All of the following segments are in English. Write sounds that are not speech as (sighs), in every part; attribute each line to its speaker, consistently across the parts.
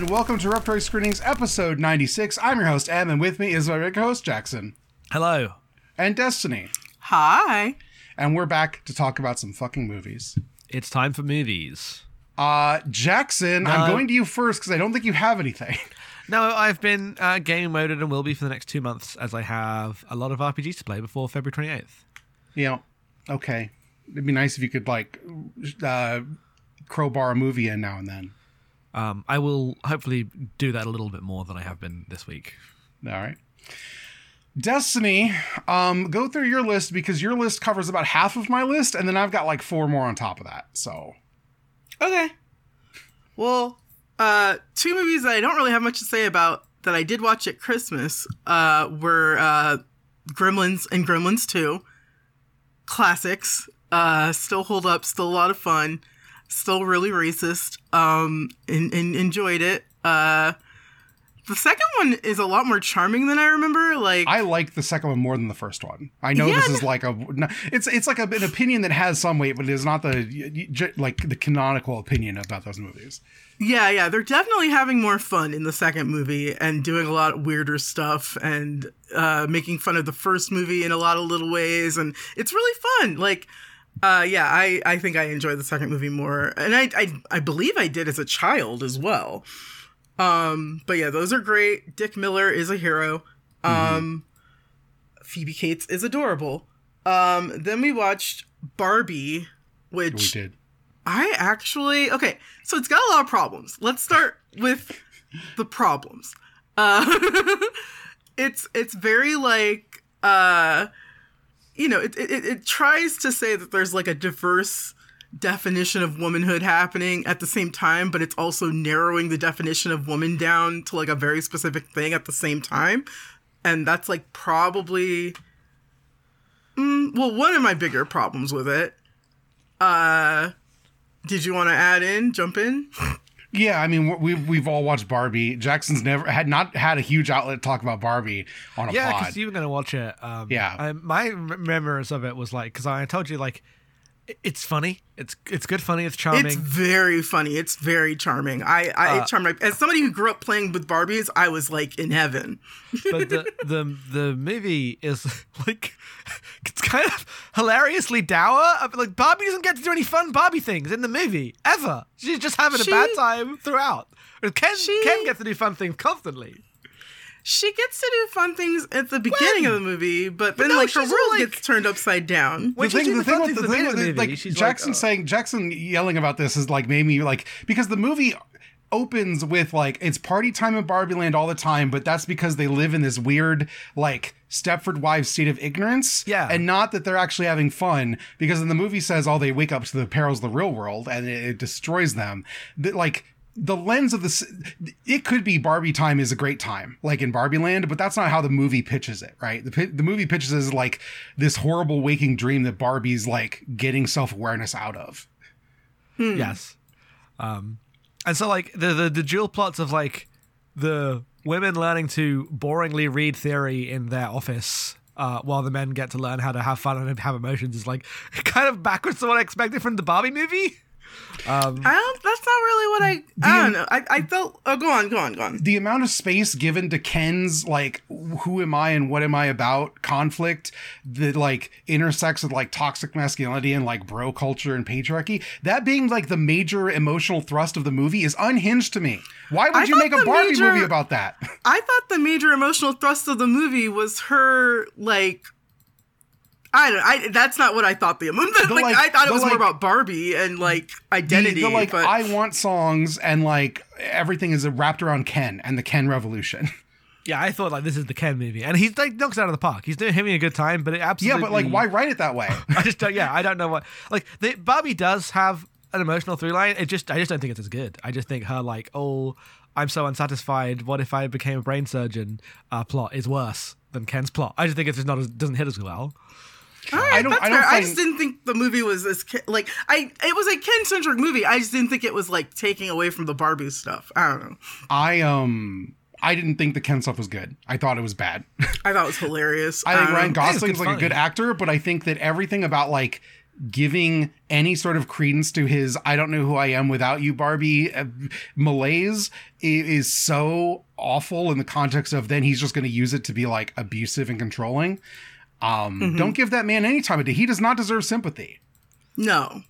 Speaker 1: Hello and welcome to Repertory Screenings episode 96. I'm your host, Em, and with me is my regular host, Jackson.
Speaker 2: Hello.
Speaker 1: And Destiny.
Speaker 3: Hi.
Speaker 1: And we're back to talk about some fucking movies.
Speaker 2: It's time for movies.
Speaker 1: Uh, Jackson,
Speaker 2: No.
Speaker 1: I'm going to you first because I don't think you have anything. (laughs)
Speaker 2: No, I've been uh, game moded and will be for the next two months as I have a lot of RPGs to play before February 28th.
Speaker 1: Yeah. okay. It'd be nice if you could, like, uh, crowbar a movie in now and then.
Speaker 2: Um, I will hopefully do that a little bit more than I have been this week.
Speaker 1: All right. Destiny, um, go through your list because your list covers about half of my list, and then I've got like four more on top of that. So,
Speaker 3: Okay. Well, uh, two movies that I don't really have much to say about that I did watch at Christmas uh, were uh, Gremlins and Gremlins 2. Classics. Uh, still hold up, still a lot of fun. Still really racist. Um, and, and enjoyed it. Uh, the second one is a lot more charming than I remember. Like,
Speaker 1: I like the second one more than the first one. I know
Speaker 3: Yeah,
Speaker 1: this is like a it's it's like a, an opinion that has some weight, but it is not the like the canonical opinion about those movies.
Speaker 3: Yeah, yeah, they're definitely having more fun in the second movie and doing a lot weirder stuff and uh, making fun of the first movie in a lot of little ways, and it's really fun. Like, uh, yeah, I I think I enjoy the second movie more, and I I I believe I did as a child as well. Um, but yeah, those are great. Dick Miller is a hero. Um, Phoebe Cates is adorable. Um, then we watched Barbie, which We
Speaker 1: did.
Speaker 3: I actually okay, so it's got a lot of problems. Let's start with the problems. Uh (laughs) it's it's very like uh you know, it, it it tries to say that there's like a diverse definition of womanhood happening at the same time, but it's also narrowing the definition of woman down to like a very specific thing at the same time. And that's like probably mm, well, one of my bigger problems with it. Uh did you want to add in, jump in? (laughs)
Speaker 1: Yeah, I mean we we've all watched Barbie. Jackson's never had not had a huge outlet to talk about Barbie on a
Speaker 2: Yeah,
Speaker 1: pod.
Speaker 2: because you were going to watch it. Um,
Speaker 1: Yeah.
Speaker 2: I, my remembrance of it was like, because I told you, like, it's funny. It's it's good, funny, it's charming.
Speaker 3: It's very funny. It's very charming. I, I
Speaker 2: Uh,
Speaker 3: my, as somebody who grew up playing with Barbies, I was like in heaven.
Speaker 2: but the, the the movie is (laughs) like it's kind of hilariously dour. Like Barbie doesn't get to do any fun Barbie things in the movie ever. She's just having
Speaker 3: She-
Speaker 2: a bad time throughout. Ken
Speaker 3: She-
Speaker 2: Ken gets to do fun things constantly.
Speaker 3: She gets to do fun things at the beginning
Speaker 2: When?
Speaker 3: of the movie, but then
Speaker 2: no,
Speaker 3: like her world
Speaker 2: like-
Speaker 3: gets turned upside down.
Speaker 1: The thing, the
Speaker 2: the
Speaker 1: thing with the
Speaker 2: the
Speaker 1: thing with
Speaker 2: the
Speaker 1: it,
Speaker 2: movie,
Speaker 1: like
Speaker 2: she's
Speaker 1: Jackson
Speaker 2: like, oh.
Speaker 1: saying Jackson yelling about this is like made me like because the movie opens with like it's party time in Barbie Land all the time, but that's because they live in this weird like Stepford Wives state of ignorance.
Speaker 2: Yeah.
Speaker 1: and not that they're actually having fun because in the movie says oh they wake up to the perils of the real world and it, it destroys them. That like the lens of this it could be barbie time is a great time like in barbie land but that's not how the movie pitches it right the, the movie pitches it as like this horrible waking dream that barbie's like getting self-awareness out of
Speaker 2: Yes. Um, and so like the, the the dual plots of like the women learning to boringly read theory in their office. Uh, while the men get to learn how to have fun and have emotions is like (laughs) kind of backwards to what I expected from the Barbie movie. Um,
Speaker 3: I don't. That's not really what I. I don't know. I, I felt. Oh, go on, go on, go on.
Speaker 1: the amount of space given to Ken's like who am I and what am I about conflict that like intersects with like toxic masculinity and like bro culture and patriarchy that being like the major emotional thrust of the movie is unhinged to me. Why would
Speaker 3: I
Speaker 1: you make a Barbie
Speaker 3: major-
Speaker 1: movie about that?
Speaker 3: I thought the major emotional thrust of the movie was her like. I don't. I that's not what I thought the emo- (laughs) like,
Speaker 1: like-
Speaker 3: I thought it
Speaker 1: the,
Speaker 3: was more about Barbie and like identity.
Speaker 1: the, the, like
Speaker 3: but
Speaker 1: I want songs and like everything is wrapped around Ken and the Ken revolution. (laughs)
Speaker 2: yeah, I thought like this is the Ken movie, and he's like knocks it out of the park. He's doing having a good time, but it absolutely.
Speaker 1: yeah, but like why write it that way? (laughs)
Speaker 2: I just don't. Yeah, I don't know what. Like the Barbie does have an emotional through line. It just I just don't think it's as good. I just think her like oh I'm so unsatisfied. What if I became a brain surgeon? Uh, plot is worse than Ken's plot. I just think it's just not as doesn't hit as well.
Speaker 3: All right,
Speaker 1: I don't-
Speaker 3: that's
Speaker 1: I don't
Speaker 3: fair. I just didn't think the movie was as Ken- like I. It was a Ken centric movie. I just didn't think it was like taking away from the Barbie stuff. I don't know.
Speaker 1: I um I didn't think the Ken stuff was good. I thought it was bad. (laughs)
Speaker 3: I thought it was hilarious.
Speaker 1: I think
Speaker 3: Um,
Speaker 1: Ryan
Speaker 2: it's
Speaker 1: Gosling's
Speaker 2: good
Speaker 1: like a good actor, but I think that everything about like giving any sort of credence to his I don't know who I am without you Barbie uh, malaise i- is so awful in the context of then he's just going to use it to be like abusive and controlling. Um, Don't give that man any time of day. He does not deserve sympathy.
Speaker 3: No.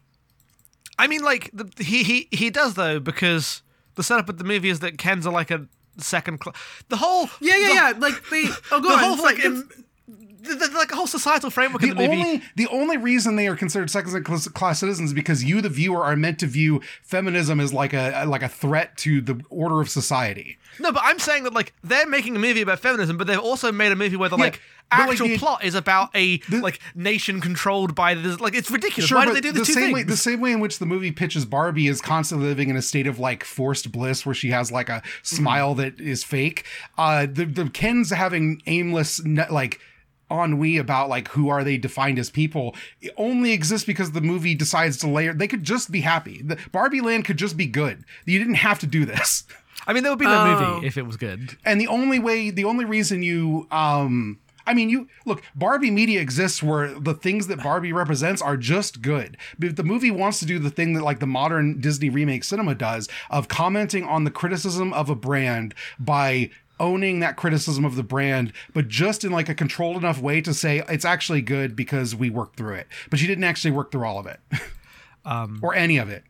Speaker 2: I mean, like the, he he he does though because the setup of the movie is that Ken's are like a second class. The whole
Speaker 3: Yeah, yeah,
Speaker 2: the,
Speaker 3: yeah. Like they. Oh, go (laughs)
Speaker 2: The
Speaker 3: on.
Speaker 2: whole
Speaker 3: It's like,
Speaker 2: like, im- the, the, like whole societal framework
Speaker 1: The
Speaker 2: of the movie.
Speaker 1: only the only reason they are considered second class, citizens is because you, the viewer, are meant to view feminism as like a like a threat to the order of society.
Speaker 2: No, but I'm saying that like they're making a movie about feminism, but they've also made a movie where the
Speaker 1: Yeah,
Speaker 2: like
Speaker 1: like,
Speaker 2: actual
Speaker 1: the-
Speaker 2: plot is about a like nation controlled by this. Like it's ridiculous. Why do they do the,
Speaker 1: the
Speaker 2: two
Speaker 1: same
Speaker 2: things?
Speaker 1: way? The same way in which the movie pitches Barbie is constantly living in a state of like forced bliss, where she has like a smile that is fake. Uh, the the Ken's having aimless like ennui about like who are they defined as people it only exists because the movie decides to layer. They could just be happy. The Barbie Land could just be good. You didn't have to do this. (laughs)
Speaker 2: I mean, there would be the
Speaker 3: Oh.
Speaker 2: movie if it was good.
Speaker 1: and the only way the only reason you um I mean, you look, Barbie media exists where the things that Barbie represents are just good. But if the movie wants to do the thing that like the modern Disney remake cinema does of commenting on the criticism of a brand by owning that criticism of the brand, but just in like a controlled enough way to say it's actually good because we worked through it. But you didn't actually work through all of it. (laughs) Um, or any of it.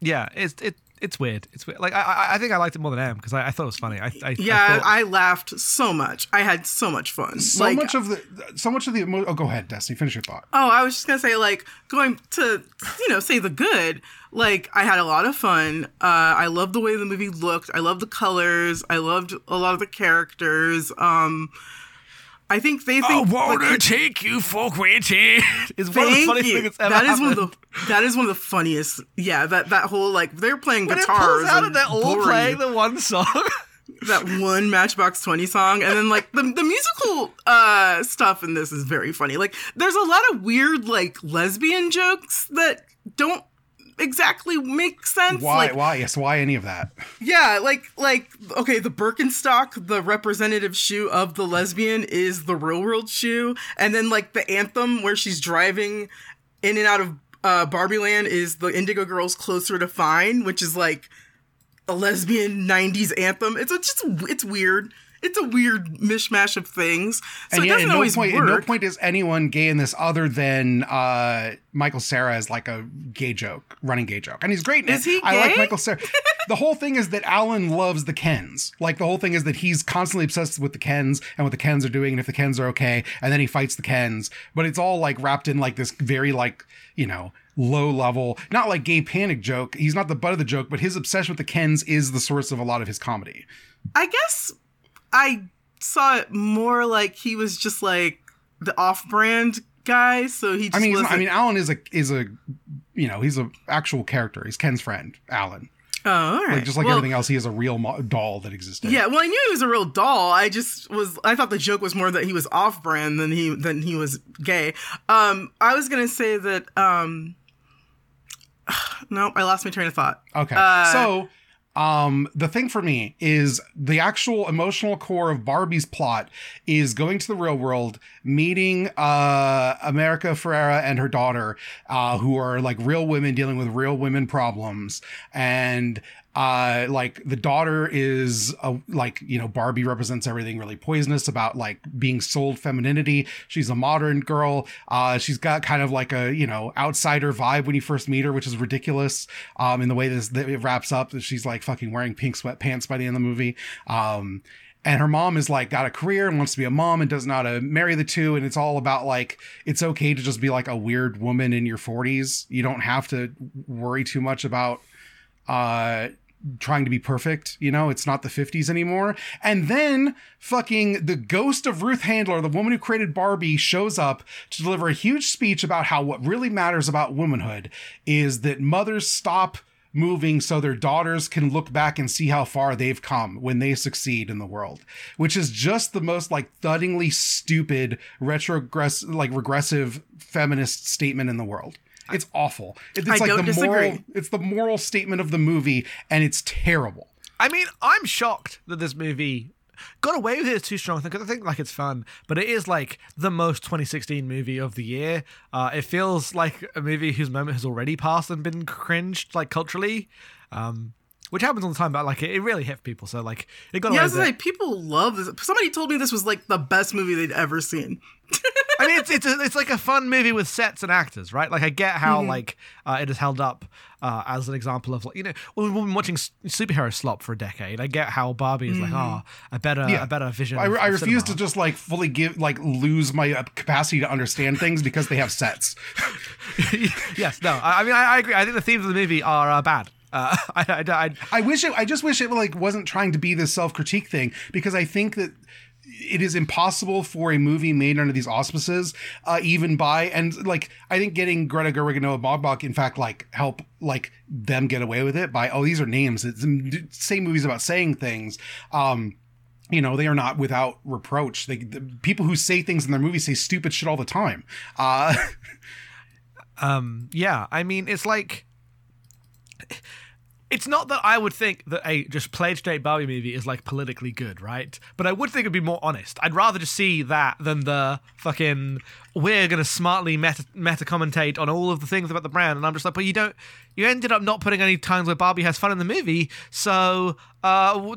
Speaker 2: Yeah, it's it it's weird. It's weird. Like I I, I think I liked it more than Em because I, I thought it was funny. I, I
Speaker 3: yeah,
Speaker 2: I, thought,
Speaker 3: I laughed so much. I had so much fun.
Speaker 1: So
Speaker 3: like,
Speaker 1: much of the so much of the emo- oh go ahead, Destiny, finish your thought.
Speaker 3: Oh, I was just gonna say, like, going to, you know, say the good. Like, I had a lot of fun. Uh, I loved the way the movie looked. I loved the colors. I loved a lot of the characters. Um, I think they think like,
Speaker 2: take you for granted. (laughs) It's one of the funniest
Speaker 3: you.
Speaker 2: things that's ever
Speaker 3: That is one of the (laughs) that is one of the funniest. Yeah, that that whole like they're playing
Speaker 2: when it
Speaker 3: guitars
Speaker 2: pulls out
Speaker 3: and
Speaker 2: they're all playing the one song. (laughs)
Speaker 3: that one Matchbox Twenty song, and then like the the musical uh stuff in this is very funny. Like, there's a lot of weird like lesbian jokes that don't exactly make sense.
Speaker 1: Why
Speaker 3: Like,
Speaker 1: why yes, why any of that?
Speaker 3: yeah, like like okay, the Birkenstock, the representative shoe of the lesbian is the real world shoe, and then like the anthem where she's driving in and out of uh, Barbie Land is the Indigo Girls "Closer to Fine," which is like a lesbian '90s anthem. It's a, just it's weird. It's a weird mishmash of things, so
Speaker 1: and
Speaker 3: it
Speaker 1: yet,
Speaker 3: doesn't
Speaker 1: at no
Speaker 3: always
Speaker 1: point,
Speaker 3: work.
Speaker 1: at no point is anyone gay in this other than uh, Michael Cera as like a gay joke, running gay joke, and he's great.
Speaker 3: Is he
Speaker 1: I like? Michael Cera. (laughs) the whole thing is that Alan loves the Kens. Like the whole thing is that he's constantly obsessed with the Kens and what the Kens are doing, and if the Kens are okay, and then he fights the Kens. But it's all like wrapped in like this very like you know low level, not like gay panic joke. He's not the butt of the joke, but his obsession with the Kens is the source of a lot of his comedy.
Speaker 3: I guess I saw it more like he was just like the off-brand guy, so he. Just
Speaker 1: I mean, not, I mean, Alan is a is a, you know, he's a actual character. He's Ken's friend, Alan.
Speaker 3: oh, all right.
Speaker 1: Like just like
Speaker 3: Well,
Speaker 1: everything else, he is a real mo- doll that existed.
Speaker 3: Yeah, well, I knew he was a real doll. I just was. I thought the joke was more that he was off-brand than he than he was gay. Um, I was gonna say that. Um, (sighs) nope, I lost my train of thought.
Speaker 1: Okay.
Speaker 3: Uh,
Speaker 1: so, um, the thing for me is the actual emotional core of Barbie's plot is going to the real world, meeting uh America Ferrera and her daughter, uh, who are like real women dealing with real women problems, and uh like the daughter is a, like you know barbie represents everything really poisonous about like being sold femininity. She's a modern girl. Uh she's got kind of like a you know outsider vibe when you first meet her which is ridiculous um in the way this that it wraps up that she's like fucking wearing pink sweatpants by the end of the movie. Um and her mom is like got a career and wants to be a mom and doesn't know how to marry the two and it's all about like it's okay to just be like a weird woman in your 40s you don't have to worry too much about uh trying to be perfect you know? It's not the 50s anymore. And then fucking the ghost of ruth handler the woman who created barbie shows up to deliver a huge speech about how what really matters about womanhood is that mothers stop moving so their daughters can look back and see how far they've come when they succeed in the world which is just the most like thuddingly stupid retrogress like regressive feminist statement in the world it's awful It- it's
Speaker 3: I
Speaker 1: like
Speaker 3: don't
Speaker 1: the moral
Speaker 3: disagree.
Speaker 1: it's the moral statement of the movie and it's terrible
Speaker 2: I mean, I'm shocked that this movie got away with it is too strong because I think like it's fun, but it is like the most 2016 movie of the year. Uh, it feels like a movie whose moment has already passed and been cringed like culturally. Um, which happens all the time, but like it, it really hit people. So like it got
Speaker 3: Yeah,
Speaker 2: away
Speaker 3: I was
Speaker 2: with it.
Speaker 3: like, people love this. Somebody told me this was like the best movie they'd ever seen.
Speaker 2: I mean, it's (laughs) it's a, it's like a fun movie with sets and actors, right? Like I get how like uh, it is held up uh, as an example of like you know we've been watching superhero slop for a decade. I get how Barbie is like oh a better
Speaker 1: Yeah.
Speaker 2: a better vision.
Speaker 1: I, I refuse
Speaker 2: cinema.
Speaker 1: to just like fully give like lose my uh, capacity to understand things because they have sets. (laughs)
Speaker 2: yes, no. I, I mean, I, I agree. I think the themes of the movie are uh, bad. Uh, (laughs) I, I, I,
Speaker 1: I wish it. I just wish it like wasn't trying to be this self critique thing because I think that it is impossible for a movie made under these auspices, uh, even by and like I think getting Greta Gerwig and Noah Baumbach, in fact, like help like them get away with it by oh these are names. It's same movies about saying things. Um, you know they are not without reproach. They, the people who say things in their movies say stupid shit all the time. Uh, (laughs)
Speaker 2: um, yeah. I mean, it's like. It's not that I would think that a just played straight Barbie movie is like politically good, right? But I would think it'd be more honest. I'd rather just see that than the fucking we're gonna smartly meta meta commentate on all of the things about the brand, and I'm just like, but you don't. You ended up not putting any times where Barbie has fun in the movie, so uh,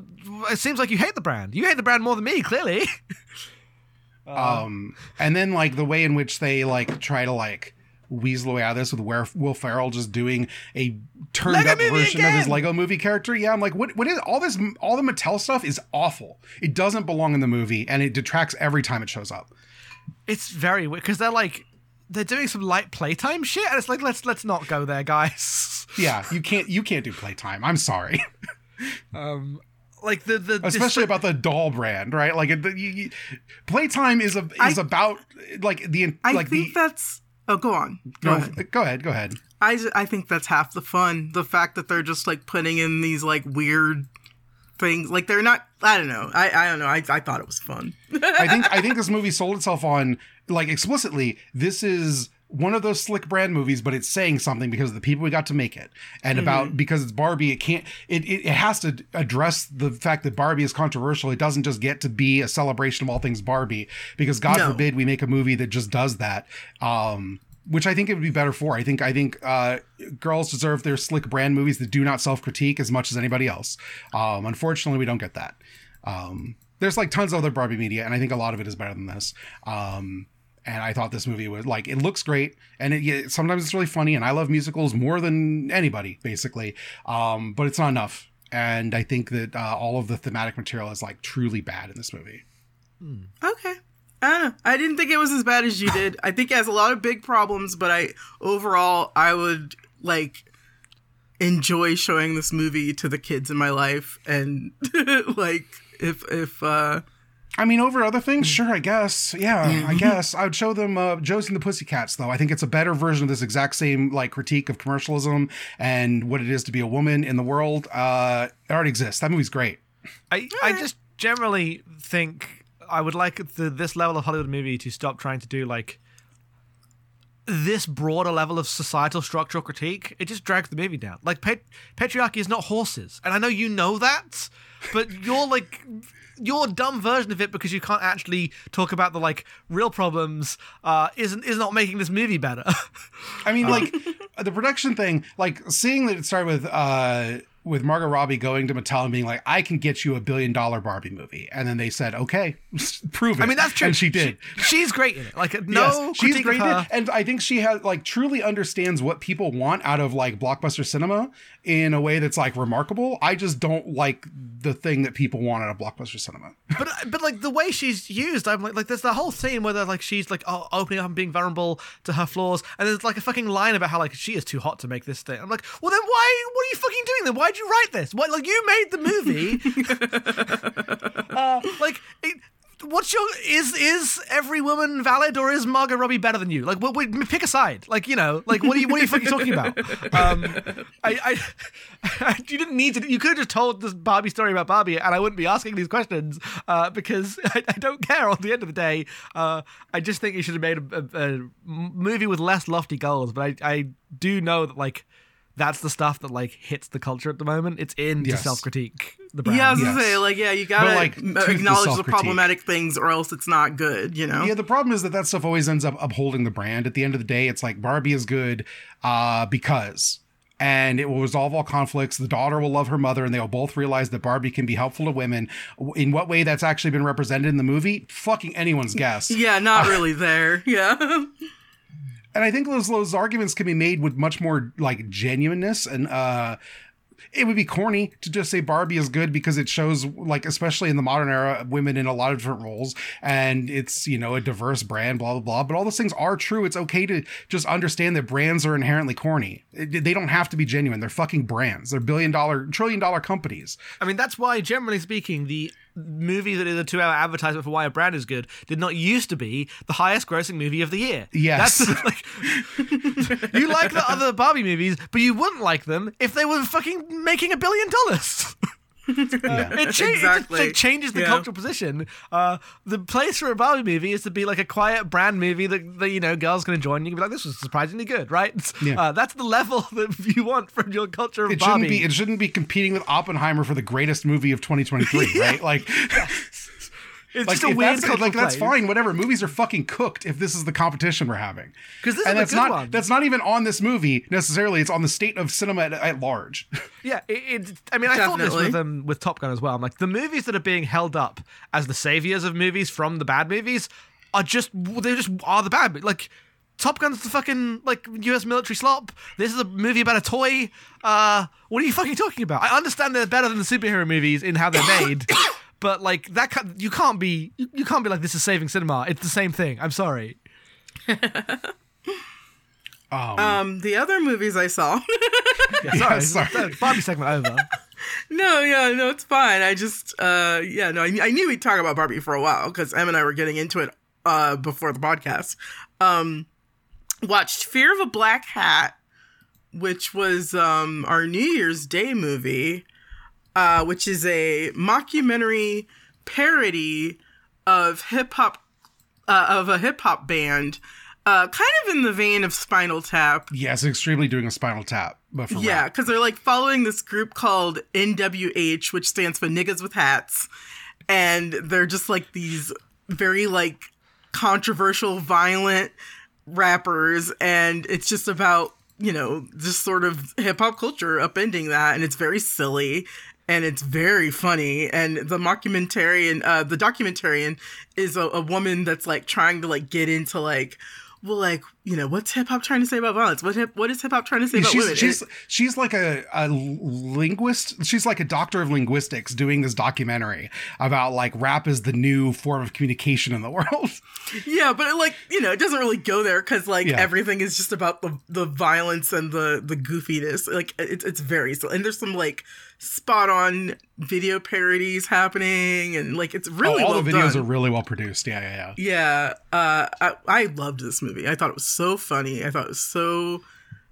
Speaker 2: it seems like you hate the brand. You hate the brand more than me, clearly. (laughs)
Speaker 1: um and then like the way in which they like try to like weasel away out of this with where Will Ferrell just doing a turned
Speaker 2: Lego
Speaker 1: up version of his! Lego movie character. Yeah, I'm like, what what is all this all the Mattel stuff is awful. It doesn't belong in the movie and it detracts every time it shows up.
Speaker 2: it's very weird because they're like they're doing some light playtime shit, and it's like let's let's not go there, guys. (laughs)
Speaker 1: Yeah, you can't you can't do playtime. I'm sorry. (laughs)
Speaker 2: Um, like the the
Speaker 1: Especially about the doll brand, right? Like the, you, you, playtime is a is
Speaker 3: I-
Speaker 1: about like the
Speaker 3: I
Speaker 1: like
Speaker 3: think
Speaker 1: the
Speaker 3: that's. Oh, go on. Go
Speaker 1: go,
Speaker 3: ahead.
Speaker 1: go ahead, go ahead.
Speaker 3: I, I think that's half the fun. The fact that they're just like putting in these like weird things. Like they're not. I don't know. I, I don't know. I, I thought it was fun.
Speaker 1: I think I (laughs) think this movie sold itself on like explicitly. This is one of those slick brand movies, but it's saying something because of the people we got to make it, and about because it's Barbie. It can't. It, it it has to address the fact that Barbie is controversial. It doesn't just get to be a celebration of all things Barbie because God
Speaker 3: No.
Speaker 1: forbid we make a movie that just does that. Um, which I think it would be better for. I think I think uh, girls deserve their slick brand movies that do not self critique as much as anybody else. Um, unfortunately, we don't get that. Um, there's like tons of other Barbie media, and I think a lot of it is better than this. Um, and I thought this movie was like it looks great, and it, sometimes it's really funny, and I love musicals more than anybody, basically. Um, but it's not enough, and I think that uh, all of the thematic material is like truly bad in this movie.
Speaker 3: Okay. I don't know. I didn't think it was as bad as you did. I think it has a lot of big problems, but I overall I would like enjoy showing this movie to the kids in my life and (laughs) like if if uh
Speaker 1: I mean, over other things, sure, I guess. Yeah, I (laughs) guess I would show them uh, Josie and the Pussycats, though. I think it's a better version of this exact same like critique of commercialism and what it is to be a woman in the world. Uh, it already exists. That movie's great.
Speaker 2: I I just generally think I would like the, this level of Hollywood movie to stop trying to do like this broader level of societal structural critique. It just drags the movie down. Like pat- patriarchy is not horses, and I know you know that, but you're like your dumb version of it because you can't actually talk about the like real problems. Uh, isn't is not making this movie better. (laughs)
Speaker 1: I mean, like the production thing, like seeing that it started with uh with Margot Robbie going to Mattel and being like, "I can get you a billion dollar Barbie movie," and then they said, "Okay, (laughs) prove it."
Speaker 2: I mean that's true.
Speaker 1: and she did.
Speaker 2: she's great in it. Like (laughs) no,
Speaker 1: yes, she's great, and I think she has like truly understands what people want out of like blockbuster cinema in a way that's like remarkable. I just don't like the thing that people want out of blockbuster cinema. (laughs)
Speaker 2: but but like the way she's used, I'm like like there's the whole scene where they're like she's like oh, opening up and being vulnerable to her flaws, and there's like a fucking line about how like she is too hot to make this thing. I'm like, well then why? What are you fucking doing then? Why'd you write this? What like you made the movie? (laughs) uh, like. It, What's your is is every woman valid or is Margot Robbie better than you? Like, what, wait, pick a side. Like, you know, like what are you what are you fucking talking about? Um, I, I, (laughs) you didn't need to. You could have just told this Barbie story about Barbie, and I wouldn't be asking these questions uh, because (laughs) I, I don't care. On the end of the day, uh, I just think you should have made a, a, a movie with less lofty goals. But I, I do know that like that's the stuff that like hits the culture at the moment. It's in to
Speaker 1: Yes.
Speaker 2: self critique the brand.
Speaker 3: Yeah, I was
Speaker 1: Yes.
Speaker 3: gonna say, like, yeah, you gotta
Speaker 1: like,
Speaker 3: m-
Speaker 1: to the
Speaker 3: acknowledge the problematic things, or else it's not good. You know?
Speaker 1: Yeah, the problem is that that stuff always ends up upholding the brand. At the end of the day, it's like Barbie is good uh, because, and it will resolve all conflicts. The daughter will love her mother, and they will both realize that Barbie can be helpful to women. In what way that's actually been represented in the movie, fucking anyone's guess.
Speaker 3: Yeah, not (laughs) really there. Yeah. (laughs)
Speaker 1: and I think those those arguments can be made with much more like genuineness. And uh it would be corny to just say Barbie is good because it shows like especially in the modern era women in a lot of different roles. And it's you know a diverse brand blah blah blah. But all those things are true. It's okay to just understand that brands are inherently corny. It- they don't have to be genuine. They're fucking brands. They're billion dollar trillion dollar companies.
Speaker 2: I mean, that's why, generally speaking, the movie that is a two hour advertisement for why a brand is good did not used to be the highest grossing movie of the year.
Speaker 1: Yes.
Speaker 2: That's (laughs) like, you like the other Barbie movies, but you wouldn't like them if they were fucking making a billion dollars. (laughs)
Speaker 1: yeah
Speaker 2: It, cha-
Speaker 3: Exactly.
Speaker 2: it, it changes the
Speaker 3: Yeah.
Speaker 2: cultural position. Uh, the place for a Barbie movie is to be like a quiet brand movie that, that you know girls can enjoy, and you can be like, "This was surprisingly good," right?
Speaker 1: Yeah.
Speaker 2: Uh, that's the level (laughs) that you want from your culture of
Speaker 1: it
Speaker 2: Barbie.
Speaker 1: shouldn't be it shouldn't be competing with Oppenheimer for the greatest movie of 2023 (laughs) right like
Speaker 2: it's
Speaker 1: like
Speaker 2: just a weird
Speaker 1: that's,
Speaker 2: cultural
Speaker 1: like that's
Speaker 2: place.
Speaker 1: fine whatever movies are fucking cooked if this is the competition we're having
Speaker 2: 'Cause this
Speaker 1: and
Speaker 2: is a
Speaker 1: that's
Speaker 2: good
Speaker 1: not
Speaker 2: one.
Speaker 1: that's not even on this movie necessarily it's on the state of cinema at, at large (laughs)
Speaker 2: Yeah, it, it, I mean, I thought this with um, with Top Gun as well. I'm like, the movies that are being held up as the saviors of movies from the bad movies are just they just are the bad. Like Top Gun's the fucking like U.S. military slop. This is a movie about a toy. Uh, what are you fucking talking about? I understand they're better than the superhero movies in how they're (coughs) made. But like that, ca- you can't be you, you can't be like this is saving cinema. It's the same thing. I'm sorry. (laughs)
Speaker 1: um,
Speaker 3: Um, the other movies I saw. (laughs)
Speaker 2: Yeah, sorry.
Speaker 1: sorry.
Speaker 2: Barbie segment over. (laughs)
Speaker 3: no, yeah, no, it's fine. I just, uh, yeah, no, I, I knew we'd talk about Barbie for a while because Em and I were getting into it uh before the podcast. Um, watched Fear of a Black Hat, which was um our New Year's Day movie, uh, which is a mockumentary parody of hip hop, uh, of a hip hop band. Uh, kind of in the vein of Spinal Tap,
Speaker 1: yes extremely doing a spinal tap but for
Speaker 3: yeah, because they're like following this group called NWH, which stands for Niggas with Hats. And they're just like these very like controversial, violent rappers. And it's just about, you know, just sort of hip hop culture upending that. And it's very silly and it's very funny. And the mockumentarian, uh, the documentarian is a, a woman that's like trying to like get into like, well, like, you know, what's hip hop trying to say about violence? What hip, what is hip hop trying to say about women?
Speaker 1: she's
Speaker 3: And
Speaker 1: she's she's like a, a linguist she's like a doctor of linguistics doing this documentary about like rap is the new form of communication in the (laughs) world
Speaker 3: Yeah, but it, like you know, it doesn't really go there because like
Speaker 1: Yeah.
Speaker 3: everything is just about the the violence and the the goofiness. Like it's it's very so, and there's some like spot on video parodies happening, and like it's really
Speaker 1: Oh, all
Speaker 3: well
Speaker 1: the videos
Speaker 3: done.
Speaker 1: are really well produced yeah yeah yeah
Speaker 3: yeah, uh, I I loved this movie. I thought it was so funny. I thought it was so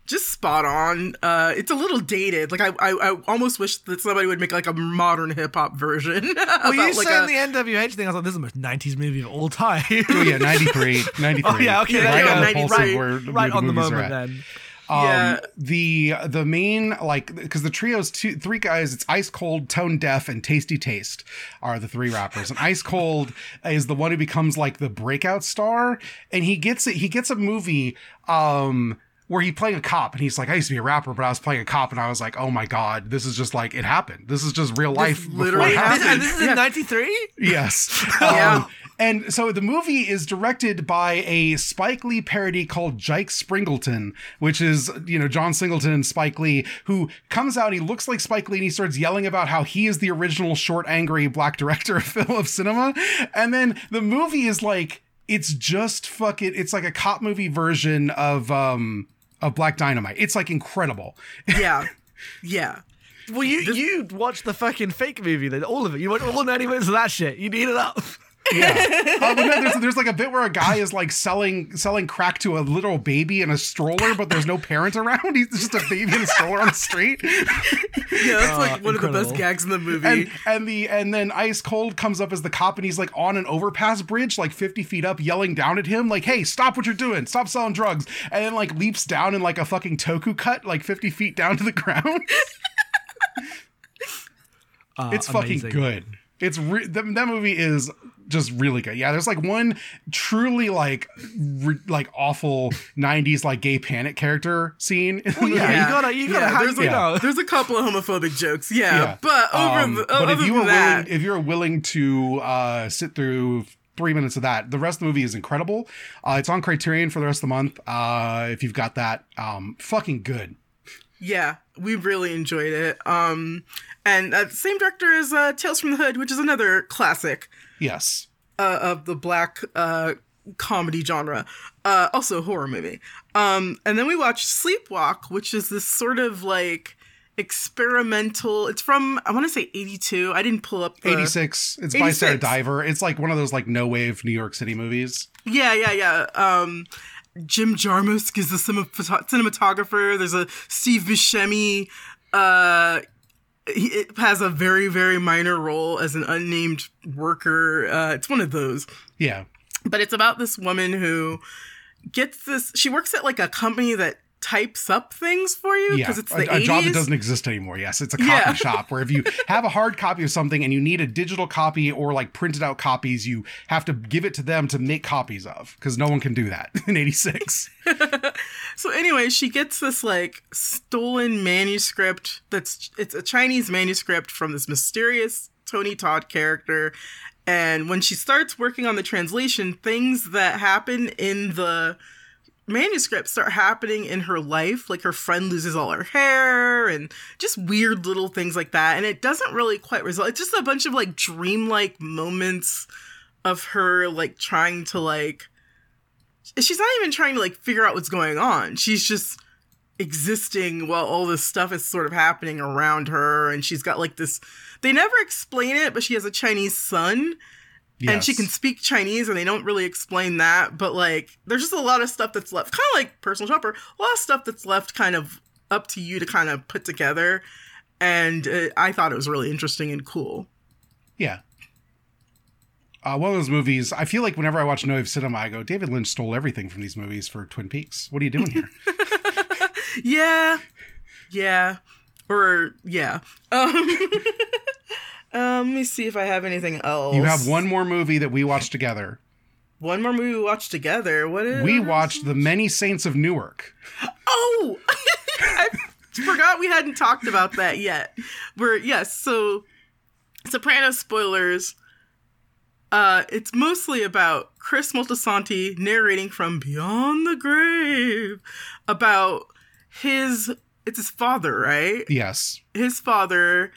Speaker 3: just spot on. Uh, it's a little dated. Like I, I, I almost wish that somebody would make like a modern hip hop version. (laughs)
Speaker 2: Well, you
Speaker 3: about, like,
Speaker 2: saying
Speaker 3: a-
Speaker 2: the NWH thing? I was like, this is the most '90s movie of all time.
Speaker 1: oh yeah 93 93 (laughs)
Speaker 2: Oh, yeah, okay,
Speaker 1: right
Speaker 3: yeah,
Speaker 1: on the
Speaker 3: 90
Speaker 1: pulse
Speaker 3: right-
Speaker 2: right on the moment then.
Speaker 1: Um,
Speaker 3: Yeah.
Speaker 1: the the main like because the trio's two three guys it's ice cold tone deaf and tasty taste are the three rappers and ice cold is the one who becomes like the breakout star and he gets it he gets a movie um where he playing a cop and he's like I used to be a rapper but I was playing a cop and I was like oh my god this is just like it happened this is just real life before
Speaker 3: literally
Speaker 1: happened.
Speaker 2: This, and this is
Speaker 3: Yeah.
Speaker 2: in '93.
Speaker 1: Yes. (laughs)
Speaker 3: Yeah.
Speaker 1: Um, and so the movie is directed by a Spike Lee parody called Jike Springleton, which is, you know, John Singleton and Spike Lee, who comes out, he looks like Spike Lee and he starts yelling about how he is the original short, angry black director of (laughs) film of cinema. And then the movie is like, it's just fucking, it's like a cop movie version of, um, of Black Dynamite. It's like incredible. (laughs)
Speaker 3: yeah, yeah.
Speaker 2: Well, you you watched the fucking fake movie then, all of it. You watched all 90 minutes of that shit. You need it up. (laughs)
Speaker 1: Yeah. (laughs) But no, there's, there's like a bit where a guy is like selling selling crack to a little baby in a stroller, but there's no parent around. (laughs) He's just a baby in a stroller on the street.
Speaker 3: Yeah, that's like
Speaker 2: Uh,
Speaker 3: one of the best gags in the movie.
Speaker 1: And and the and then Ice Cold comes up as the cop and he's like on an overpass bridge, like 50 feet up, yelling down at him, like, hey, stop what you're doing, stop selling drugs. And then like leaps down in like a fucking toku cut, like 50 feet down to the ground. (laughs)
Speaker 2: Uh,
Speaker 1: it's
Speaker 2: amazing.
Speaker 1: fucking good. It's re- that, that movie is just really good. Yeah, there's like one truly like re- like awful 90s like gay panic character scene.
Speaker 2: Well, yeah,
Speaker 1: movie.
Speaker 2: you gotta, you gotta
Speaker 3: Yeah,
Speaker 2: have,
Speaker 3: there's
Speaker 2: you
Speaker 3: like-
Speaker 2: know.
Speaker 3: There's a couple of homophobic jokes, yeah,
Speaker 1: Yeah.
Speaker 3: but over
Speaker 1: Um,
Speaker 3: the,
Speaker 1: but
Speaker 3: other
Speaker 1: if you
Speaker 3: than
Speaker 1: were
Speaker 3: that,
Speaker 1: willing, if you're willing to uh, sit through three minutes of that, the rest of the movie is incredible. Uh, it's on Criterion for the rest of the month. Uh, if you've got that, um, fucking good.
Speaker 3: yeah, we really enjoyed it. Um, and uh, same director as uh, Tales from the Hood, which is another classic
Speaker 1: Yes.
Speaker 3: uh, of the black uh, comedy genre, uh, also a horror movie. Um, and then we watched Sleepwalk, which is this sort of like experimental. It's from I want to say eighty two. I didn't pull up the
Speaker 1: 86. It's by
Speaker 3: Sara
Speaker 1: Driver. It's like one of those like no wave New York City movies.
Speaker 3: Yeah, yeah, yeah. Um, Jim Jarmusch is the cinematographer. There's a Steve Buscemi. Uh, he it has a very, very minor role as an unnamed worker. Uh, it's one of those.
Speaker 1: Yeah.
Speaker 3: But it's about this woman who gets this. She works at like a company that types up things for you
Speaker 1: Yeah.
Speaker 3: because it's the
Speaker 1: a, a
Speaker 3: 80s.
Speaker 1: job that doesn't exist anymore. Yes. It's a copy
Speaker 3: Yeah.
Speaker 1: shop where if you (laughs) have a hard copy of something and you need a digital copy or like printed out copies, you have to give it to them to make copies of because no one can do that (laughs) in 86. (laughs)
Speaker 3: So anyway, she gets this like stolen manuscript that's it's a Chinese manuscript from this mysterious Tony Todd character. And when she starts working on the translation, things that happen in the manuscript start happening in her life. Like her friend loses all her hair and just weird little things like that. And it doesn't really quite result. It's just a bunch of like dreamlike moments of her like trying to like she's not even trying to like figure out what's going on. She's just existing while all this stuff is sort of happening around her and she's got like this they never explain it but she has a chinese son and she can speak chinese and they don't really explain that but like there's just a lot of stuff that's left kind of like personal shopper a lot of stuff that's left kind of up to you to kind of put together and uh, i thought it was really interesting and cool
Speaker 1: Yeah. Uh, one of those movies, I feel like whenever I watch No Wave Cinema, I go, David Lynch stole everything from these movies for Twin Peaks. What are you doing here? (laughs)
Speaker 3: Yeah. Yeah. Or yeah. Um, (laughs) um let me see if I have anything else.
Speaker 1: you have one more movie that we watched together.
Speaker 3: one more movie we watched together. What is
Speaker 1: We watched The Many Saints of Newark.
Speaker 3: Oh (laughs) I forgot we hadn't talked about that yet. We're yes, so Sopranos spoilers. Uh, it's mostly about Chris Moltisanti narrating from beyond the grave about his it's his father, right?
Speaker 1: Yes.
Speaker 3: his father,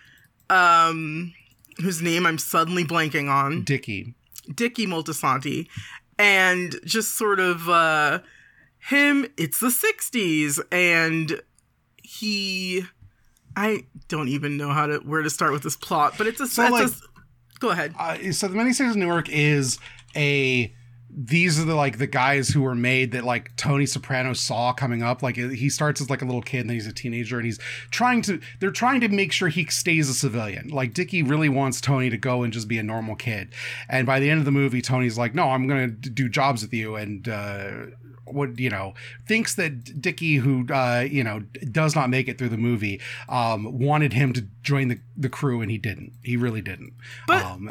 Speaker 3: um, whose name I'm suddenly blanking on,
Speaker 1: Dickie.
Speaker 3: Dickie Moltisanti, and just sort of uh, him. It's the '60s, and he. I don't even know how to where to start with this plot, but it's a.
Speaker 1: So, like-
Speaker 3: a go ahead.
Speaker 1: Uh, so The Many Saints of Newark is a these are the like the guys who were made that like Tony Soprano saw coming up. Like he starts as like a little kid, and then he's a teenager, and he's trying to. They're trying to make sure he stays a civilian. Like Dickie really wants Tony to go and just be a normal kid. And by the end of the movie, Tony's like, "No, I'm gonna do jobs with you." And uh, what you know thinks that Dickie, who uh, you know does not make it through the movie, um, wanted him to join the the crew, and he didn't. He really didn't.
Speaker 3: But-
Speaker 1: um,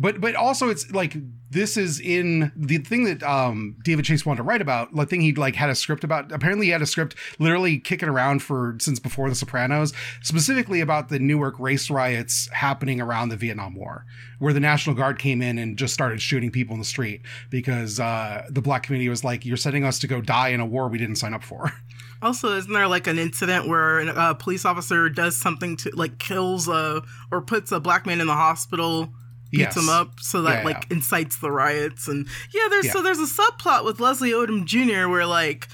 Speaker 1: but but also it's like this is in the thing that um David Chase wanted to write about. The thing he like had a script about. Apparently, he had a script literally kicking around for since before The Sopranos, specifically about the Newark race riots happening around the Vietnam War, where the National Guard came in and just started shooting people in the street because uh, the black community was like, "You're sending us to go die in a war we didn't sign up for." (laughs)
Speaker 3: Also, isn't there like an incident where a police officer does something to like kills a or puts a black man in the hospital, beats
Speaker 1: Yes.
Speaker 3: him up, so that
Speaker 1: Yeah,
Speaker 3: like
Speaker 1: yeah.
Speaker 3: incites the riots and yeah, there's
Speaker 1: Yeah.
Speaker 3: so there's a subplot with Leslie Odom Jr. where like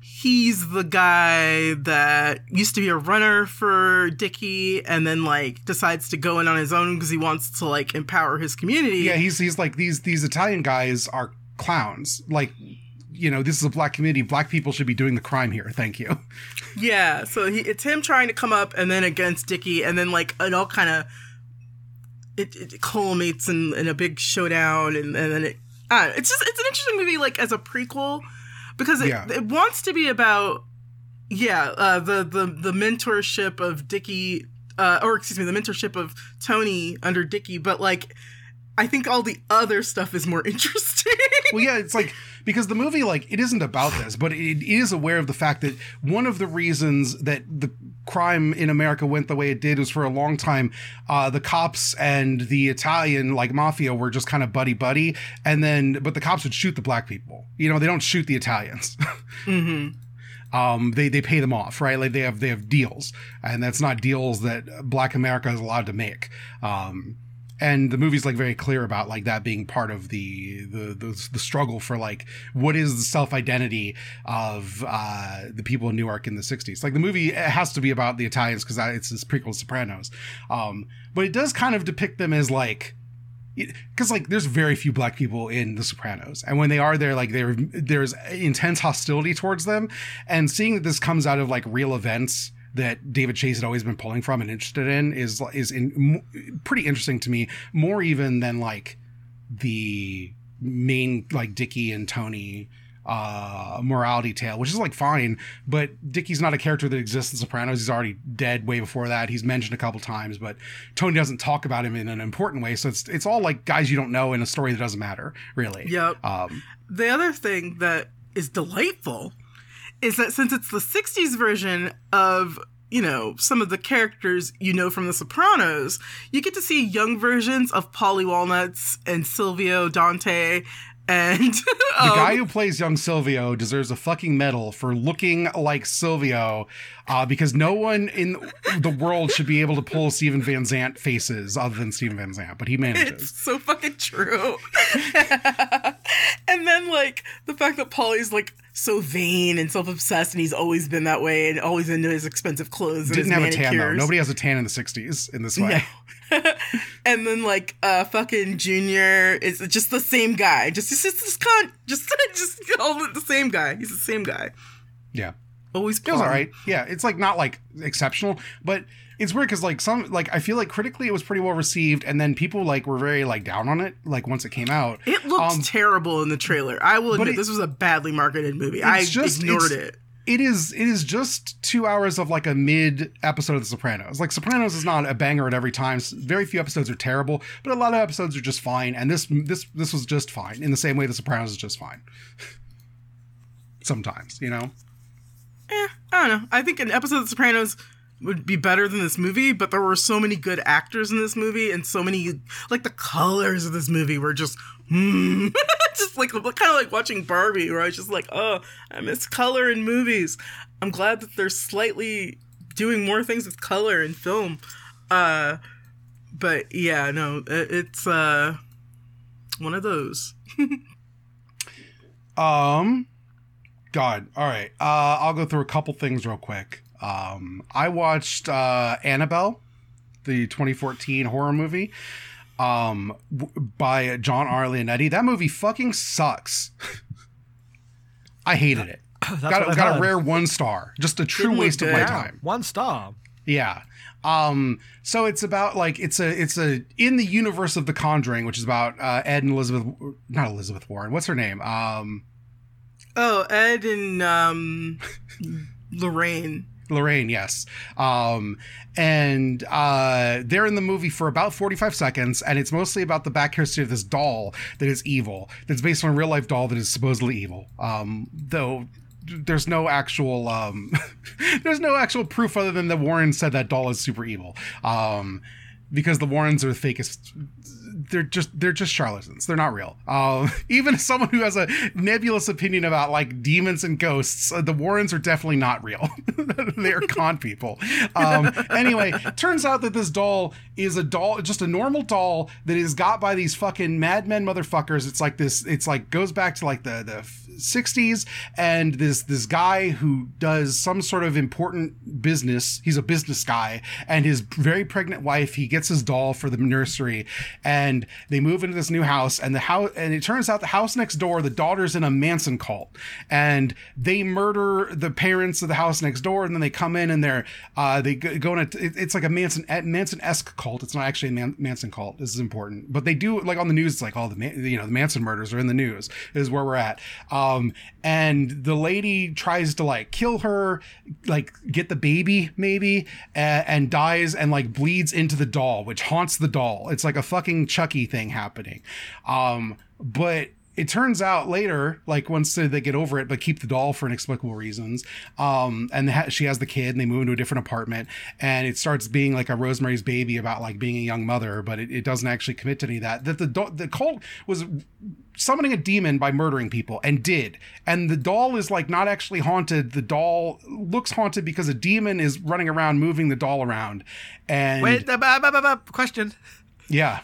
Speaker 3: he's the guy that used to be a runner for Dickie and then like decides to go in on his own because he wants to like empower his community.
Speaker 1: Yeah, he's he's like these these Italian guys are clowns. Like, you know, this is a black community. Black people should be doing the crime here. Thank you.
Speaker 3: Yeah, so he, it's him trying to come up and then against Dickie and then like it all kind of it, it culminates in, in a big showdown and, and then it uh, it's just it's an interesting movie like as a prequel because it,
Speaker 1: Yeah.
Speaker 3: it wants to be about yeah uh, the the the mentorship of Dickie uh, or excuse me the mentorship of Tony under Dickie but like I think all the other stuff is more (laughs) interesting.
Speaker 1: well yeah it's like because the movie like it isn't about this but it is aware of the fact that one of the reasons that the crime in america went the way it did was for a long time uh the cops and the italian like mafia were just kind of buddy buddy and then but the cops would shoot the black people you know they don't shoot the italians (laughs) um, they they pay them off, right? Like they have they have deals, and that's not deals that Black America is allowed to make. Um, and the movie's like very clear about like that being part of the the the, the struggle for like what is the self identity of uh, the people in Newark in the '60s. Like the movie has to be about the Italians because it's this prequel to Sopranos, um, but it does kind of depict them as like because like there's very few black people in the sopranos. And when they are there like there there's intense hostility towards them. And seeing that this comes out of like real events that David Chase had always been pulling from and interested in is is in, m- pretty interesting to me more even than like the main like Dickie and Tony uh morality tale which is like fine but Dickie's not a character that exists in Sopranos. He's already dead way before that. He's mentioned a couple times but Tony doesn't talk about him in an important way so it's it's all like guys you don't know in a story that doesn't matter really.
Speaker 3: Yep.
Speaker 1: um
Speaker 3: the other thing that is delightful is that since it's the 60s version of you know some of the characters you know from the sopranos you get to see young versions of Paulie Walnuts and silvio dante and (laughs)
Speaker 1: the
Speaker 3: um,
Speaker 1: guy who plays young Silvio deserves a fucking medal for looking like Silvio, uh, because no one in the world should be able to pull Steven Van Zandt faces other than Steven Van Zandt, but he
Speaker 3: it's
Speaker 1: manages.
Speaker 3: so fucking true (laughs) and then like the fact that Paulie's like so vain and self-obsessed and he's always been that way and always into his expensive clothes and
Speaker 1: Didn't have a tan though. Nobody has a tan in the '60s in this way.
Speaker 3: No. (laughs) (laughs) and then like uh fucking Junior is just the same guy. Just just just, just just just all the same guy. He's the same guy.
Speaker 1: Yeah.
Speaker 3: Always
Speaker 1: It was
Speaker 3: plum.
Speaker 1: all right. Yeah, it's like not like exceptional, but it's weird because like some like I feel like critically it was pretty well received, and then people like were very like down on it like once it came out.
Speaker 3: It looked
Speaker 1: Um,
Speaker 3: terrible in the trailer. I will admit
Speaker 1: it-
Speaker 3: this was a badly marketed movie. I
Speaker 1: just-
Speaker 3: ignored it.
Speaker 1: It is it is just two hours of like a mid episode of the sopranos like sopranos is not a banger at every time very few episodes are terrible but a lot of episodes are just fine and this this this was just fine in the same way the sopranos is just fine (laughs) sometimes you know
Speaker 3: Eh, I don't know. I think an episode of The Sopranos would be better than this movie, but there were so many good actors in this movie and so many like the colors of this movie were just hmm. (laughs) (laughs) just like kind of like watching Barbie where I was just like, "Oh, I miss color in movies." I'm glad that they're slightly doing more things with color in film. Uh but yeah, no, it, it's uh one of those. (laughs)
Speaker 1: um god all right uh i'll go through a couple things real quick um i watched uh annabelle the 2014 horror movie um w- by john r leonetti that movie fucking sucks. I hated it. (clears throat)
Speaker 2: That's
Speaker 1: got,
Speaker 2: what
Speaker 1: got a rare one star. Just a true
Speaker 3: Didn't
Speaker 1: waste of my
Speaker 3: Yeah.
Speaker 1: time.
Speaker 2: One star.
Speaker 1: yeah. Um so it's about like it's a it's a in the universe of the conjuring which is about uh ed and elizabeth not elizabeth warren. What's her name? Um
Speaker 3: Oh, Ed and um Lorraine.
Speaker 1: Lorraine, yes. Um, and uh, they're in the movie for about 45 seconds, and it's mostly about the back history of this doll that is evil, that's based on a real life doll that is supposedly evil. Um, though there's no actual um, (laughs) there's no actual proof other than the Warrens said that doll is super evil. Um, because the Warrens are the fakest they're just they're just charlatans. They're not real. Um, (laughs) even someone who has a nebulous opinion about like demons and ghosts, uh, the Warrens are definitely not real. (laughs) they are con people. Um, anyway, turns out that this doll is a doll, just a normal doll that is got by these fucking madmen motherfuckers. It's like this. It's like goes back to like the the 60s and this this guy who does some sort of important business he's a business guy and his very pregnant wife he gets his doll for the nursery and they move into this new house and the house and it turns out the house next door the daughter's in a Manson cult and they murder the parents of the house next door and then they come in and they're uh they go in a, it- it's like a Manson Manson-esque cult. It's not actually a Man, Manson cult. This is important. But they do like on the news it's like all the Man- you know the Manson murders are in the news is where we're at. um and the lady tries to like kill her like get the baby maybe and, and dies and like bleeds into the doll which haunts the doll. It's like a fucking chucky thing happening. Um but it turns out later, like once they get over it, but keep the doll for inexplicable reasons. Um, and ha- she has the kid, and they move into a different apartment, and it starts being like a Rosemary's Baby about like being a young mother, but it, it doesn't actually commit to any of that. That the do- the cult was summoning a demon by murdering people and did and the doll is like not actually haunted the doll looks haunted because a demon is running around moving the doll around and
Speaker 2: Wait, uh, bu- bu- bu- question.
Speaker 1: yeah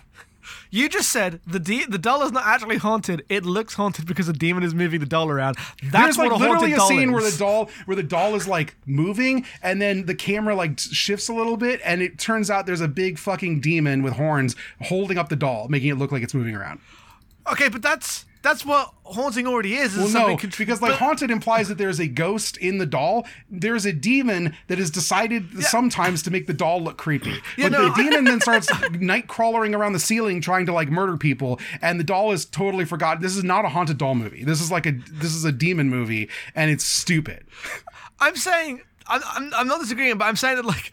Speaker 2: You just said the de- the doll is not actually haunted. It looks haunted because a demon is moving the doll around. That's
Speaker 1: There's like
Speaker 2: what a haunted
Speaker 1: literally a scene
Speaker 2: is.
Speaker 1: where the doll where the doll is like moving and then the camera like shifts a little bit and it turns out there's a big fucking demon with horns holding up the doll making it look like it's moving around.
Speaker 2: Okay, but that's that's what haunting already is. is
Speaker 1: Well, no, because like
Speaker 2: but-
Speaker 1: haunted implies that there's a ghost in the doll. There's a demon that has decided sometimes to make the doll look creepy. (laughs) but
Speaker 2: no,
Speaker 1: the demon then (laughs) starts night crawling around the ceiling trying to like murder people, and the doll is totally forgotten. This is not a haunted doll movie. This is like a this is a demon movie, and it's stupid.
Speaker 2: I'm saying I'm, I'm I'm not disagreeing, but I'm saying that like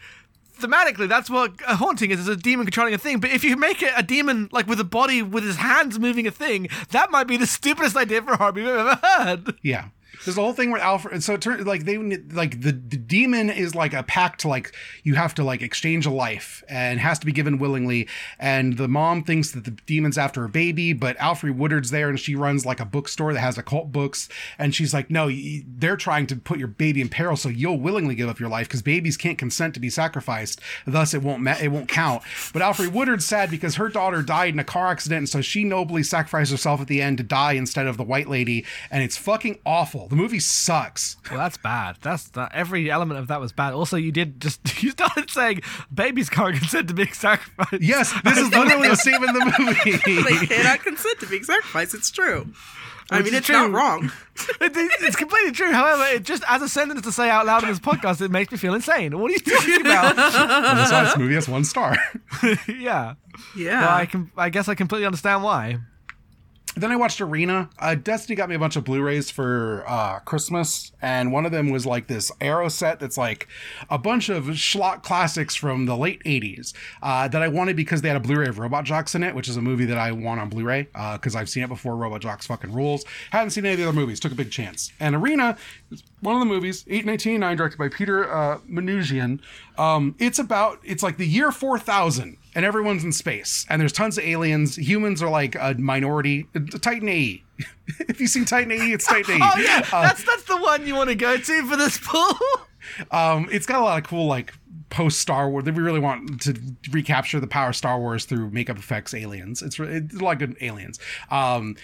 Speaker 2: thematically that's what a haunting is is a demon controlling a thing but if you make it a demon like with a body with his hands moving a thing that might be the stupidest idea for a horror movie i've ever heard
Speaker 1: Yeah. There's the whole thing where Alfre. So it turns like they like the, the demon is like a pact. Like you have to like exchange a life and has to be given willingly. And the mom thinks that the demon's after her baby, but Alfre Woodard's there and she runs like a bookstore that has occult books. And she's like, no, they're trying to put your baby in peril, so you'll willingly give up your life because babies can't consent to be sacrificed. Thus, it won't ma- it won't count. But Alfre Woodard's sad because her daughter died in a car accident, and so she nobly sacrificed herself at the end to die instead of the white lady. And it's fucking awful. The movie sucks.
Speaker 2: well that's bad that's that every element of that was bad also you did just (laughs) you started saying babies can't consent to being sacrificed
Speaker 1: Yes, this is literally a scene in the movie. (laughs)
Speaker 3: They cannot consent to being sacrificed. It's true. I mean, it's
Speaker 2: true.
Speaker 3: not wrong. (laughs)
Speaker 2: It- it- it's completely true however it just as a sentence to say out loud in this podcast it makes me feel insane what are you talking about
Speaker 1: That's why this movie has one star.
Speaker 2: yeah
Speaker 3: Yeah.
Speaker 2: well, I can I guess I completely understand why
Speaker 1: then I watched Arena. Uh, Destiny got me a bunch of Blu-rays for uh, Christmas, and one of them was like this Arrow set that's like a bunch of schlock classics from the late '80s uh, that I wanted because they had a Blu-ray of Robot Jox in it, which is a movie that I want on Blu-ray because I've seen it before. Robot Jox fucking rules. Hadn't seen any of the other movies. Took a big chance. And Arena one of the movies, 1989, directed by Peter uh, Manoogian. Um, it's about it's like the year 4000 and everyone's in space and there's tons of aliens. Humans are like a minority. Titan ae if you've seen titan ae it's titan ae (laughs) (laughs)
Speaker 2: Oh yeah, that's that's the one you want to go to for this pool. (laughs)
Speaker 1: um it's got a lot of cool like post star wars we really want to recapture the power of star wars through makeup effects aliens. It's, it's a lot of good aliens. Um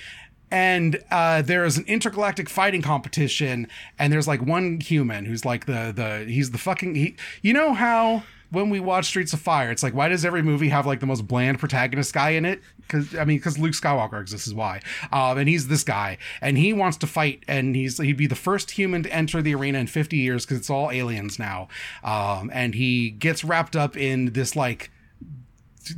Speaker 1: and uh, there's an intergalactic fighting competition and there's like one human who's like the the he's the fucking he you know how when we watch streets of fire it's like why does every movie have like the most bland protagonist guy in it? Because i mean because luke skywalker exists is why. Um, and he's this guy and he wants to fight and he's he'd be the first human to enter the arena in 50 years because it's all aliens now. Um, and he gets wrapped up in this like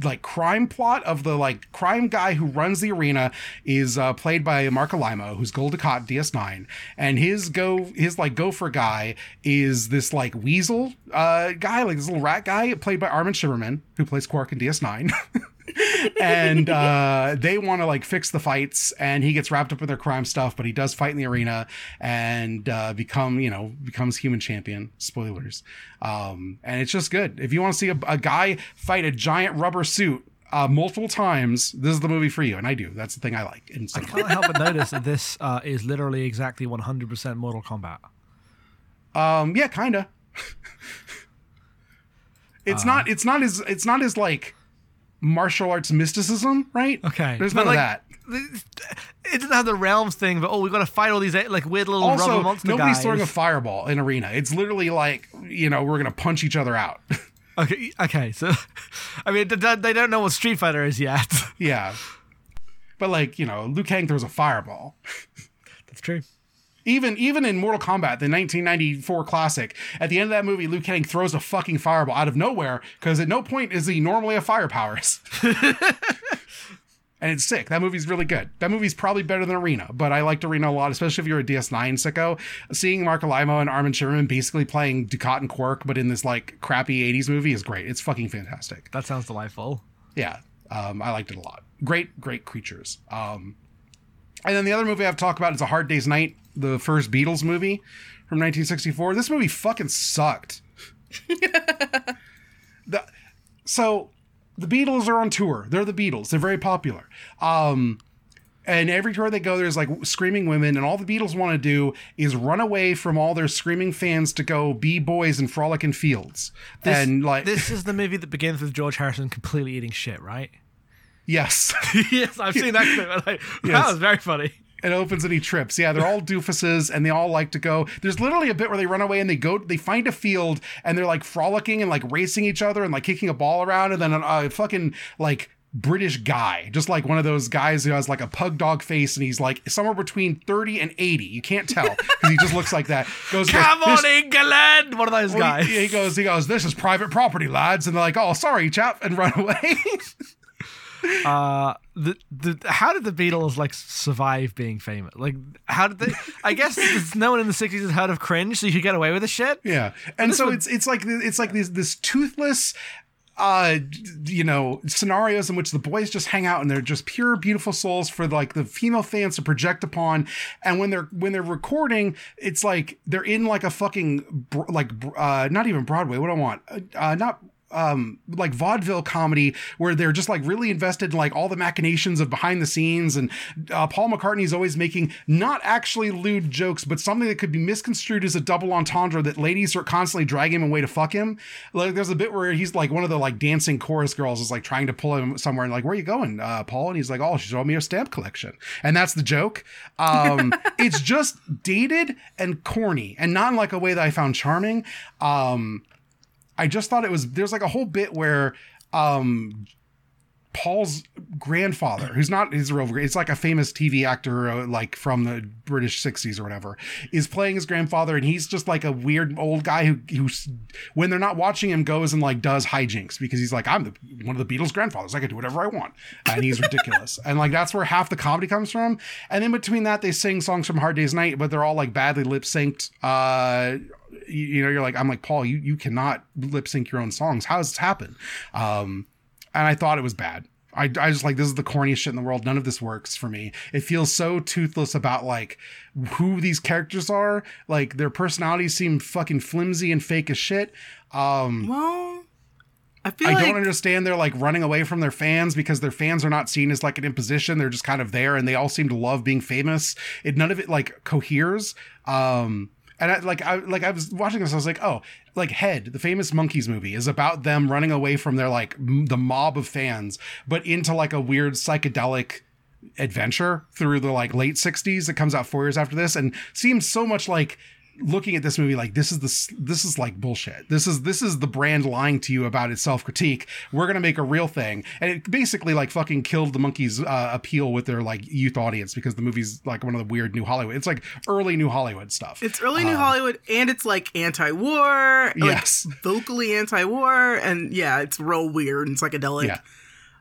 Speaker 1: like crime plot of the like crime guy who runs the arena is uh, played by Marc Alaimo, who's Dukat DS9, and his go his like gopher guy is this like weasel uh, guy, like this little rat guy, played by Armin Shimerman, who plays Quark in DS9. (laughs) and uh, they want to like fix the fights and he gets wrapped up in their crime stuff but he does fight in the arena and uh, become you know becomes human champion. Spoilers. Um, and it's just good. If you want to see a, a guy fight a giant rubber suit uh, multiple times this is the movie for you and i do. That's the thing i like. And so, i
Speaker 2: Can't help but notice that this uh, is literally exactly 100% Mortal Kombat.
Speaker 1: um yeah kind of (laughs) it's
Speaker 2: Uh-huh.
Speaker 1: not it's not as it's not as like martial arts mysticism right
Speaker 2: Okay,
Speaker 1: there's none
Speaker 2: like-
Speaker 1: of that
Speaker 2: it doesn't have the realms thing, but oh, we got to fight all these eh, like weird little rubber
Speaker 1: Also,
Speaker 2: monster
Speaker 1: nobody's
Speaker 2: guys.
Speaker 1: throwing a fireball in arena. It's literally like you know we're gonna punch each other out. (laughs)
Speaker 2: okay, okay, so (laughs) I mean, they don't- they don't know what Street Fighter is yet. (laughs)
Speaker 1: yeah, but like you know, Liu Kang throws a fireball.
Speaker 2: That's true.
Speaker 1: Even even in Mortal Kombat, the 1994 classic, at the end of that movie, Liu Kang throws a fucking fireball out of nowhere because at no point is he normally a fire powers. (laughs) and it's sick. That movie's really good. That movie's probably better than Arena, but I liked Arena a lot, especially if you're a DS9 sicko. Seeing Marc Alaimo and Armin Sherman basically playing Dukat and Quark, but in this like crappy 80s movie is great. It's fucking fantastic.
Speaker 2: That sounds delightful.
Speaker 1: Yeah, um, I liked it a lot. Great, great creatures. Um, and then the other movie I've talked about is A Hard Day's Night, the first Beatles movie from 1964. This movie fucking sucked. (laughs) the, so the Beatles are on tour. They're the Beatles. They're very popular. Um, and every tour they go, there's like screaming women, and all the Beatles want to do is run away from all their screaming fans to go be boys and frolic in fields.
Speaker 2: This,
Speaker 1: and like,
Speaker 2: this is the movie that begins with George Harrison completely eating shit, right?
Speaker 1: Yes. (laughs)
Speaker 2: yes, I've seen that clip. I-
Speaker 1: Yes.
Speaker 2: That was very funny.
Speaker 1: it opens and he trips. Yeah, they're all doofuses and they all like to go. There's literally a bit where they run away and they go, they find a field and they're like frolicking and like racing each other and like kicking a ball around. And then a, fucking like British guy, just like one of those guys who has like a pug dog face and he's like somewhere between 30 and 80. You can't tell because he just looks like that. (laughs) Goes,
Speaker 2: Come
Speaker 1: "This-
Speaker 2: on, England! One of those
Speaker 1: well,
Speaker 2: guys.
Speaker 1: he, he goes, he goes, this is private property, lads. And they're like, oh, sorry, chap, and run away. (laughs)
Speaker 2: uh the, the how did the Beatles like survive being famous? Like how did they I guess (laughs) no one in the 60s has heard of cringe so you could get away with the shit.
Speaker 1: Yeah, and so
Speaker 2: would-
Speaker 1: it's it's like it's like this this toothless, uh, you know, scenarios in which the boys just hang out and they're just pure beautiful souls for like the female fans to project upon. And when they're when they're recording, it's like they're in like a fucking br- like br- uh not even Broadway. What do I want? Uh, uh, not um like vaudeville comedy where they're just like really invested in like all the machinations of behind the scenes. And uh, paul mccartney's always making not actually lewd jokes but something that could be misconstrued as a double entendre that ladies are constantly dragging him away to fuck him. Like there's a bit where he's like one of the like dancing chorus girls is like trying to pull him somewhere and like where are you going uh paul? And he's like oh she showed me her stamp collection. And that's the joke. Um (laughs) it's just dated and corny and not in like a way that i found charming. Um I just thought it was there's like a whole bit where um Paul's grandfather, who's not his real, it's like a famous TV actor, uh, like from the British 60s or whatever, is playing his grandfather, and he's just like a weird old guy who, when they're not watching him, goes and like does hijinks because he's like, I'm the, one of the Beatles' grandfathers. I can do whatever I want. And he's ridiculous. (laughs) and like, that's where half the comedy comes from. And in between that, they sing songs from Hard Day's Night, but they're all like badly lip synced. Uh, you, you know, you're like, I'm like, Paul, you, you cannot lip sync your own songs. How does this happen? Um, and I thought it was bad. I, I just like this is the corniest shit in the world. None of this works for me. It feels so toothless about like who these characters are. Like their personalities seem fucking flimsy and fake as shit. Um,
Speaker 3: Well, I feel
Speaker 1: I
Speaker 3: like
Speaker 1: don't understand. They're like running away from their fans because their fans are not seen as like an imposition. They're just kind of there, and they all seem to love being famous. It none of it like coheres. Um, and I, like I like I was watching this, I was like, oh, like Head, the famous Monkees movie, is about them running away from their like m- the mob of fans, but into like a weird psychedelic adventure through the like late 60s that comes out four years after this and seems so much like looking at this movie like this is the this is like bullshit this is this is the brand lying to you about its self-critique we're gonna make a real thing and it basically like fucking killed the Monkees uh, appeal with their like youth audience because the movie's like one of the weird new hollywood it's like early new hollywood stuff
Speaker 3: it's early New
Speaker 1: Um,
Speaker 3: Hollywood and it's like anti-war, like
Speaker 1: Yes.
Speaker 3: vocally anti-war, and yeah, it's real weird and psychedelic.
Speaker 1: yeah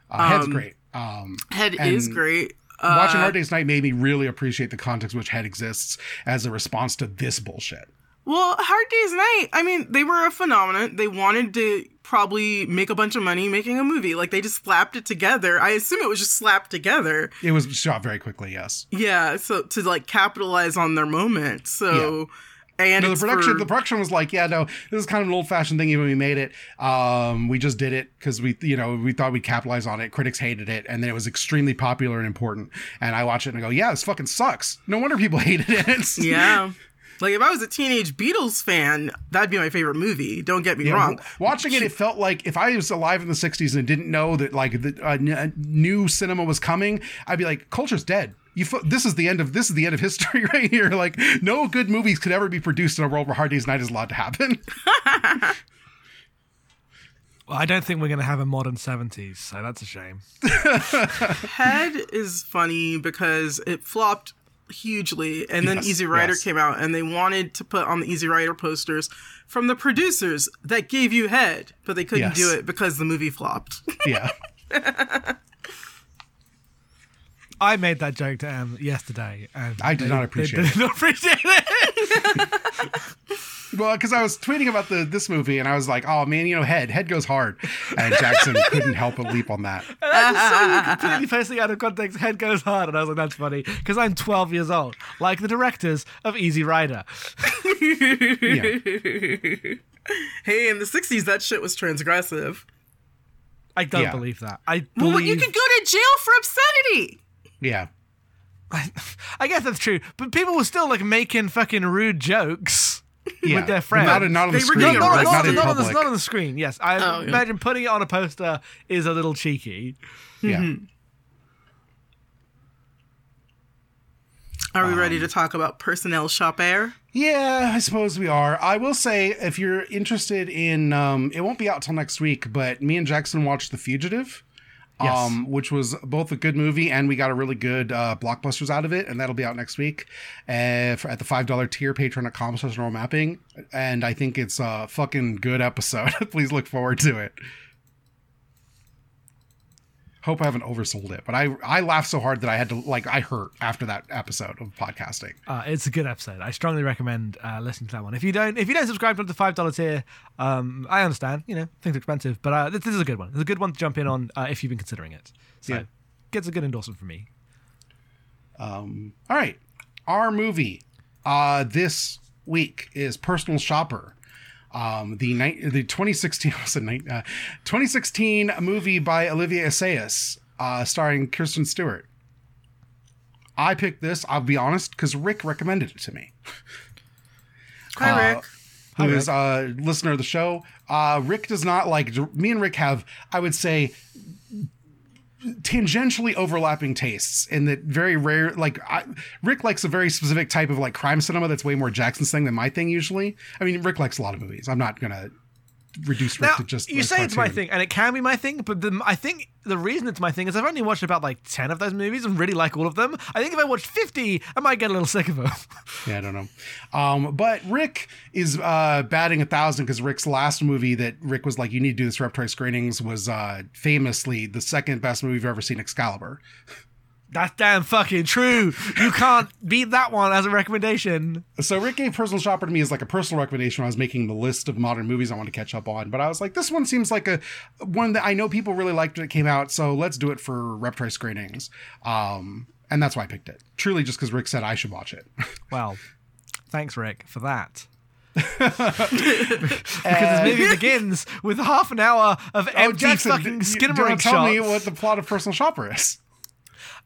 Speaker 1: uh, head's
Speaker 3: um,
Speaker 1: great um
Speaker 3: Head
Speaker 1: And
Speaker 3: is great. Uh,
Speaker 1: watching hard day's night made me really appreciate the context which head exists as a response to this bullshit
Speaker 3: Well, Hard Day's Night, I mean, they were a phenomenon. They wanted to probably make a bunch of money making a movie. Like, they just slapped it together. I assume it was just slapped together.
Speaker 1: it was shot very quickly yes
Speaker 3: Yeah, so to like capitalize on their moment. So, and
Speaker 1: No, the production
Speaker 3: for-
Speaker 1: the production was like, yeah, no, this is kind of an old fashioned thing. Even we made it, um, we just did it because we, you know, we thought we'd capitalize on it. Critics hated it, and then it was extremely popular and important. And I watch it and I go, yeah, this fucking sucks. No wonder people (laughs) hated it.
Speaker 3: yeah. Like if I was a teenage Beatles fan, that'd be my favorite movie. Don't get me
Speaker 1: Yeah,
Speaker 3: wrong.
Speaker 1: watching it, it felt like if I was alive in the '60s and didn't know that like the uh, uh, new cinema was coming, I'd be like, "Culture's dead. You, fo- this is the end of this is the end of history (laughs) right here. Like, no good movies could ever be produced in a world where Hard Day's Night is allowed to happen." (laughs)
Speaker 2: Well, I don't think we're going to have a modern 70s, so that's a shame. (laughs)
Speaker 3: Head is funny because it flopped hugely, and then
Speaker 1: Yes,
Speaker 3: Easy Rider
Speaker 1: yes.
Speaker 3: came out, and they wanted to put on the Easy Rider posters from the producers that gave you Head, but they couldn't
Speaker 1: Yes.
Speaker 3: do it because the movie flopped.
Speaker 1: yeah,
Speaker 2: I made that joke to Em yesterday, and
Speaker 1: I did
Speaker 2: they-
Speaker 1: not
Speaker 2: they
Speaker 1: appreciate
Speaker 2: did not appreciate it. (laughs)
Speaker 1: well, because I was tweeting about the this movie and I was like, "Oh man, you know, head head goes hard," and Jackson (laughs) couldn't help but leap on that.
Speaker 2: And I just saw you completely posting out of context. Head goes hard, and I was like, "That's funny," because I'm 12 years old, like the directors of Easy Rider. (laughs)
Speaker 1: Yeah,
Speaker 3: hey, in the 60s, that shit was transgressive.
Speaker 2: I don't
Speaker 1: Yeah.
Speaker 2: believe that. I
Speaker 3: Well, you could go to jail for obscenity.
Speaker 1: Yeah. (laughs)
Speaker 2: I guess that's true, but people were still like making fucking rude jokes.
Speaker 1: Yeah,
Speaker 2: With their friends.
Speaker 1: Not, not on the
Speaker 3: They were
Speaker 1: screen,
Speaker 3: getting
Speaker 2: No,
Speaker 1: like
Speaker 2: not,
Speaker 1: not in
Speaker 2: not, on the, not on the screen. Yes, I
Speaker 3: Oh, yeah.
Speaker 2: imagine putting it on a poster is a little cheeky.
Speaker 1: yeah.
Speaker 3: Are we
Speaker 1: Um,
Speaker 3: ready to talk about Personal Shopper?
Speaker 1: Yeah, I suppose we are. I will say, if you're interested in, um, it won't be out till next week, but me and Jackson watched The Fugitive,
Speaker 2: Yes.
Speaker 1: um, which was both a good movie and we got a really good uh, blockbusters out of it, and that'll be out next week uh, for, at the five dollar tier, patreon.com slash normal mapping, and I think it's a fucking good episode. (laughs) Please look forward to it. Hope I haven't oversold it, but I I laughed so hard that I had to like I hurt after that episode of podcasting.
Speaker 2: Uh, it's a good episode. I strongly recommend uh, listening to that one. If you don't, if you don't subscribe to the five dollar tier, um, I understand. You know, things are expensive, but uh, this, this is a good one. It's a good one to jump in on uh, if you've been considering it. So,
Speaker 1: Yeah.
Speaker 2: gets a good endorsement from me.
Speaker 1: Um, All right. Our movie uh, this week is Personal Shopper. Um, the ni- the 2016 (laughs) was it ni- uh, 2016 movie by Olivier Assayas, uh, starring Kristen Stewart. I picked this. I'll be honest, because Rick recommended it to me. (laughs)
Speaker 3: Hi,
Speaker 1: Uh,
Speaker 3: Rick.
Speaker 1: who is a listener of the show. Uh, Rick does not like me and Rick have, I would say, tangentially overlapping tastes in that very rare like I, Rick likes a very specific type of like crime cinema that's way more Jackson's thing than my thing usually. I mean, Rick likes a lot of movies. I'm not gonna reduce Rick
Speaker 2: Now,
Speaker 1: to just
Speaker 2: you
Speaker 1: a
Speaker 2: say it's my thing, and it can be my thing, but the, I think the reason it's my thing is I've only watched about like 10 of those movies and really like all of them. I think if I watched 50, I might get a little sick of them. (laughs)
Speaker 1: Yeah, I don't know. Um, but Rick is uh, batting a thousand because Rick's last movie that Rick was like, you need to do this repertory screenings was uh, famously the second best movie you've ever seen, Excalibur. (laughs)
Speaker 2: That's damn fucking true. You can't beat that one as a recommendation.
Speaker 1: So Rick gave Personal Shopper to me as like a personal recommendation when I was making the list of modern movies I want to catch up on. But I was like, this one seems like a one that I know people really liked when it came out, so let's do it for repertory screenings. Um, and that's why I picked it. Truly just because Rick said I should watch it. (laughs)
Speaker 2: Well, thanks, Rick, for that. (laughs) (laughs) because this movie begins with half an hour of empty
Speaker 1: Uh, Jackson,
Speaker 2: fucking skimmering
Speaker 1: don't tell me what the plot of Personal Shopper is.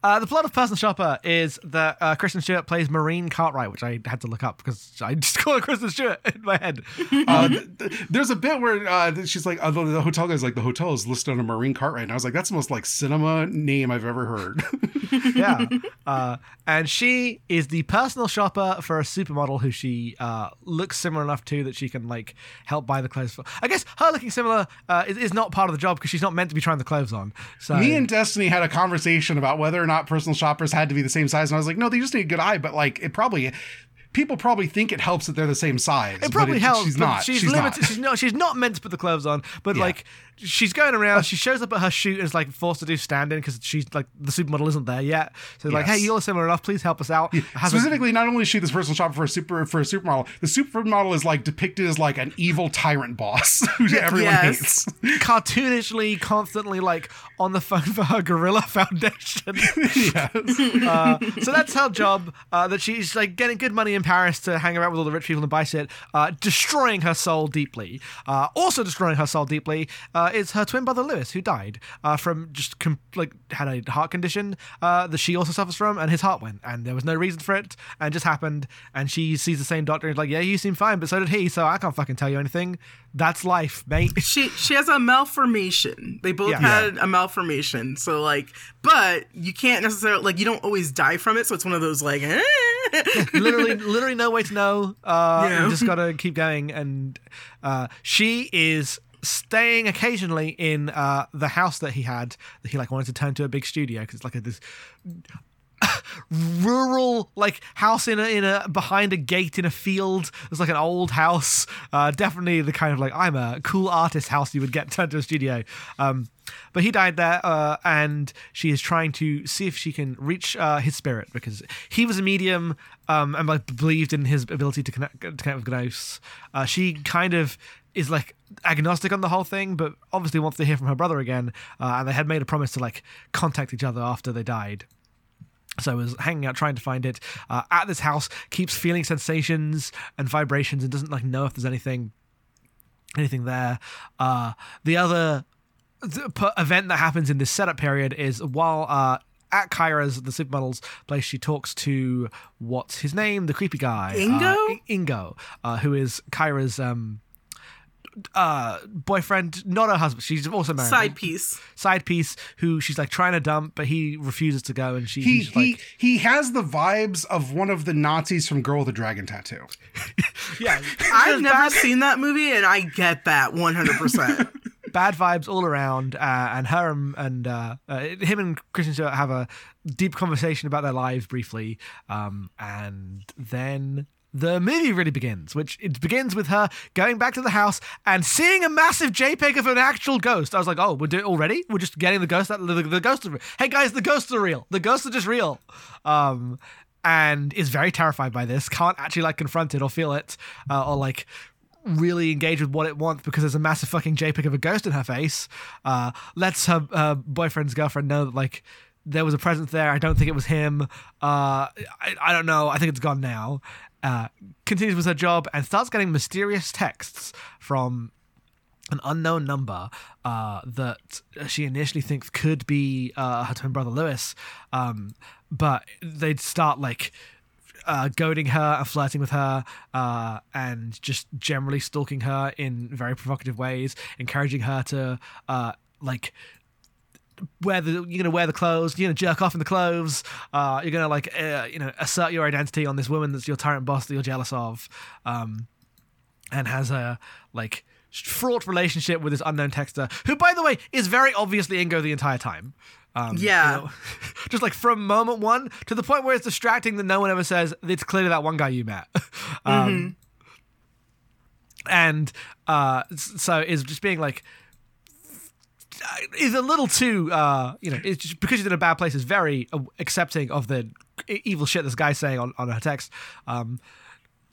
Speaker 2: Uh, the plot of Personal Shopper is that uh, Kristen Stewart plays Maureen Cartwright, which I had to look up because I (laughs) just call her Kristen Stewart (laughs) in my head.
Speaker 1: Uh, th- th- there's a bit where uh, she's like, uh, the, the hotel guy's like, the hotel is listed on a Maureen Cartwright. And I was like, that's the most like cinema name I've ever heard. (laughs)
Speaker 2: yeah. Uh, and she is the personal shopper for a supermodel who she uh, looks similar enough to that she can like help buy the clothes for. I guess her looking similar uh, is, is not part of the job because she's not meant to be trying the clothes on. So
Speaker 1: Me and Destiny had a conversation about whether or not personal shoppers had to be the same size, and I was like, no, they just need a good eye. But like, it probably people probably think it helps that they're the same size.
Speaker 2: It probably
Speaker 1: but
Speaker 2: helps.
Speaker 1: She's not.
Speaker 2: She's,
Speaker 1: she's
Speaker 2: limited.
Speaker 1: Not.
Speaker 2: She's not. She's not meant to put the clothes on. But
Speaker 1: Yeah.
Speaker 2: like, she's going around. She shows up at her shoot and is like forced to do stand in because she's like the supermodel isn't there yet. So they're like, hey, you're similar enough. Please help us out. A-
Speaker 1: Specifically, not only is she this personal shopper for a super for a supermodel, the supermodel is like depicted as like an evil tyrant boss (laughs) who everyone
Speaker 3: Yes.
Speaker 1: hates. (laughs)
Speaker 2: cartoonishly, constantly like on the phone for her Gorilla Foundation. (laughs)
Speaker 1: yes.
Speaker 2: uh, so that's her job. Uh, that she's like getting good money in Paris to hang around with all the rich people and buy shit, uh, destroying her soul deeply. Uh, also destroying her soul deeply uh, is her twin brother Lewis, who died uh, from just com- like had a heart condition uh, that she also suffers from, and his heart went, and there was no reason for it, and it just happened. And she sees the same doctor and is like, "Yeah, you seem fine, but so did he, so I can't fucking tell you anything. That's life, mate." (laughs)
Speaker 3: she she has a malformation. They both
Speaker 2: Yeah.
Speaker 3: had a malformation. So like, but you can't necessarily like you don't always die from it. So it's one of those like, eh. (laughs)
Speaker 2: literally, literally no way to know. Uh,
Speaker 3: Yeah.
Speaker 2: Just gotta keep going. And uh, she is staying occasionally in uh, the house that he had that he like wanted to turn to a big studio because it's like a, this (laughs) rural like house in a in a behind a gate in a field. It's like an old house. Uh, definitely the kind of like I'm a cool artist house you would get (laughs) turned to a studio. Um, but he died there, uh, and she is trying to see if she can reach uh, his spirit because he was a medium um, and like believed in his ability to connect, to connect with ghosts. Uh, she kind of is like agnostic on the whole thing, but obviously wants to hear from her brother again. Uh, and they had made a promise to like contact each other after they died. So I was hanging out trying to find it uh, at this house. Keeps feeling sensations and vibrations and doesn't like know if there's anything anything there. Uh, the other th- event that happens in this setup period is while uh, at Kyra's the supermodel's place, she talks to what's his name, the creepy guy,
Speaker 3: Ingo?
Speaker 2: uh, Ingo, uh, who is Kyra's um, uh, boyfriend, not her husband. She's also married.
Speaker 3: side piece.
Speaker 2: Side piece who she's like trying to dump, but he refuses to go, and she
Speaker 1: He
Speaker 2: he's
Speaker 1: he
Speaker 2: like,
Speaker 1: he has the vibes of one of the Nazis from Girl with the Dragon Tattoo. (laughs)
Speaker 2: yeah,
Speaker 3: I've never
Speaker 2: bad,
Speaker 3: seen that movie, and I get that one hundred percent. (laughs)
Speaker 2: bad vibes all around. Uh, and her and, and uh, uh, him and Kristen Stewart have a deep conversation about their lives briefly, um, and then. The movie really begins, which it begins with her going back to the house and seeing a massive JPEG of an actual ghost. I was like, "Oh, we're doing it already? We're just getting the ghost. The, the, the ghosts are. Hey guys, the ghosts are real. The ghosts are just real." Um, and is very terrified by this. Can't actually like confront it or feel it, uh, or like really engage with what it wants because there's a massive fucking JPEG of a ghost in her face. Uh, lets her boyfriend's girlfriend know that like there was a presence there. I don't think it was him. Uh, I, I don't know. I think it's gone now. Uh, continues with her job and starts getting mysterious texts from an unknown number uh, that she initially thinks could be uh, her twin brother Lewis, um, but they'd start like uh, goading her and flirting with her, uh, and just generally stalking her in very provocative ways, encouraging her to uh, like wear the you're gonna wear the clothes, you're gonna jerk off in the clothes, uh, you're gonna like uh, you know assert your identity on this woman that's your tyrant boss that you're jealous of, um, and has a like fraught relationship with this unknown texter, who by the way is very obviously Ingo the entire time. Um, you
Speaker 3: Yeah.
Speaker 2: know, (laughs) just like from moment one to the point where it's distracting that no one ever says it's clearly that one guy you met. (laughs) um, And uh, so is just being like is a little too uh you know it's just because she's in a bad place is very uh, accepting of the evil shit this guy's saying on, on her text. Um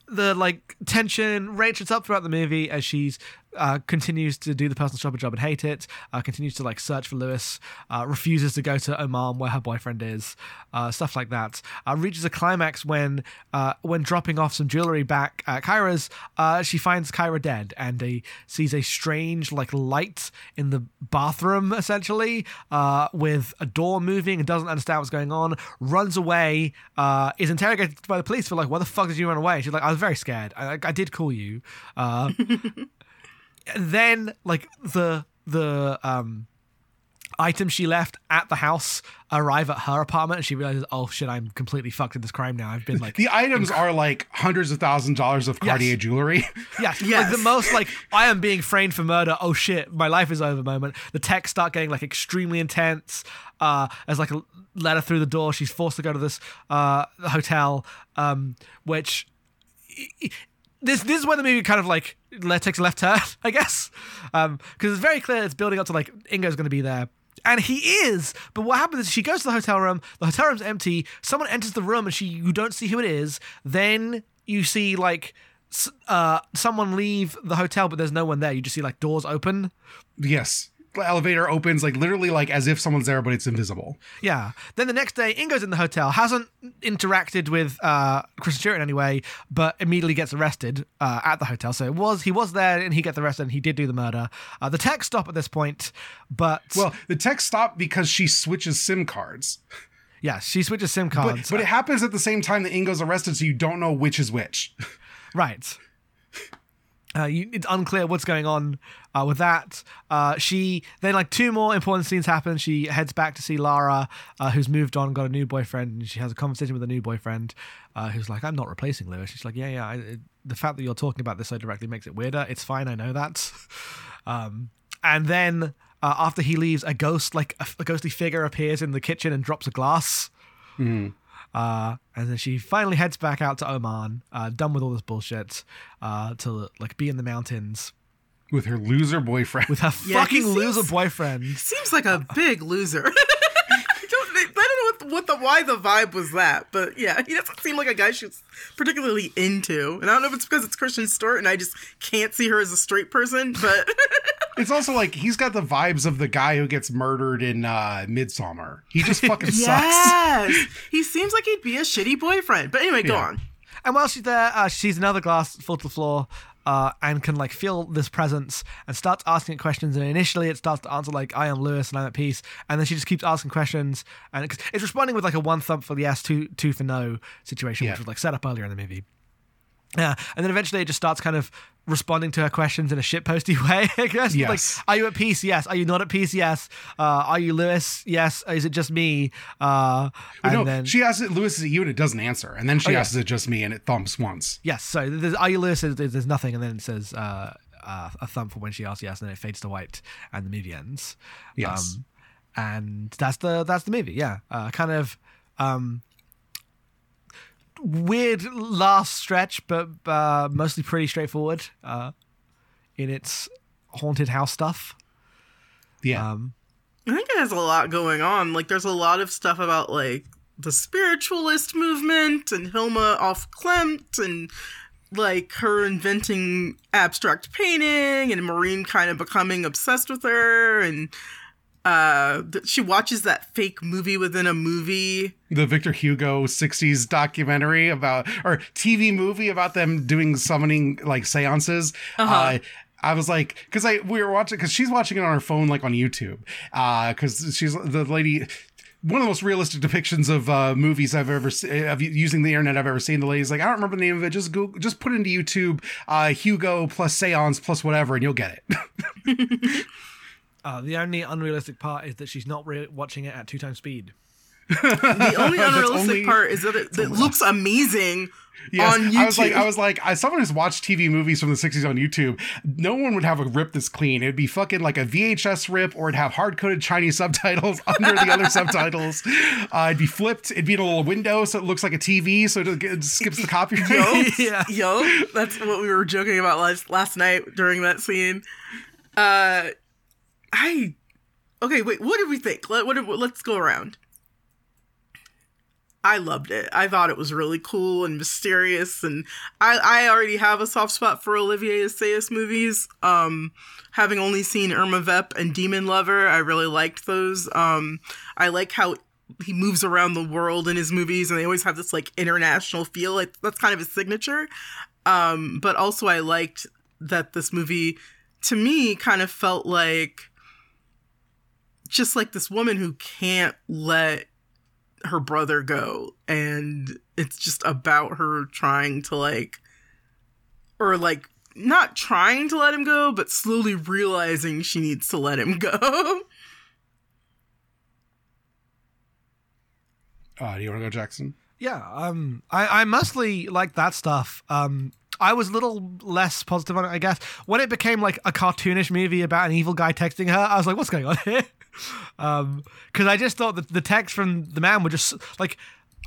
Speaker 2: the like tension ratchets up throughout the movie as she's uh, continues to do the personal shopper job and hate it. Uh, continues to like search for Lewis. Uh, refuses to go to Oman where her boyfriend is. Uh, stuff like that. Uh, reaches a climax when uh, when dropping off some jewelry back at Kyra's. Uh, she finds Kyra dead and a, sees a strange like light in the bathroom essentially uh, with a door moving and doesn't understand what's going on. Runs away. Uh, is interrogated by the police for like, why the fuck did you run away? She's like, I was very scared. I, I did call you. (laughs) Then like the the um items she left at the house arrive at her apartment and she realizes oh shit i'm completely fucked in this crime now i've been (laughs) like
Speaker 1: The items are like hundreds of thousands of dollars of Cartier jewelry. (laughs)
Speaker 2: yeah, like the most like I am being framed for murder. Oh shit, my life is over moment. The texts start getting like extremely intense. Uh, as like a letter through the door, she's forced to go to this uh hotel, um, which this this is where the movie kind of like takes a left turn, (laughs) I guess, because it's very clear it's building up to like Ingo's going to be there. And he is, but what happens is she goes to the hotel room. The hotel room's empty. Someone enters the room, and she you don't see who it is. Then you see like uh, someone leave the hotel, but there's no one there. You just see like doors open.
Speaker 1: yes. Elevator opens like literally like as if someone's there, but it's invisible.
Speaker 2: Yeah. Then the next day, Ingo's in the hotel, hasn't interacted with uh, Kristen Stewart in any way, but immediately gets arrested uh, at the hotel. So it was he was there and he gets arrested and he did do the murder. Uh, the text stop at this point, but
Speaker 1: Well, the text stop because she switches SIM cards.
Speaker 2: yeah, she switches SIM
Speaker 1: But,
Speaker 2: cards.
Speaker 1: but it happens at the same time that Ingo's arrested, so you don't know which is which. (laughs)
Speaker 2: Right. Uh, you, it's unclear what's going on uh, with that. Uh, she then like two more important scenes happen. She heads back to see Lara, uh, who's moved on, got a new boyfriend, and she has a conversation with a new boyfriend, uh, who's like, "I'm not replacing Lewis." She's like, "Yeah, yeah. I, it, the fact that you're talking about this so directly makes it weirder. It's fine. I know that." (laughs) um, and then uh, after he leaves, a ghost, like a, a ghostly figure, appears in the kitchen and drops a glass. Uh, and then she finally heads back out to Oman, uh, done with all this bullshit, uh, to like be in the mountains
Speaker 1: With her loser boyfriend.
Speaker 2: with her
Speaker 3: Yeah, he
Speaker 2: fucking loser
Speaker 3: seems-
Speaker 2: boyfriend.
Speaker 3: Seems like a big loser. (laughs) I don't, I don't know what, what the why the vibe was that, but yeah, he doesn't seem like a guy she's particularly into. And I don't know if it's because it's Kristen Stewart and I just can't see her as a straight person, but (laughs)
Speaker 1: It's also like he's got the vibes of the guy who gets murdered in uh Midsommar. He just (laughs) fucking sucks.
Speaker 3: yes, he seems like he'd be a shitty boyfriend. But anyway, go
Speaker 1: Yeah.
Speaker 3: on.
Speaker 2: And while she's there, uh, she sees another glass fall to the floor. Uh, and can like feel this presence and starts asking it questions. And initially, it starts to answer like "I am Lewis and I'm at peace," and then she just keeps asking questions. And it's, it's responding with like a one thump for the yes, two two for no situation,
Speaker 1: Yeah.
Speaker 2: which was like set up earlier in the movie. Yeah, and then eventually it just starts kind of responding to her questions in a shitposty (laughs) way. I guess.
Speaker 1: Yes.
Speaker 2: Like, are you at peace? Yes. Are you not at peace? Yes. Uh, are you Lewis? Yes. Is it just me? Uh, and
Speaker 1: no,
Speaker 2: then
Speaker 1: she asks it, Lewis, is it you? And it doesn't answer. And then she
Speaker 2: Oh, yeah.
Speaker 1: asks it just me, and it thumps once.
Speaker 2: yes. So there's, are you Lewis? There's, there's nothing, and then it says uh, uh, a thumb for when she asks yes, and then it fades to white, and the movie ends.
Speaker 1: Yes.
Speaker 2: Um, and that's the that's the movie. Yeah. Uh, kind of. Um, weird last stretch, but uh, mostly pretty straightforward uh, in its haunted house stuff.
Speaker 1: Yeah.
Speaker 2: Um,
Speaker 3: I think it has a lot going on. Like, there's a lot of stuff about like the spiritualist movement and Hilma af Klint and like her inventing abstract painting and Maureen kind of becoming obsessed with her and uh she watches that fake movie within a movie.
Speaker 1: the Victor Hugo 60s documentary about, or TV movie about them doing summoning like seances. uh I was like, because I we were watching, because she's watching it on her phone, like on YouTube, because she's the lady. One of the most realistic depictions of uh, movies I've ever seen, of using the internet I've ever seen. The lady's like, I don't remember the name of it. Just Google, just put into YouTube, uh, Hugo plus seance plus whatever, and you'll get it. (laughs) (laughs)
Speaker 2: uh, the only unrealistic part is that she's not re- watching it at two times speed. (laughs)
Speaker 3: The only unrealistic
Speaker 1: only-
Speaker 3: part is that it, it looks amazing
Speaker 1: Yes,
Speaker 3: on YouTube.
Speaker 1: I was like, I was like, as someone who's watched TV movies from the '60s on YouTube, no one would have a rip this clean. It'd be fucking like a VHS rip, or it'd have hard coded Chinese subtitles (laughs) under the other subtitles. Uh, it'd be flipped. It'd be in a little window, so it looks like a TV, so it, it skips the copyright.
Speaker 3: Yo, (laughs)
Speaker 2: Yeah.
Speaker 3: yo, that's what we were joking about last last night during that scene. Uh, I okay. Wait, what did we think? Let what let's go around. I loved it. I thought it was really cool and mysterious, and I I already have a soft spot for Olivier Assayas movies. Um, having only seen Irma Vep and Demon Lover, I really liked those. Um, I like how he moves around the world in his movies, and they always have this like international feel. Like that's kind of his signature. Um, but also, I liked that this movie, to me, kind of felt like just like this woman who can't let her brother go, and it's just about her trying to like, or like not trying to let him go, but slowly realizing she needs to let him (laughs) go.
Speaker 1: Uh, do you want to go, Jackson?
Speaker 2: Yeah, um, I, I mostly like that stuff. Um, I was a little less positive on it, I guess. When it became like a cartoonish movie about an evil guy texting her, I was like, what's going on here? (laughs) Um, because I just thought that the text from the man were just like.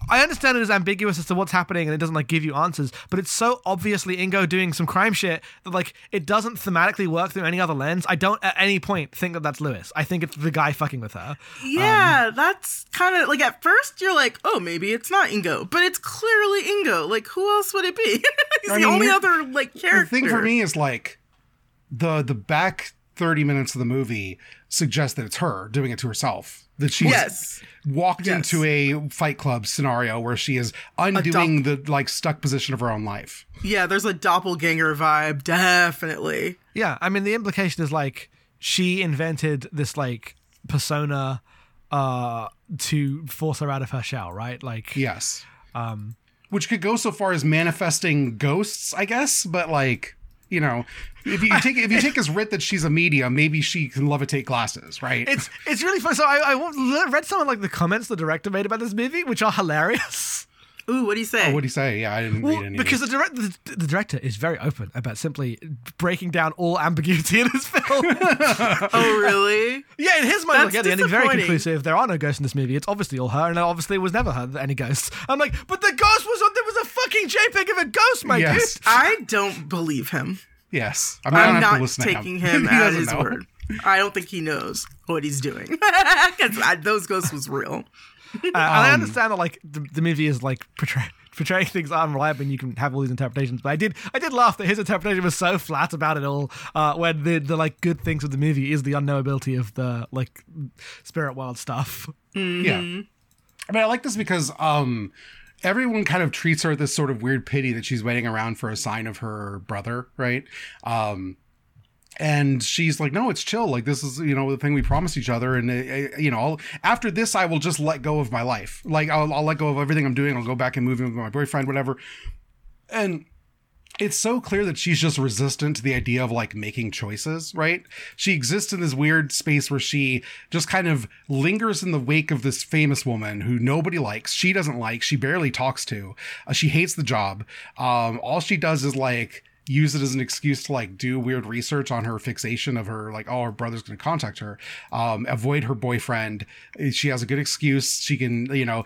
Speaker 2: I understand it is ambiguous as to what's happening and it doesn't like give you answers, but it's so obviously Ingo doing some crime shit that like it doesn't thematically work through any other lens. I don't at any point think that that's Lewis. I think it's the guy fucking with her.
Speaker 3: Yeah, um, that's kind of like at first you're like, oh, maybe it's not Ingo, but it's clearly Ingo. Like, who else would it be? (laughs) He's
Speaker 1: I
Speaker 3: the
Speaker 1: mean,
Speaker 3: only other like character.
Speaker 1: The thing for me is like the the back 30 minutes of the movie suggests that it's her doing it to herself. That she's
Speaker 3: Yes.
Speaker 1: walked
Speaker 3: Yes.
Speaker 1: into a fight club scenario where she is undoing the like stuck position of her own life.
Speaker 3: Yeah, there's a doppelganger vibe, definitely.
Speaker 2: Yeah, I mean the implication is like she invented this like persona uh to force her out of her shell, right? Like
Speaker 1: Yes.
Speaker 2: um
Speaker 1: Which could go so far as manifesting ghosts, I guess, but like, you know, if you take if you take as writ that she's a medium, maybe she can levitate glasses, right?
Speaker 2: it's it's really fun. So I, I read some of like the comments the director made about this movie, which are hilarious.
Speaker 3: Ooh, what do you say?
Speaker 1: Oh, what do you say? Yeah, I didn't
Speaker 2: Well,
Speaker 1: read any.
Speaker 2: because the, direct, the, the director is very open about simply breaking down all ambiguity in his film. (laughs)
Speaker 3: oh, really?
Speaker 2: yeah, in his mind, like, yeah, the ending's very conclusive. There are no ghosts in this movie. It's obviously all her, and obviously it was never her, any ghosts. I'm like, but the ghost was on. There was a fucking JPEG of a ghost, my
Speaker 1: Yes.
Speaker 2: dude. (laughs)
Speaker 3: I don't believe him.
Speaker 1: yes, I mean,
Speaker 3: I'm not taking (laughs) him,
Speaker 1: He
Speaker 3: at his
Speaker 1: know.
Speaker 3: word. I don't think he knows what he's doing because those ghosts was real. (laughs)
Speaker 2: Uh, and I understand that like the, the movie is like portray, (laughs) portraying things unreliable, and you can have all these interpretations. But I did I did laugh that his interpretation was so flat about it all. Uh, when the the like good things of the movie is the unknowability of the like spirit world stuff.
Speaker 1: Yeah. I mean, I like this because um, everyone kind of treats her with this sort of weird pity that she's waiting around for a sign of her brother, right? Um, and she's like, "No, it's chill. Like this is, you know, the thing we promised each other. And uh, you know, I'll, after this, I will just let go of my life. Like I'll, I'll let go of everything I'm doing. I'll go back and move in with my boyfriend, whatever." And it's so clear that she's just resistant to the idea of like making choices, right? She exists in this weird space where she just kind of lingers in the wake of this famous woman who nobody likes. She doesn't like, she barely talks to. Uh, she hates the job. Um, all she does is like use it as an excuse to like do weird research on her fixation of her like oh her brother's going to contact her. Um avoid her boyfriend. She has a good excuse. She can you know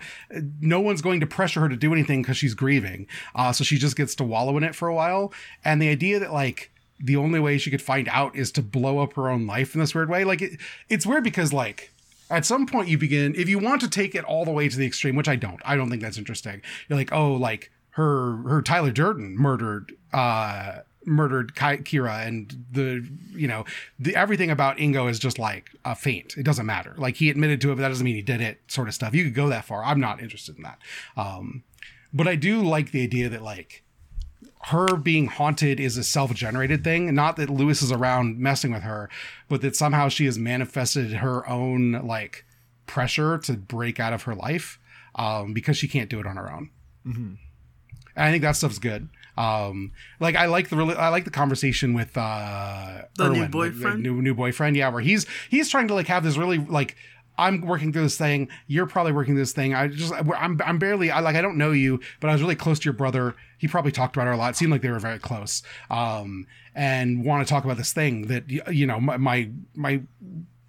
Speaker 1: no one's going to pressure her to do anything because she's grieving. Uh so she just gets to wallow in it for a while. And the idea that like the only way she could find out is to blow up her own life in this weird way like it, it's weird because like at some point you begin if you want to take it all the way to the extreme which i don't i don't think that's interesting. You're like oh like her her tyler durden murdered uh murdered Ki- Kyra and the you know the everything about ingo is just like a feint. It doesn't matter. Like he admitted to it but that doesn't mean he did it sort of stuff. You could go that far. I'm not interested in that. Um but i do like the idea that like her being haunted is a self-generated thing. Not that lewis is around messing with her but that somehow she has manifested her own like pressure to break out of her life um, because she can't do it on her own and i think that stuff's good um like i like the i like the conversation with uh
Speaker 3: The new
Speaker 1: Erwin,
Speaker 3: boyfriend?
Speaker 1: new, new boyfriend yeah where he's he's trying to like have this really like I'm working through this thing. You're probably working through this thing. I just, I'm, I'm barely, I like, I don't know you, but I was really close to your brother. He probably talked about her a lot. It seemed like they were very close. Um, and want to talk about this thing that, you know, my, my, my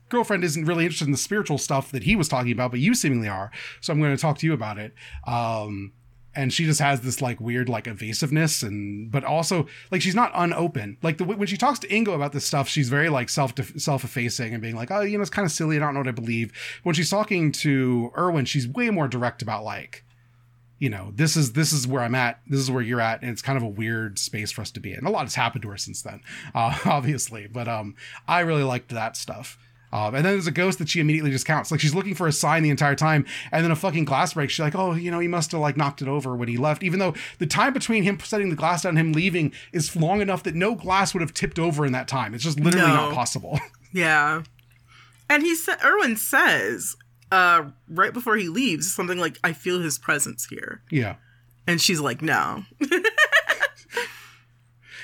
Speaker 1: girlfriend isn't really interested in the spiritual stuff that he was talking about, but you seemingly are. So I'm going to talk to you about it. Um, and she just has this like weird like evasiveness and but also like she's not unopen like the when she talks to ingo about this stuff she's very like self self-effacing and being like oh you know it's kind of silly. I don't know what i believe. When she's talking to erwin she's way more direct about like you know this is this is where i'm at. This is where you're at. And it's kind of a weird space for us to be in. A lot has happened to her since then uh, (laughs) obviously. But um i really liked that stuff um, and then there's a ghost that she immediately discounts. Like she's looking for a sign the entire time, and then a fucking glass breaks. She's like, "Oh, you know, he must have like knocked it over when he left." Even though the time between him setting the glass down and him leaving is long enough that no glass would have tipped over in that time. It's just literally
Speaker 3: No.
Speaker 1: not possible. (laughs)
Speaker 3: Yeah. And he said, Erwin says, uh, right before he leaves, something like, I feel his presence here.
Speaker 1: yeah,
Speaker 3: And she's like, no. (laughs)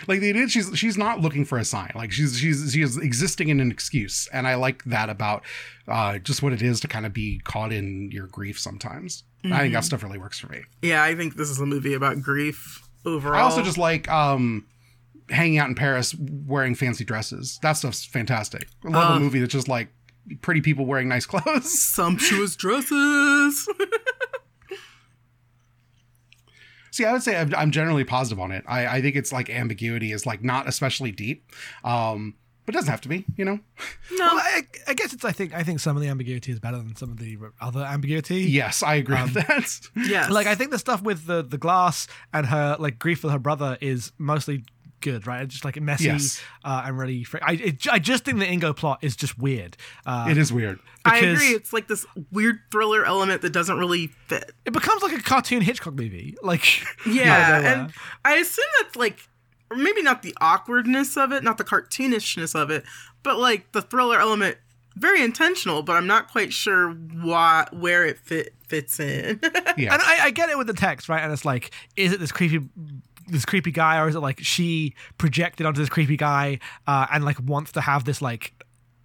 Speaker 1: like they did. She's she's not looking for a sign. Like she's she's she is existing in an excuse, and I like that about uh, just what it is to kind of be caught in your grief sometimes. I think that stuff really works for me.
Speaker 3: Yeah, I think this is a movie about grief overall.
Speaker 1: I also just like um hanging out in Paris wearing fancy dresses. That stuff's fantastic. I love a movie that's just like pretty people wearing nice (laughs) clothes.
Speaker 3: sumptuous dresses. (laughs)
Speaker 1: See, I would say I'm, I'm generally positive on it. I, I think it's like ambiguity is like not especially deep, um, but it doesn't have to be. You know?
Speaker 3: no.
Speaker 2: Well, I, I guess it's. I think. I think some of the ambiguity is better than some of the other ambiguity.
Speaker 1: Yes, I agree with that.
Speaker 3: Yeah,
Speaker 2: Like I think the stuff with the the glass and her like grief with her brother is mostly good, right? It's just like messy
Speaker 1: Yes.
Speaker 2: uh, and really. Fr- I it, I just think the Ingo plot is just weird. Uh,
Speaker 1: it is weird.
Speaker 3: I agree. It's like this weird thriller element that doesn't really fit.
Speaker 2: it becomes like a cartoon Hitchcock movie. (laughs) Like
Speaker 3: Yeah,
Speaker 2: out of nowhere.
Speaker 3: and I assume that's like, or maybe not the awkwardness of it, not the cartoonishness of it, but like the thriller element, very intentional. But I'm not quite sure why where it fit fits in. (laughs)
Speaker 1: Yeah.
Speaker 2: And I, I get it with the text, right? And it's like, is it this creepy, this creepy guy, or is it like she projected onto this creepy guy uh, and like wants to have this like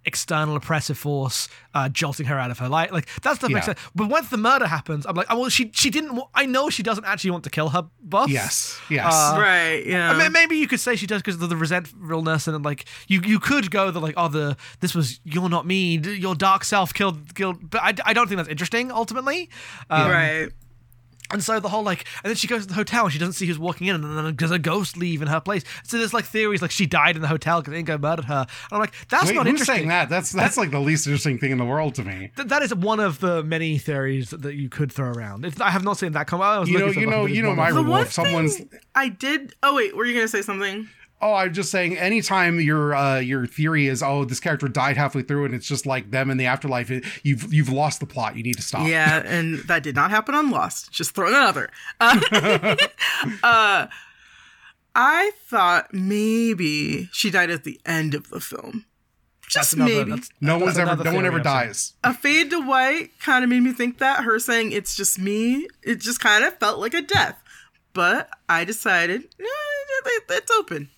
Speaker 2: external oppressive force uh, jolting her out of her life? Like that stuff makes
Speaker 1: Yeah.
Speaker 2: sense. But once the murder happens, I'm like, oh well, she she didn't. wa- I know she doesn't actually want to kill her boss.
Speaker 1: yes. Yes.
Speaker 2: Uh,
Speaker 3: right? Yeah.
Speaker 2: I mean, maybe you could say she does because of the resentfulness and like you you could go the like oh the this was you're not me your dark self killed killed but I, I don't think that's interesting ultimately um,
Speaker 3: right.
Speaker 2: And so the whole like, and then she goes to the hotel and she doesn't see who's walking in, and then there's a ghost leave in her place. So there's like theories like she died in the hotel because Ingo murdered her. And I'm like, that's
Speaker 1: Wait,
Speaker 2: not
Speaker 1: who's
Speaker 2: interesting.
Speaker 1: saying that? That's that's like the least interesting thing in the world to me.
Speaker 2: Th- that is one of the many theories that, that you could throw around. It's, I have not seen that come. I was
Speaker 1: You know,
Speaker 2: looking
Speaker 1: you
Speaker 2: for
Speaker 1: know,
Speaker 2: the-
Speaker 1: you know my rule. someone's
Speaker 3: thing I did. Oh wait, were you gonna say something?
Speaker 1: Oh, I'm just saying, anytime your uh, your theory is oh this character died halfway through and it's just like them in the afterlife, it, you've you've lost the plot. You need to stop.
Speaker 3: Yeah, (laughs) and that did not happen on Lost. Just throwing another. Uh, (laughs) uh, I thought maybe she died at the end of the film.
Speaker 2: that's
Speaker 3: Just
Speaker 2: another-
Speaker 3: maybe.
Speaker 2: that's-
Speaker 1: No
Speaker 2: that's
Speaker 1: one's ever no one ever dies.
Speaker 3: A fade to white kind of made me think that. Her saying it's just me, it just kind of felt like a death. But I decided, eh, it's open.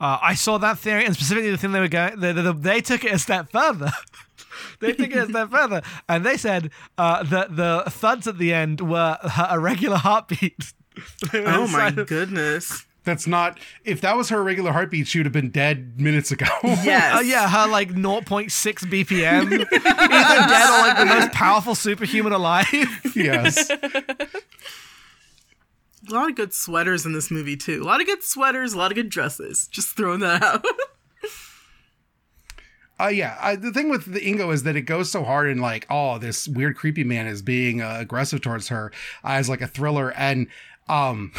Speaker 2: Uh, I saw that theory, and specifically the thing they were going, they, they, they took it a step further. (laughs) they took it a step further, and they said uh, that the thuds at the end were her irregular heartbeat. (laughs)
Speaker 3: Oh my
Speaker 2: of-
Speaker 3: goodness.
Speaker 1: That's not. If that was her regular heartbeat, she would have been dead minutes ago. (laughs)
Speaker 3: Yes.
Speaker 2: Oh yeah, her like 0.6 BPM, either dead or like the most powerful superhuman alive.
Speaker 1: yes.
Speaker 3: A lot of good sweaters in this movie too. A lot of good sweaters, a lot of good dresses. Just throwing that out. (laughs)
Speaker 1: Uh, yeah. I, the thing with the Ingo is that it goes so hard and like, oh, this weird creepy man is being uh, aggressive towards her as like a thriller, and um,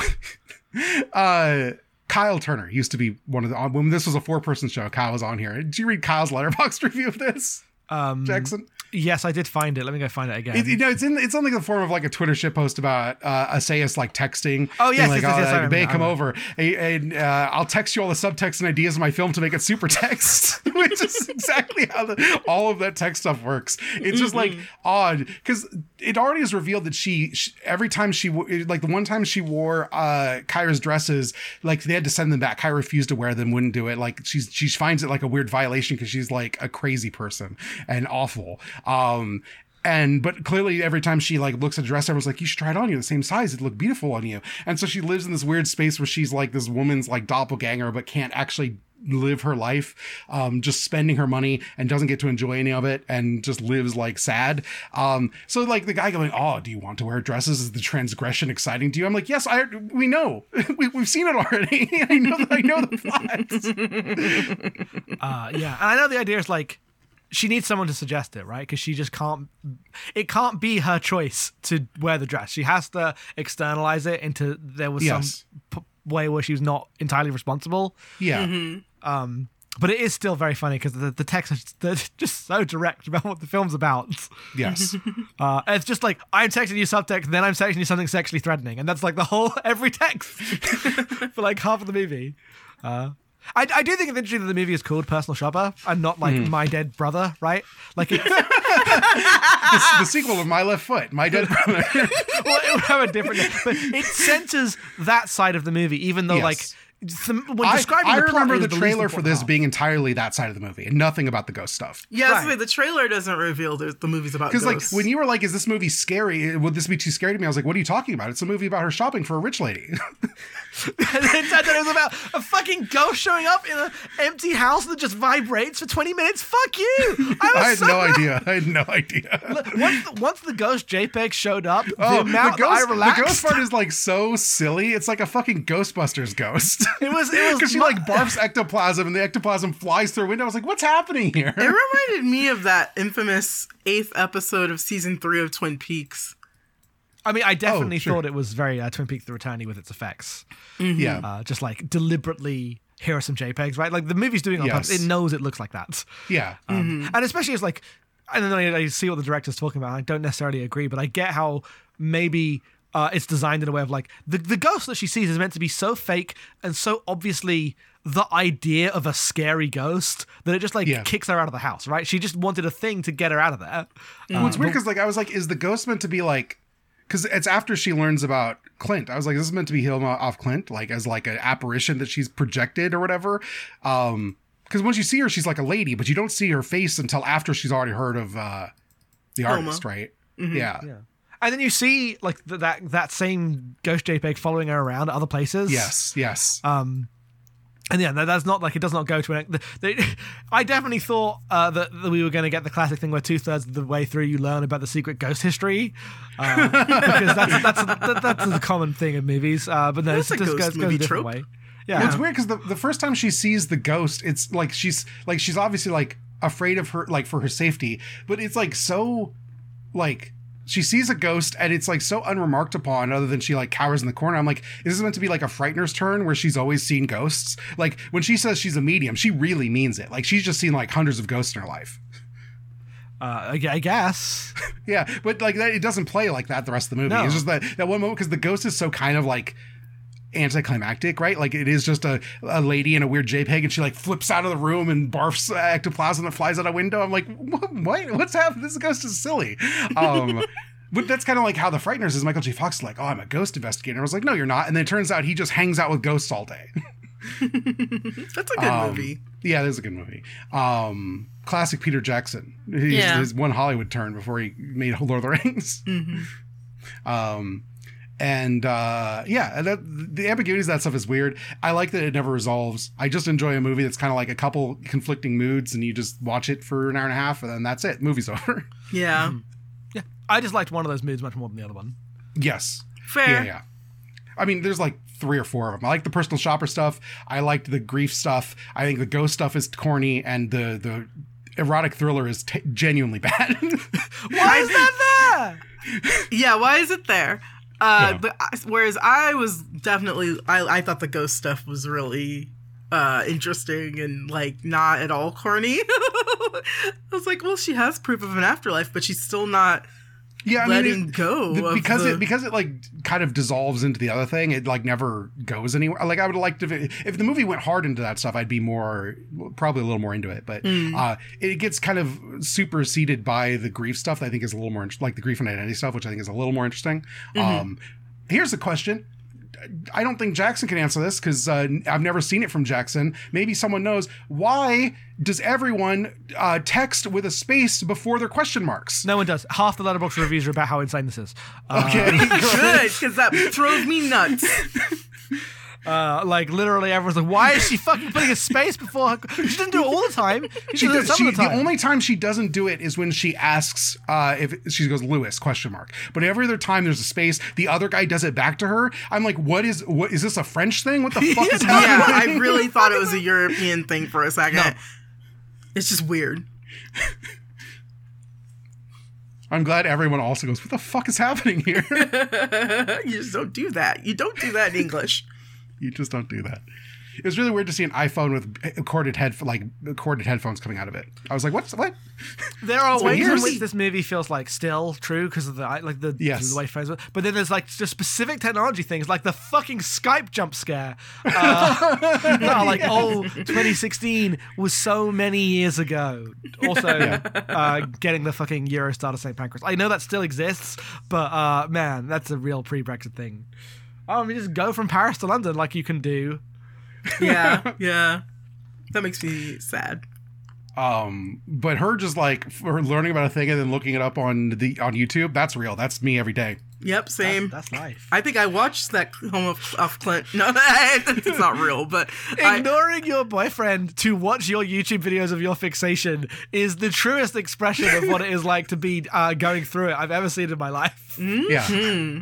Speaker 1: (laughs) uh. Kyle Turner used to be one of the when this was a four person show. Kyle was on here. Did you read Kyle's Letterboxd (laughs) review of this,
Speaker 2: Um,
Speaker 1: Jackson?
Speaker 2: Yes, I did find it. Let me go find it again.
Speaker 1: It, you know, it's in it's on like the form of like a Twitter shit post about uh, Assayas like texting.
Speaker 2: Oh, yes,
Speaker 1: like,
Speaker 2: yes, yes, yes,
Speaker 1: uh, Bay, come over, and, and, uh, I'll text you all the subtext and ideas of my film to make it super text, (laughs) which is exactly how the, all of that text stuff works. It's just like
Speaker 2: Mm-hmm.
Speaker 1: odd because it already is revealed that she, she every time she like the one time she wore uh Kyra's dresses, like they had to send them back. Kyra refused to wear them, wouldn't do it. Like she's she finds it like a weird violation because she's like a crazy person and awful. Um and but clearly every time she like looks at a dress everyone's like you should try it on. You the same size. It'd look beautiful on you. And so she lives in this weird space where she's like this woman's like doppelganger but can't actually live her life um just spending her money and doesn't get to enjoy any of it and just lives like sad. Um so like the guy going oh do you want to wear dresses? Is the transgression exciting to you? I'm like yes i we know. (laughs) We, we've seen it already. I (laughs) know i know the plot (laughs)
Speaker 2: Uh, yeah, and I know the idea is like she needs someone to suggest it, right? Because she just can't. It can't be her choice to wear the dress. She has to externalize it into there was
Speaker 1: Yes.
Speaker 2: some p- way where she was not entirely responsible.
Speaker 1: yeah
Speaker 2: Um, but it is still very funny because the, the text is they're (laughs) just so direct about what the film's about.
Speaker 1: yes (laughs)
Speaker 2: Uh, it's just like I'm texting you subtext, then I'm texting you something sexually threatening, and that's like the whole (laughs) every text for like half of the movie. Uh, I, I do think it's interesting that the movie is called Personal Shopper and not like hmm. My Dead Brother, right? Like (laughs)
Speaker 1: the, the sequel of my left foot my dead brother (laughs)
Speaker 2: well, it would have a different but it (laughs) centers that side of the movie, even though
Speaker 1: Yes.
Speaker 2: like when
Speaker 1: I,
Speaker 2: describing
Speaker 1: I
Speaker 2: the plot
Speaker 1: remember
Speaker 2: is
Speaker 1: the
Speaker 2: least
Speaker 1: trailer for this
Speaker 2: part.
Speaker 1: being entirely that side of the movie and nothing about the ghost stuff.
Speaker 3: Yeah,
Speaker 2: Right.
Speaker 3: gonna the trailer doesn't reveal the, the movie's about
Speaker 1: Because like
Speaker 3: ghosts.
Speaker 1: when you were like, "Is this movie scary? Would this be too scary to me?" I was like, "What are you talking about? It's a movie about her shopping for a rich lady." (laughs)
Speaker 2: and then it turns out it was about a fucking ghost showing up in an empty house that just vibrates for 20 minutes. Fuck you! (laughs) I, was
Speaker 1: I had
Speaker 2: so
Speaker 1: no idea. I had no idea.
Speaker 2: Once the, once the ghost JPEG showed up, the
Speaker 1: Oh,
Speaker 2: amount
Speaker 1: the
Speaker 2: that I
Speaker 1: ghost, the ghost part is like so silly. It's like a fucking Ghostbusters ghost. (laughs)
Speaker 2: it was it was
Speaker 1: Because she
Speaker 2: mu-
Speaker 1: like barfs ectoplasm and the ectoplasm flies through a window. I was like, "What's happening here?"
Speaker 3: it (laughs) reminded me of that infamous eighth episode of season three of Twin Peaks.
Speaker 2: I mean, I definitely
Speaker 1: Oh, sure.
Speaker 2: thought it was very uh, Twin Peaks: The Returning with its effects.
Speaker 1: Yeah.
Speaker 2: Uh, just like deliberately, here are some JPEGs, right? Like the movie's doing it on purpose.
Speaker 1: Yes.
Speaker 2: It knows it looks like that.
Speaker 1: yeah.
Speaker 2: Um, And especially as like, and then I, I see what the director's talking about. I don't necessarily agree, but I get how maybe uh, it's designed in a way of like the the ghost that she sees is meant to be so fake and so obviously the idea of a scary ghost that it just like
Speaker 1: Yeah.
Speaker 2: kicks her out of the house. Right? She just wanted a thing to get her out of there.
Speaker 1: Well, it's weird because like I was like, is the ghost meant to be like? Because it's after she learns about Klint. I was like, this is meant to be Hilma af Klint, like as like an apparition that she's projected or whatever? Um, because once you see her, she's like a lady, but you don't see her face until after she's already heard of uh the
Speaker 3: Homa.
Speaker 1: artist, right? Yeah.
Speaker 2: Yeah. And then you see like th- that that same ghost JPEG following her around at other places.
Speaker 1: Yes. Yes.
Speaker 2: Um, and yeah, that, that's not like it does not go to an. The, the, (laughs) I definitely thought uh, that, that we were going to get the classic thing where two thirds of the way through you learn about the secret ghost history, uh, because that's that's that, that's a common thing in movies. Uh, but no,
Speaker 3: That's
Speaker 2: it
Speaker 3: a
Speaker 2: just
Speaker 3: ghost
Speaker 2: goes, goes
Speaker 3: movie
Speaker 2: a different
Speaker 3: trope.
Speaker 2: way.
Speaker 1: Well,
Speaker 2: Yeah,
Speaker 1: it's weird because the, the first time she sees the ghost, it's like she's like she's obviously like afraid of her like for her safety, but it's like so like she sees a ghost and it's like so unremarked upon other than she like cowers in the corner. I'm like, is this meant to be like a frightener's turn where she's always seen ghosts? Like when she says she's a medium, she really means it. Like she's just seen like hundreds of ghosts in her life.
Speaker 2: uh, I guess. (laughs)
Speaker 1: Yeah, but like that, it doesn't play like that the rest of the movie.
Speaker 2: No.
Speaker 1: It's just that that one moment because the ghost is so kind of like anticlimactic, right? Like it is just a, a lady in a weird JPEG, and she like flips out of the room and barfs ectoplasm that flies out a window. I'm like, what? what? What's happening? This ghost is silly. Um, (laughs) but that's kind of like how the Frighteners is. Michael J. Fox is like, oh, I'm a ghost investigator. I was like, no, you're not. And then it turns out he just hangs out with ghosts all day. (laughs)
Speaker 3: That's a good
Speaker 1: Um,
Speaker 3: movie.
Speaker 1: Yeah, this is a good movie. Um, classic Peter Jackson. His,
Speaker 3: Yeah.
Speaker 1: his one Hollywood turn before he made Lord of the Rings. Um, and uh, yeah, that, the ambiguities of that stuff is weird. I like that it never resolves. I just enjoy a movie that's kind of like a couple conflicting moods, and you just watch it for an hour and a half, and then that's it. Movie's (laughs) over.
Speaker 3: Yeah.
Speaker 2: Yeah, I just liked one of those moods much more than the other one.
Speaker 1: yes.
Speaker 3: Fair.
Speaker 1: Yeah, yeah. I mean, there's like three or four of them. I like the personal shopper stuff. I liked the grief stuff. I think the ghost stuff is corny, and the the erotic thriller is t- genuinely (laughs) bad.
Speaker 2: Why is that there? (laughs)
Speaker 3: Yeah, why is it there? Uh,
Speaker 1: Yeah.
Speaker 3: but whereas I was definitely, I, I thought the ghost stuff was really uh, interesting and like not at all corny. (laughs) I was like, well, she has proof of an afterlife, but she's still not
Speaker 1: yeah, I
Speaker 3: letting
Speaker 1: mean, it-
Speaker 3: go
Speaker 1: the- because
Speaker 3: the-
Speaker 1: it because it like kind of dissolves into the other thing. It like never goes anywhere. Like I would have liked if if the movie went hard into that stuff, I'd be more probably a little more into it. But
Speaker 3: Hmm.
Speaker 1: uh, it gets kind of superseded by the grief stuff. That I think is a little more like the grief and identity stuff, which I think is a little more interesting.
Speaker 3: Mm-hmm.
Speaker 1: Um, here's the question. I don't think Jackson can answer this because uh, I've never seen it from Jackson. Maybe someone knows. Why does everyone uh, text with a space before their question marks?
Speaker 2: No one does. Half the Letterboxd reviews are about how insane this is. Uh,
Speaker 1: Okay. (laughs)
Speaker 3: good because that throws me nuts. (laughs)
Speaker 2: Uh, like literally, everyone's like, "Why is she fucking putting a space before her?" She doesn't do it all the time. She,
Speaker 1: She
Speaker 2: does it some
Speaker 1: she,
Speaker 2: of the
Speaker 1: the only time she doesn't do it is when she asks uh, if she goes Lewis question mark. But every other time there's a space, the other guy does it back to her. I'm like, what is what is this a French thing? What the (laughs) fuck is
Speaker 3: yeah,
Speaker 1: happening?
Speaker 3: I really thought it was a (laughs) European thing for a second. No. It's just weird.
Speaker 1: I'm glad everyone also goes, what the fuck is happening here? (laughs)
Speaker 3: you just don't do that. You don't do that in English.
Speaker 1: You just don't do that. It was really weird to see an iPhone with corded head like corded headphones coming out of it. I was like, what's what? (laughs)
Speaker 2: There are ways in which this movie feels like still true because of the like the,
Speaker 1: Yes.
Speaker 2: the way phones. But then there's like just specific technology things like the fucking Skype jump scare. Uh, (laughs) that are like, oh, 2016 was so many years ago. Also, uh, getting the fucking Eurostar to St. Pancras. I know that still exists, but uh, man, that's a real pre-Brexit thing. Oh, you just go from Paris to London like you can do.
Speaker 3: Yeah, (laughs) yeah. That makes me sad.
Speaker 1: Um, but her just like her learning about a thing and then looking it up on the on YouTube, that's real. That's me every day.
Speaker 3: Yep, same.
Speaker 2: That's life.
Speaker 3: I think I watched that Home of, of Klint. No, (laughs) it's not real, but I,
Speaker 2: Ignoring your boyfriend to watch your YouTube videos of your fixation is the truest expression of what it is like to be uh, going through it I've ever seen in my life. (laughs)
Speaker 1: Yeah.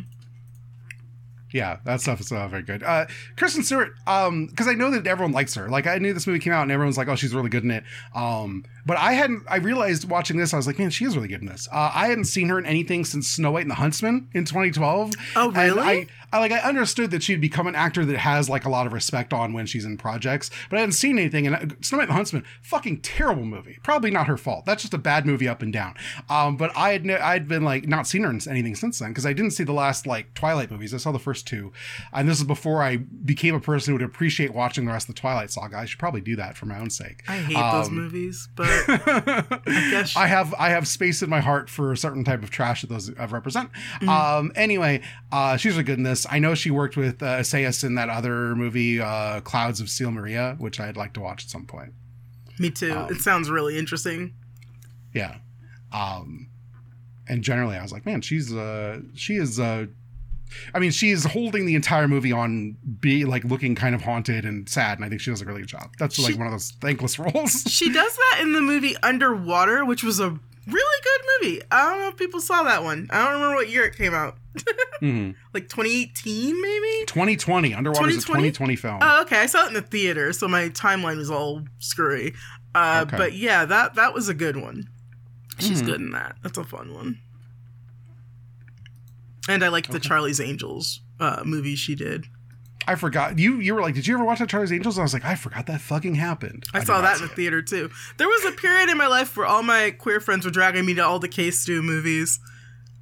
Speaker 1: Yeah, that stuff is uh, very good. Uh, Kristen Stewart, um, because I know that everyone likes her. Like I knew this movie came out and everyone's like, "Oh, she's really good in it." Um, but I hadn't. I realized watching this, I was like, "Man, she is really good in this." Uh, I hadn't seen her in anything since Snow White and the Huntsman in 2012.
Speaker 3: Oh,
Speaker 1: And
Speaker 3: really?
Speaker 1: I, I like I understood that she'd become an actor that has like a lot of respect on when she's in projects, but I hadn't seen anything. And uh, Snow White and the Huntsman, fucking terrible movie. Probably not her fault. That's just a bad movie up and down. Um, but I had no, I'd been like not seen her in anything since then because I didn't see the last like Twilight movies. I saw the first two, and this is before I became a person who would appreciate watching the rest of the Twilight saga. I should probably do that for my own sake.
Speaker 3: I hate those
Speaker 1: Um,
Speaker 3: movies, but (laughs) I
Speaker 1: I have I have space in my heart for a certain type of trash that those uh, represent. Um, anyway, uh, she's really good in this. I know she worked with uh, Assayas in that other movie, uh, Clouds of Sils Maria, which I'd like to watch at some point.
Speaker 3: me too.
Speaker 1: um,
Speaker 3: it sounds really interesting.
Speaker 1: Yeah. Um, and generally, I was like, man, she's uh, she is uh, I mean, she is holding the entire movie on be like looking kind of haunted and sad, and I think she does a really good job. That's like one of those thankless (laughs) roles.
Speaker 3: She does that in the movie Underwater, which was a really good movie. I don't know if people saw that one. I don't remember what year it came out. (laughs)
Speaker 1: Mhm.
Speaker 3: Like 2018, maybe?
Speaker 1: 2020, Underwater is a
Speaker 3: 2020?
Speaker 1: 2020 film.
Speaker 3: Oh, okay. I saw it in the theater, so my timeline was all screwy. Uh,
Speaker 1: Okay.
Speaker 3: But yeah, that that was a good one. She's
Speaker 1: Mhm.
Speaker 3: good in that. That's a fun one. And I like the Charlie's Angels uh, movie she did.
Speaker 1: I forgot. You you were like, did you ever watch that Charlie's Angels? And I was like, I forgot that fucking happened.
Speaker 3: I,
Speaker 1: did
Speaker 3: saw that in the
Speaker 1: it.
Speaker 3: theater too. There was a period in my life where all my queer friends were dragging me to all the K Stew movies.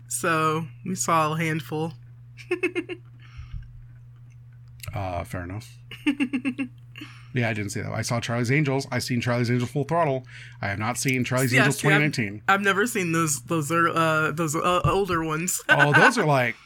Speaker 3: So we saw a handful. (laughs)
Speaker 1: Uh, fair enough. (laughs) yeah, I didn't see that. I saw Charlie's Angels. I seen Charlie's Angels Full Throttle. I have not seen Charlie's
Speaker 3: Yeah,
Speaker 1: Angels
Speaker 3: see, I'm-
Speaker 1: 2019.
Speaker 3: I've never seen those those are uh, those uh, older ones. (laughs)
Speaker 1: oh, those are like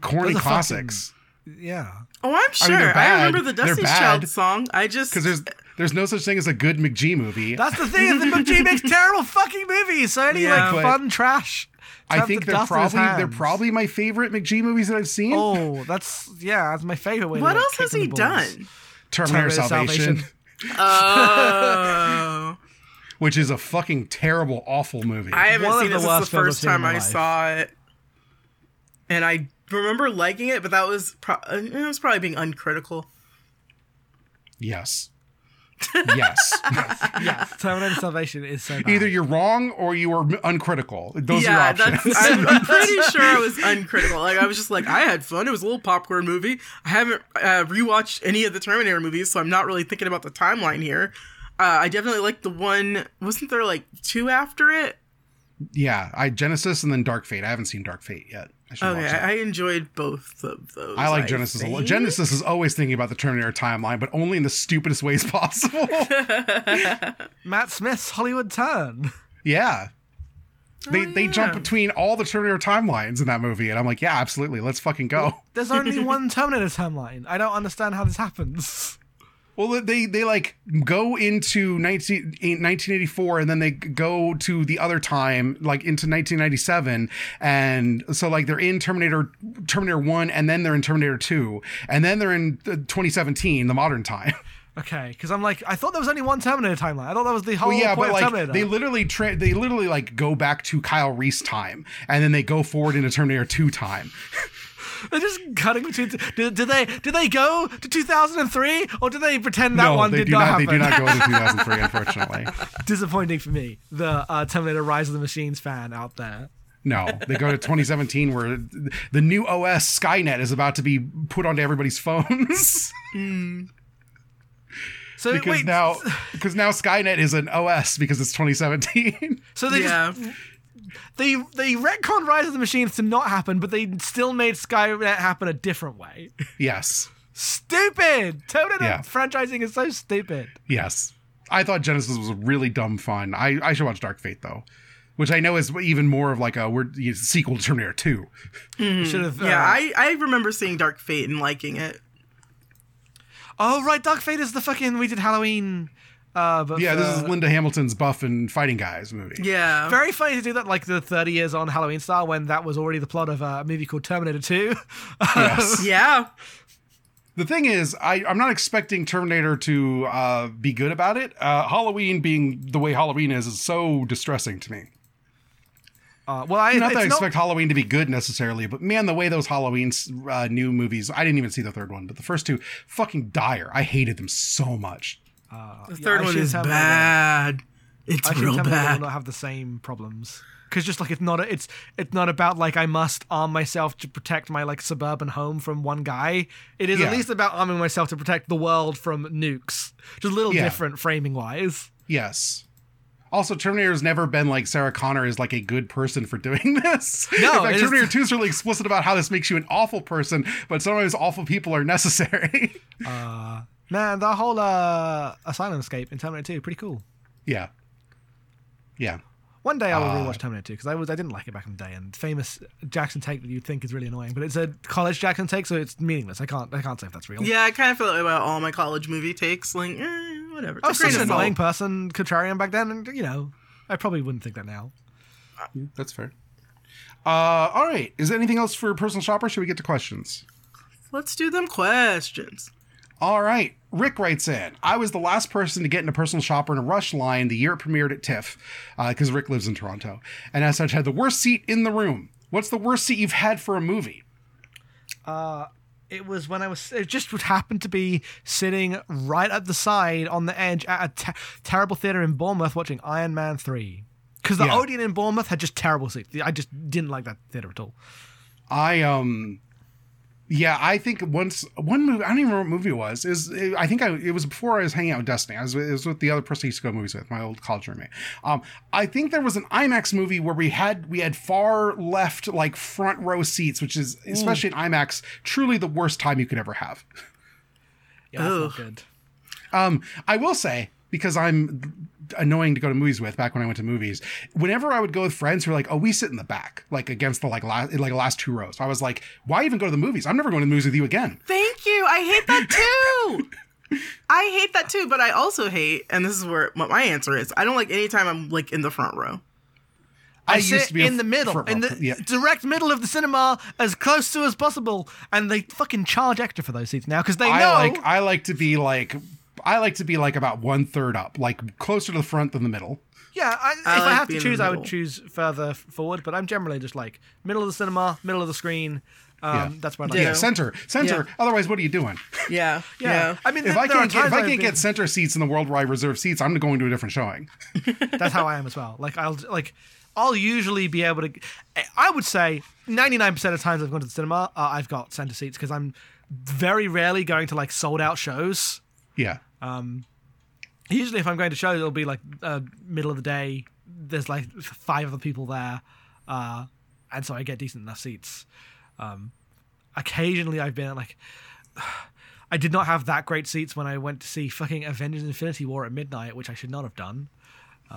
Speaker 1: corny
Speaker 2: are
Speaker 1: classics.
Speaker 2: Yeah.
Speaker 3: Oh, I'm sure.
Speaker 1: I mean,
Speaker 3: I, remember the
Speaker 1: They're
Speaker 3: Destiny's. Child song. I just
Speaker 1: Because there's there's no such thing as a good McG movie.
Speaker 2: That's the thing. is The McG (laughs) makes terrible fucking movies. So any
Speaker 3: Yeah.
Speaker 2: like
Speaker 1: But
Speaker 2: fun trash.
Speaker 1: I think
Speaker 2: the
Speaker 1: they're
Speaker 2: dust in his
Speaker 1: probably they're probably my favorite McG movies that I've seen.
Speaker 2: Oh, that's yeah. That's my favorite way. to
Speaker 3: what else has he
Speaker 2: the balls.
Speaker 3: done?
Speaker 1: Terminator,
Speaker 2: Terminator
Speaker 1: Salvation,
Speaker 2: Salvation. (laughs)
Speaker 3: Oh,
Speaker 1: which is a fucking terrible, awful movie.
Speaker 3: I haven't
Speaker 2: One of
Speaker 3: seen
Speaker 2: the
Speaker 3: it since the
Speaker 2: worst films I've
Speaker 3: first time I
Speaker 2: life.
Speaker 3: saw it, and I remember liking it, but that was pro- uh, it was probably being uncritical.
Speaker 1: yes. Yes. (laughs)
Speaker 2: Yeah, Terminator Salvation is so bad.
Speaker 1: Either you're wrong or you are uncritical. Those
Speaker 3: yeah,
Speaker 1: are your options.
Speaker 3: I'm, I'm (laughs) pretty sure I was uncritical. Like I was just like, I had fun. It was a little popcorn movie. I haven't uh, rewatched any of the Terminator movies, so I'm not really thinking about the timeline here. Uh, I definitely liked the one. Wasn't there like two after it?
Speaker 1: yeah, I Genisys and then Dark Fate. I haven't seen Dark Fate yet. I should
Speaker 3: Okay. I, I enjoyed both of those.
Speaker 1: I like Genisys a lot. Genisys is always thinking about the Terminator timeline, but only in the stupidest ways (laughs) possible. (laughs)
Speaker 2: Matt Smith's Hollywood turn.
Speaker 1: yeah. They,
Speaker 3: Oh,
Speaker 1: they jump between all the Terminator timelines in that movie, and I'm like, yeah, absolutely, let's fucking go.
Speaker 2: There's only (laughs) one Terminator timeline. I don't understand how this happens.
Speaker 1: Well, they they like go into 19, 1984 and then they go to the other time, like into 1997, and so like they're in Terminator Terminator One, and then they're in Terminator Two, and then they're in uh, 2017, the modern time. (laughs)
Speaker 2: Okay, because I'm like, I thought there was only one Terminator timeline. I thought that was the whole
Speaker 1: Well, yeah,
Speaker 2: point
Speaker 1: but
Speaker 2: of
Speaker 1: like
Speaker 2: Terminator.
Speaker 1: they literally tra- they literally like go back to Kyle Reese time, and then they go forward into Terminator Two time. (laughs)
Speaker 2: They're just cutting between. Did, did they did they go to 2003 or do they pretend that
Speaker 1: no,
Speaker 2: one did not,
Speaker 1: not.
Speaker 2: happen?
Speaker 1: They do not go to (laughs) 2003, unfortunately.
Speaker 2: Disappointing for me, the uh, Terminator Rise of the Machines fan out there.
Speaker 1: No, they go to 2017 where the new OS Skynet is about to be put onto everybody's phones. (laughs)
Speaker 2: So
Speaker 1: because
Speaker 2: wait,
Speaker 1: now because now Skynet is an OS because it's 2017.
Speaker 2: so they
Speaker 3: Yeah,
Speaker 2: just they they retconned Rise of the Machines to not happen, but they still made Skynet happen a different way.
Speaker 1: yes.
Speaker 2: stupid. Total
Speaker 1: Yeah.
Speaker 2: franchising is so stupid.
Speaker 1: Yes. I thought Genisys was really dumb fun. I, I should watch Dark Fate though. Which I know is even more of like a we're sequel to Terminator 2.
Speaker 2: Mm, should have.
Speaker 3: yeah. Uh, I I remember seeing Dark Fate and liking it.
Speaker 2: oh right, Dark Fate is the fucking we did Halloween. Uh, but
Speaker 1: Yeah, this is Linda Hamilton's Buff and Fighting Guys movie.
Speaker 3: Yeah,
Speaker 2: Very funny to do that like the 30 years on Halloween style when that was already the plot of a movie called Terminator 2.
Speaker 1: Yes. (laughs)
Speaker 3: yeah.
Speaker 1: The thing is, I, I'm not expecting Terminator to uh, be good about it. Uh, Halloween being the way Halloween is is so distressing to me.
Speaker 2: Uh, well, I
Speaker 1: not that I
Speaker 2: it's not-
Speaker 1: expect Halloween to be good necessarily, but man, the way those Halloween uh, new movies, I didn't even see the third one, but the first two, fucking dire. I hated them so much.
Speaker 2: Uh,
Speaker 3: The third
Speaker 2: I
Speaker 3: one is
Speaker 2: Terminator-
Speaker 3: bad. It's
Speaker 2: I
Speaker 3: real
Speaker 2: Terminator
Speaker 3: bad.
Speaker 2: will not have the same problems because just like it's not a, it's it's not about like I must arm myself to protect my like suburban home from one guy. It is
Speaker 1: Yeah.
Speaker 2: at least about arming myself to protect the world from nukes. Just a little
Speaker 1: Yeah.
Speaker 2: different framing wise.
Speaker 1: Yes. Also, Terminator's never been like Sarah Connor is like a good person for doing (laughs) this.
Speaker 2: No,
Speaker 1: In fact, Terminator 2 is really explicit about how this makes you an awful person, but sometimes awful people are necessary. (laughs)
Speaker 2: Uh, man, the whole uh, asylum escape in Terminator 2 pretty cool.
Speaker 1: yeah. Yeah.
Speaker 2: One day I will
Speaker 1: Uh,
Speaker 2: rewatch Terminator 2 because I was I didn't like it back in the day and famous Jackson take that you'd think is really annoying, but it's a college Jackson take, so it's meaningless. I can't I can't say if that's real.
Speaker 3: Yeah, I kind of feel like about all my college movie takes. Like, eh, whatever.
Speaker 2: I was
Speaker 3: It's a
Speaker 2: such an annoying
Speaker 3: salt.
Speaker 2: person, contrarian back then, and you know, I probably wouldn't think that now.
Speaker 1: That's fair. Uh, all right. Is there anything else for personal shopper? Should we get to questions?
Speaker 3: Let's do them questions.
Speaker 1: All right. Rick writes in I was the last person to get into personal shopper in a rush line the year it premiered at TIFF, because Rick lives in Toronto, and as such had the worst seat in the room. What's the worst seat you've had for a movie?
Speaker 2: It was when I was. It just would happen to be sitting right at the side on the edge at a te- terrible theater in Bournemouth watching Iron Man three. Because the
Speaker 1: Yeah.
Speaker 2: Odeon in Bournemouth had just terrible seats. I just didn't like that theater at all.
Speaker 1: I um yeah, I think once one movie I don't even remember what movie it was. Is I think I it was before I was hanging out with Destiny. I was, it was with the other person I used to go movies with, my old college roommate. Um, I think there was an IMAX movie where we had we had far left like front row seats, which is especially in IMAX truly the worst time you could ever have.
Speaker 2: Yeah, that's
Speaker 3: Ugh.
Speaker 2: not good.
Speaker 1: Um, I will say because I'm annoying to go to movies with back when I went to movies. Whenever I would go with friends who were like, "Oh, we sit in the back, like against the like last like last two rows," I was like, "Why even go to the movies? I'm never going to the movies with you again."
Speaker 3: Thank you. I hate that too. I hate that too, but I also hate, and this is where what my answer is. I don't like anytime I'm like in the front row.
Speaker 2: I,
Speaker 1: used
Speaker 2: sit
Speaker 1: to be
Speaker 2: in the middle, in the
Speaker 1: yeah.
Speaker 2: direct middle of the cinema, as close to as possible, and they fucking charge extra for those seats now because they know.
Speaker 1: I like I like to be like I like to be like about one third up, like closer to the front than the middle.
Speaker 2: yeah, I, if
Speaker 3: I
Speaker 2: I have to
Speaker 3: being in the
Speaker 2: choose, I would choose further forward. But I'm generally just like middle of the cinema, middle of the screen. Um,
Speaker 1: Yeah.
Speaker 2: That's where I like
Speaker 3: Yeah.
Speaker 1: Yeah, center, center.
Speaker 3: Yeah.
Speaker 1: Otherwise, what are you doing?
Speaker 3: Yeah, (laughs)
Speaker 2: Yeah.
Speaker 3: yeah.
Speaker 2: I mean,
Speaker 1: If
Speaker 2: th-
Speaker 1: I can't get,
Speaker 2: times
Speaker 1: if I
Speaker 2: I've
Speaker 1: can't
Speaker 2: been-
Speaker 1: get center seats in the world where I reserve seats, I'm going to a different showing. (laughs)
Speaker 2: That's how I am as well. Like I'll like I'll usually be able to. I would say 99% of times I've gone to the cinema, uh, I've got center seats because I'm very rarely going to like sold out shows.
Speaker 1: Yeah,
Speaker 2: Usually, if I'm going to shows, it'll be like uh, middle of the day. There's like five other people there, uh, and so I get decent enough seats. Um, occasionally, I've been at like. (sighs) I did not have that great seats when I went to see fucking Avengers: Infinity War at midnight, which I should not have done.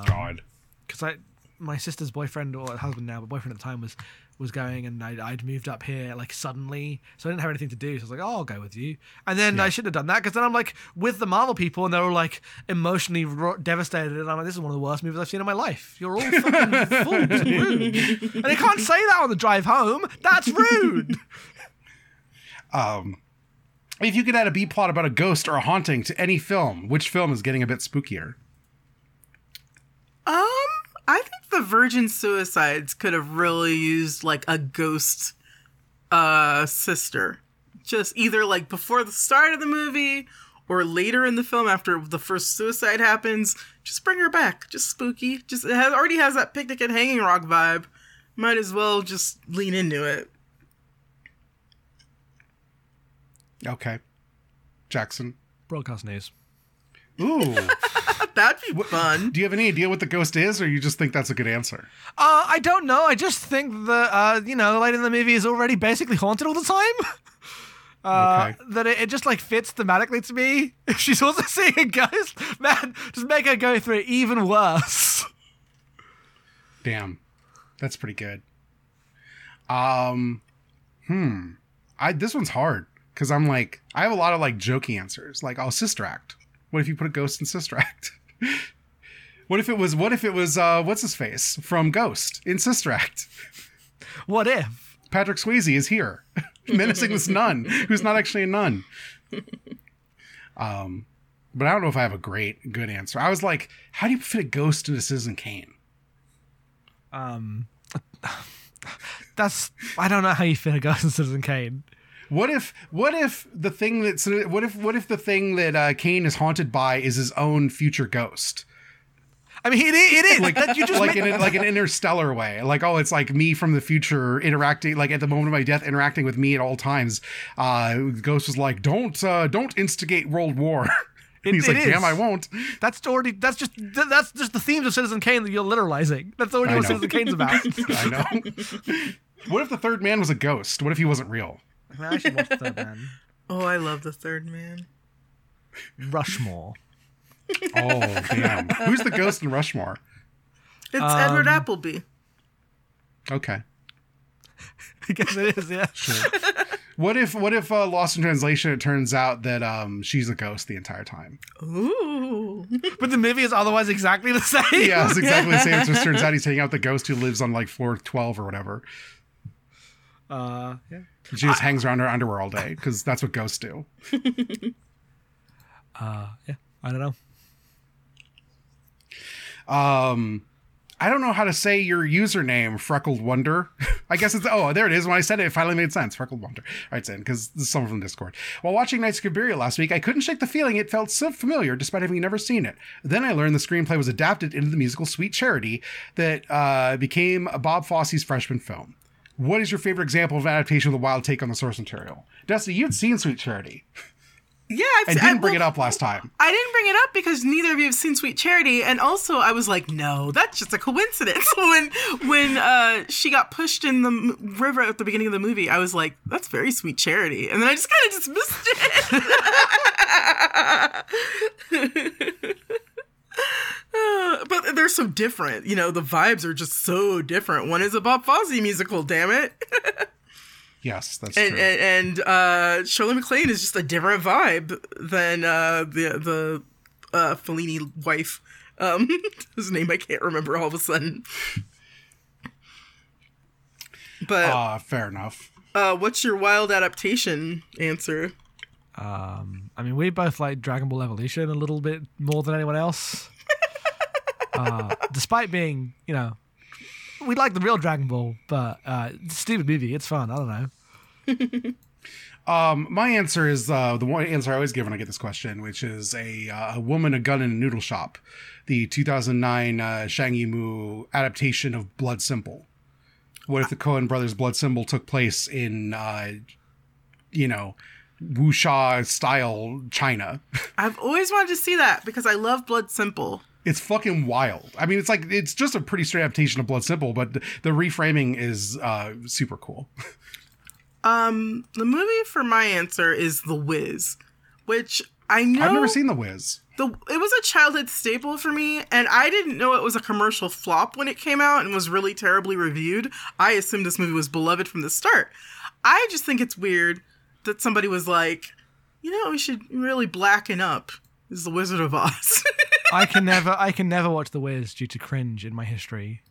Speaker 1: God.
Speaker 2: because I my sister's boyfriend or husband now, but boyfriend at the time was was going, and I'd, I'd moved up here like suddenly, so I didn't have anything to do. So I was like, "Oh, I'll go with you." And then I should have done that because then I'm like with the Marvel people, and they're all like emotionally ro- devastated, and I'm like, "This is one of the worst movies I've seen in my life. You're all fucking (laughs) fools and rude." And I can't say that on the drive home. That's rude. (laughs)
Speaker 1: Um, if you could add a B plot about a ghost or a haunting to any film, which film is getting a bit spookier?
Speaker 3: Um, I think the Virgin Suicides could have really used like a ghost uh sister. Just either like before the start of the movie or later in the film after the first suicide happens. Just bring her back. Just spooky. Just it has, already has that picnic at Hanging Rock vibe. Might as well just lean into it.
Speaker 1: Okay, Jackson.
Speaker 2: Broadcast news.
Speaker 1: Ooh, (laughs)
Speaker 3: That'd be fun.
Speaker 1: do you have any idea what the ghost is, or you just think that's a good answer?
Speaker 2: Uh, I don't know. I just think that uh, you know, the lady in the movie is already basically haunted all the time. (laughs) Uh,
Speaker 1: Okay.
Speaker 2: That it, it just like fits thematically to me. (laughs) If she's also seeing a ghost, man, just make her go through it even worse.
Speaker 1: Damn, that's pretty good. Um, hmm. I this one's hard because I'm like I have a lot of like jokey answers, like oh Sister Act. What if you put a ghost in Sister Act? (laughs) what if it was what if it was uh what's his face from Ghost in Sister Act?
Speaker 2: What if?
Speaker 1: Patrick Swayze is here, (laughs) menacing this nun who's not actually a nun. (laughs) Um, but I don't know if I have a great good answer. I was like, how do you fit a ghost into Citizen Kane?
Speaker 2: Um, that's I don't know how you fit a Ghost in Citizen Kane.
Speaker 1: What if what if the thing that's what if what if the thing that uh, Kane is haunted by is his own future ghost?
Speaker 2: I mean, it, is- it is
Speaker 1: Like
Speaker 2: that you just
Speaker 1: like
Speaker 2: made-
Speaker 1: in a, like an interstellar way. Like oh, it's like me from the future interacting like at the moment of my death interacting with me at all times. Uh, Ghost was like, don't uh, don't instigate world war. (laughs) And he's
Speaker 2: It-
Speaker 1: like,
Speaker 2: it
Speaker 1: damn. I won't.
Speaker 2: That's already that's just that's just the themes of Citizen Kane that you're literalizing. That's already what. Citizen Kane's about. (laughs)
Speaker 1: I know. (laughs) what if the third man was a ghost? What if he wasn't real?
Speaker 2: I should watch Third Man. (laughs)
Speaker 3: Oh, I love the third man.
Speaker 2: Rushmore. (laughs)
Speaker 1: Oh damn! Who's the ghost in Rushmore?
Speaker 3: It's
Speaker 2: Um,
Speaker 3: Edward Appleby.
Speaker 1: Okay.
Speaker 2: I guess it is. Yeah.
Speaker 1: What if what if uh, Lost in Translation? It turns out that um she's a ghost the entire time.
Speaker 3: Ooh.
Speaker 2: But the movie is otherwise exactly the same.
Speaker 1: Yeah, it's exactly the same. It just (laughs) turns out he's taking out the ghost who lives on like floor twelve or whatever.
Speaker 2: Uh, yeah.
Speaker 1: She just hangs around her underwear all day because that's what ghosts do. (laughs)
Speaker 2: Uh, yeah. I don't know.
Speaker 1: Um, I don't know how to say your username, Freckled Wonder. (laughs) I guess it's oh, there it is. When I said it, it finally made sense. Freckled Wonder. All right, Zen, because this is someone from Discord. While watching Nights of Cabiria last week, I couldn't shake the feeling it felt so familiar, despite having never seen it. Then I learned the screenplay was adapted into the musical Sweet Charity that uh, became Bob Fosse's freshman film. What is your favorite example of adaptation with a wild take on the source material? Dusty, you'd seen Sweet Charity
Speaker 3: Yeah, I've I-
Speaker 1: didn't bring
Speaker 3: well,
Speaker 1: it up last time.
Speaker 3: I didn't bring it up because neither of you have seen Sweet Charity, and also I was like, no, that's just a coincidence. (laughs) when when uh, she got pushed in the m- river at the beginning of the movie, I was like, that's very Sweet Charity, and then I just kind of dismissed it. (laughs) Uh, but they're so different, you know. The vibes are just so different. One is a Bob Fosse musical, damn it, (laughs)
Speaker 1: Yes, that's
Speaker 3: and
Speaker 1: true.
Speaker 3: and, and uh, Shirley MacLaine is just a different vibe than uh, the the uh, Fellini wife, um, (laughs) whose name I can't remember all of a sudden. But
Speaker 1: Ah, fair enough.
Speaker 3: uh, what's your wild adaptation answer?
Speaker 2: Um, I mean, we both like Dragon Ball Evolution a little bit more than anyone else. Uh, despite being, you know, we like the real Dragon Ball, but uh, it's a stupid movie. It's fun. I don't know. (laughs)
Speaker 1: Um, my answer is uh, the one answer I always give when I get this question, which is a, uh, a woman, a gun, and a noodle shop, the 2009 uh, Zhang Yimou adaptation of Blood Simple. What if the Coen brothers' Blood Simple took place in, uh, you know, wuxia style China? (laughs)
Speaker 3: I've always wanted to see that because I love Blood Simple.
Speaker 1: It's fucking wild. I mean, it's like it's just a pretty straight adaptation of Blood Simple, but the, the reframing is uh, super cool.
Speaker 3: Um, the movie for my answer is The Wiz, which I know
Speaker 1: I've never seen The Wiz.
Speaker 3: the it was a childhood staple for me and i didn't know it was a commercial flop when it came out and was really terribly reviewed i assumed this movie was beloved from the start i just think it's weird that somebody was like you know we should really blacken up this is the wizard of oz (laughs)
Speaker 2: I can never, I can never watch The Wiz due to cringe in my history.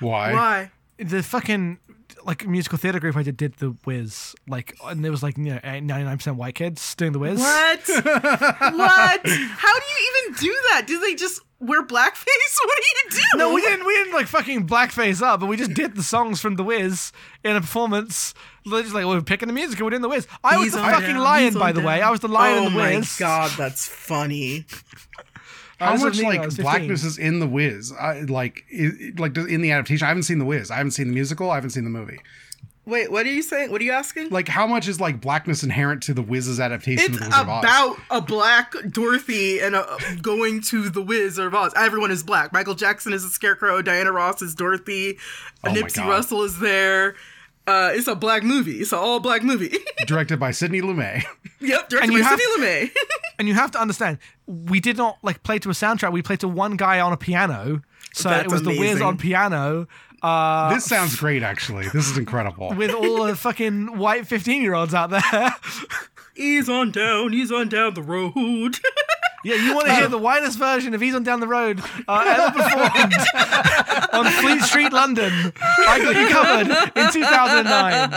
Speaker 1: Why?
Speaker 3: why
Speaker 2: The fucking like musical theater group I did did The Wiz, like, and there was like you know ninety nine percent white kids doing The Wiz.
Speaker 3: what (laughs) what how do you even do that do they just wear blackface (laughs) what do you do
Speaker 2: No, we didn't. We didn't like fucking blackface up, but we just did the songs from The Wiz in a performance. They're Just like we were picking the music and we're doing The Wiz. I was the fucking
Speaker 3: down,
Speaker 2: lion,
Speaker 3: he's
Speaker 2: by
Speaker 3: on
Speaker 2: the way. I was the lion
Speaker 3: oh
Speaker 2: in The
Speaker 3: my
Speaker 2: Wiz.
Speaker 3: god that's funny
Speaker 2: I
Speaker 1: How
Speaker 2: was
Speaker 1: much
Speaker 2: with me when I
Speaker 1: like
Speaker 2: was 15.
Speaker 1: blackness is in the Wiz? I, like, i like in the adaptation. I haven't seen the Wiz. I haven't seen the musical. I haven't seen the movie.
Speaker 3: wait what are you saying what are you asking
Speaker 1: Like, how much is like blackness inherent to the Wiz's adaptation
Speaker 3: It's
Speaker 1: of the Wizard of Oz?
Speaker 3: about a black Dorothy and a, going to the Wizard of Oz. Everyone is black. Michael Jackson is a scarecrow. Diana Ross is Dorothy.
Speaker 1: Oh
Speaker 3: Nipsey Russell is there. Uh, it's a black movie. It's an all black movie. (laughs)
Speaker 1: directed by Sidney Lumet.
Speaker 3: yep, directed
Speaker 2: And
Speaker 3: by
Speaker 2: you have-
Speaker 3: Sidney Lumet. (laughs) (laughs)
Speaker 2: And you have to understand, we did not like play to a soundtrack. We played to one guy on a piano. So
Speaker 3: That's
Speaker 2: it was The Wiz on piano. Uh,
Speaker 1: this sounds great, actually. This is incredible.
Speaker 2: with all the fucking white 15 year olds out there.
Speaker 3: he's on down. Ease on down the road.
Speaker 2: Yeah, you want to hear the widest version of Ease on Down the Road uh, ever performed (laughs) on Fleet Street, London. I got you covered in 2009.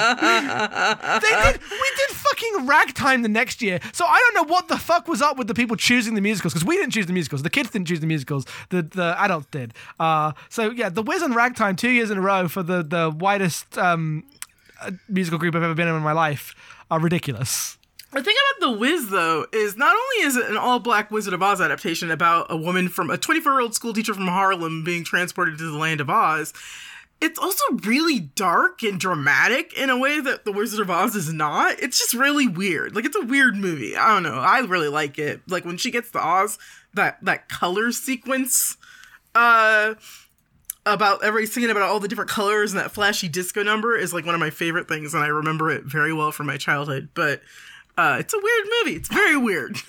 Speaker 2: They did, we did fucking ragtime the next year. So I don't know what the fuck was up with the people choosing the musicals because we didn't choose the musicals. The kids didn't choose the musicals. The the adults did. Uh, so yeah, the Wiz and Ragtime two years in a row for the the widest um, uh, musical group I've ever been in in my life are ridiculous.
Speaker 3: The thing about The Wiz, though, is not only is it an all black Wizard of Oz adaptation about a woman from a 24 year old school teacher from Harlem being transported to the land of Oz, it's also really dark and dramatic in a way that The Wizard of Oz is not. It's just really weird. Like, it's a weird movie. I don't know. I really like it. Like, when she gets to Oz, that, that color sequence, uh, about everybody singing about all the different colors and that flashy disco number is like one of my favorite things, and I remember it very well from my childhood. But uh, it's a weird movie. It's very weird. (laughs)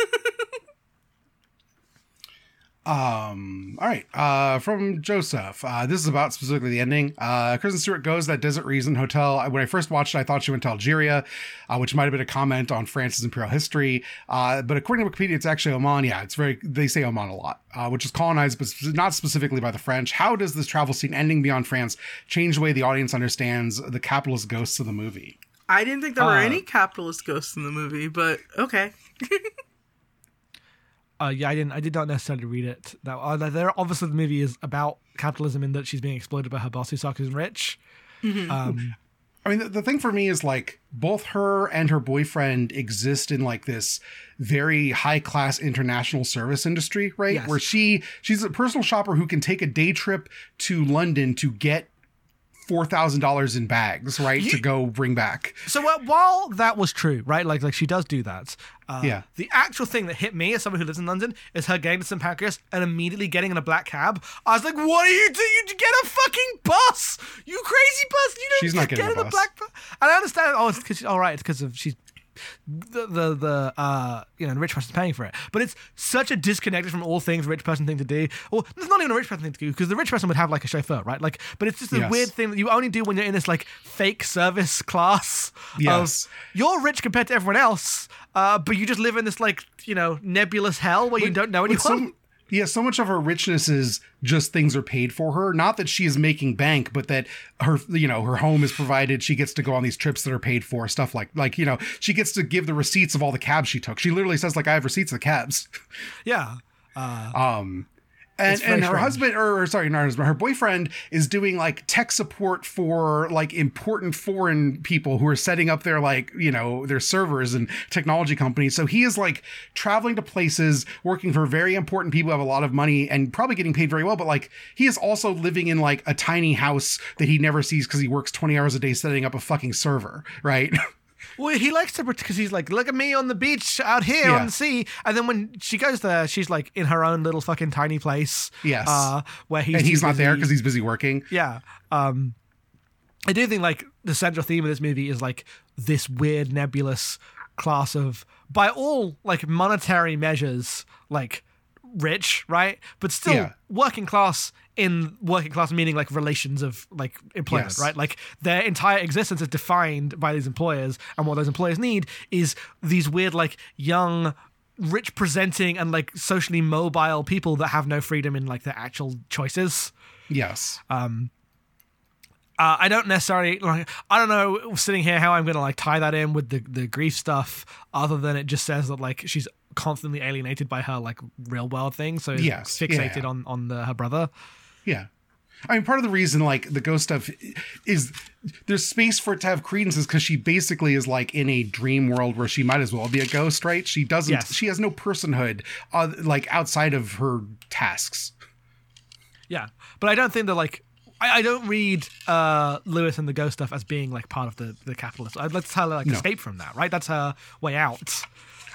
Speaker 1: Um, all right. Uh, from Joseph. Uh, this is about specifically the ending. Uh, Kristen Stewart goes that Desert Reason Hotel. When I first watched it, I thought she went to Algeria, uh, which might have been a comment on France's imperial history. Uh, but according to Wikipedia, it's actually Oman. Yeah, it's very, they say Oman a lot, uh, which is colonized, but not specifically by the French. How does this travel scene ending beyond France change the way the audience understands the capitalist ghosts of the movie?
Speaker 3: I didn't think there were
Speaker 2: Uh,
Speaker 3: any capitalist ghosts in the movie, but okay. (laughs)
Speaker 2: Uh, yeah, I didn't. I did not necessarily read it. That uh, there, obviously, the movie is about capitalism in that she's being exploited by her boss who sucks and rich. Um,
Speaker 1: I mean, the, the thing for me is like both her and her boyfriend exist in like this very high class international service industry, right?
Speaker 2: Yes.
Speaker 1: Where she she's a personal shopper who can take a day trip to London to get four thousand dollars in bags, right, to go bring back.
Speaker 2: so uh, while that was true, right? Like, like she does do that. Uh,
Speaker 1: Yeah.
Speaker 2: The actual thing that hit me as someone who lives in London is her getting to St Pancras and immediately getting in a black cab. I was like, "What are you doing? You get a fucking bus? You crazy bus? You don't
Speaker 1: She's not
Speaker 2: get
Speaker 1: getting a
Speaker 2: in a
Speaker 1: bus.
Speaker 2: black bus." And I understand. Oh, it's because all right. It's because of she's the the the uh you know the rich person's paying for it but it's such a disconnected from all things rich person thing to do or it's not even a rich person thing to do because the rich person would have like a chauffeur right like but it's just a
Speaker 1: Yes.
Speaker 2: weird thing that you only do when you're in this like fake service (laughs) class
Speaker 1: Yes.
Speaker 2: of you're rich compared to everyone else uh but you just live in this like you know nebulous hell where you don't know anyone
Speaker 1: yeah, so much of her richness is just things are paid for her. Not that she is making bank, but that her, you know, her home is provided. She gets to go on these trips that are paid for. Stuff like, like you know, she gets to give the receipts of all the cabs she took. She literally says, like, I have receipts of the cabs.
Speaker 2: yeah uh
Speaker 1: Um, and, and her husband, or, or sorry, not her husband, her boyfriend is doing like tech support for like important foreign people who are setting up their like, you know, their servers and technology companies. So he is like traveling to places, working for very important people who have a lot of money and probably getting paid very well. But like he is also living in like a tiny house that he never sees because he works 20 hours a day setting up a fucking server, right? (laughs)
Speaker 2: Well, he likes to because he's like, look at me on the beach out here
Speaker 1: Yeah.
Speaker 2: on the sea, and then when she goes there, she's like in her own little fucking tiny place.
Speaker 1: Yes.
Speaker 2: uh, where he's
Speaker 1: and he's not there because he's busy working.
Speaker 2: yeah. Um, I do think like the central theme of this movie is like this weird nebulous class of, by all like monetary measures, like rich, right? But still
Speaker 1: Yeah.
Speaker 2: working class in working class meaning like relations of like employment,
Speaker 1: Yes.
Speaker 2: right? Like their entire existence is defined by these employers, and what those employers need is these weird like young rich presenting and like socially mobile people that have no freedom in like their actual choices.
Speaker 1: Yes.
Speaker 2: Uh, I don't necessarily like. I don't know sitting here how I'm gonna like tie that in with the the grief stuff, other than it just says that like she's constantly alienated by her like real world thing, so
Speaker 1: Yes,
Speaker 2: fixated
Speaker 1: yeah.
Speaker 2: on on the, her brother.
Speaker 1: Yeah. I mean, part of the reason, like, the ghost stuff is there's space for it to have credence is because she basically is, like, in a dream world where she might as well be a ghost, right? She doesn't,
Speaker 2: Yes.
Speaker 1: she has no personhood, uh, like, outside of her tasks.
Speaker 2: Yeah, but I don't think that like. I, I don't read uh, Lewis and the ghost stuff as being like part of the the capitalist. I'd let her like escape from that, right? That's her way out.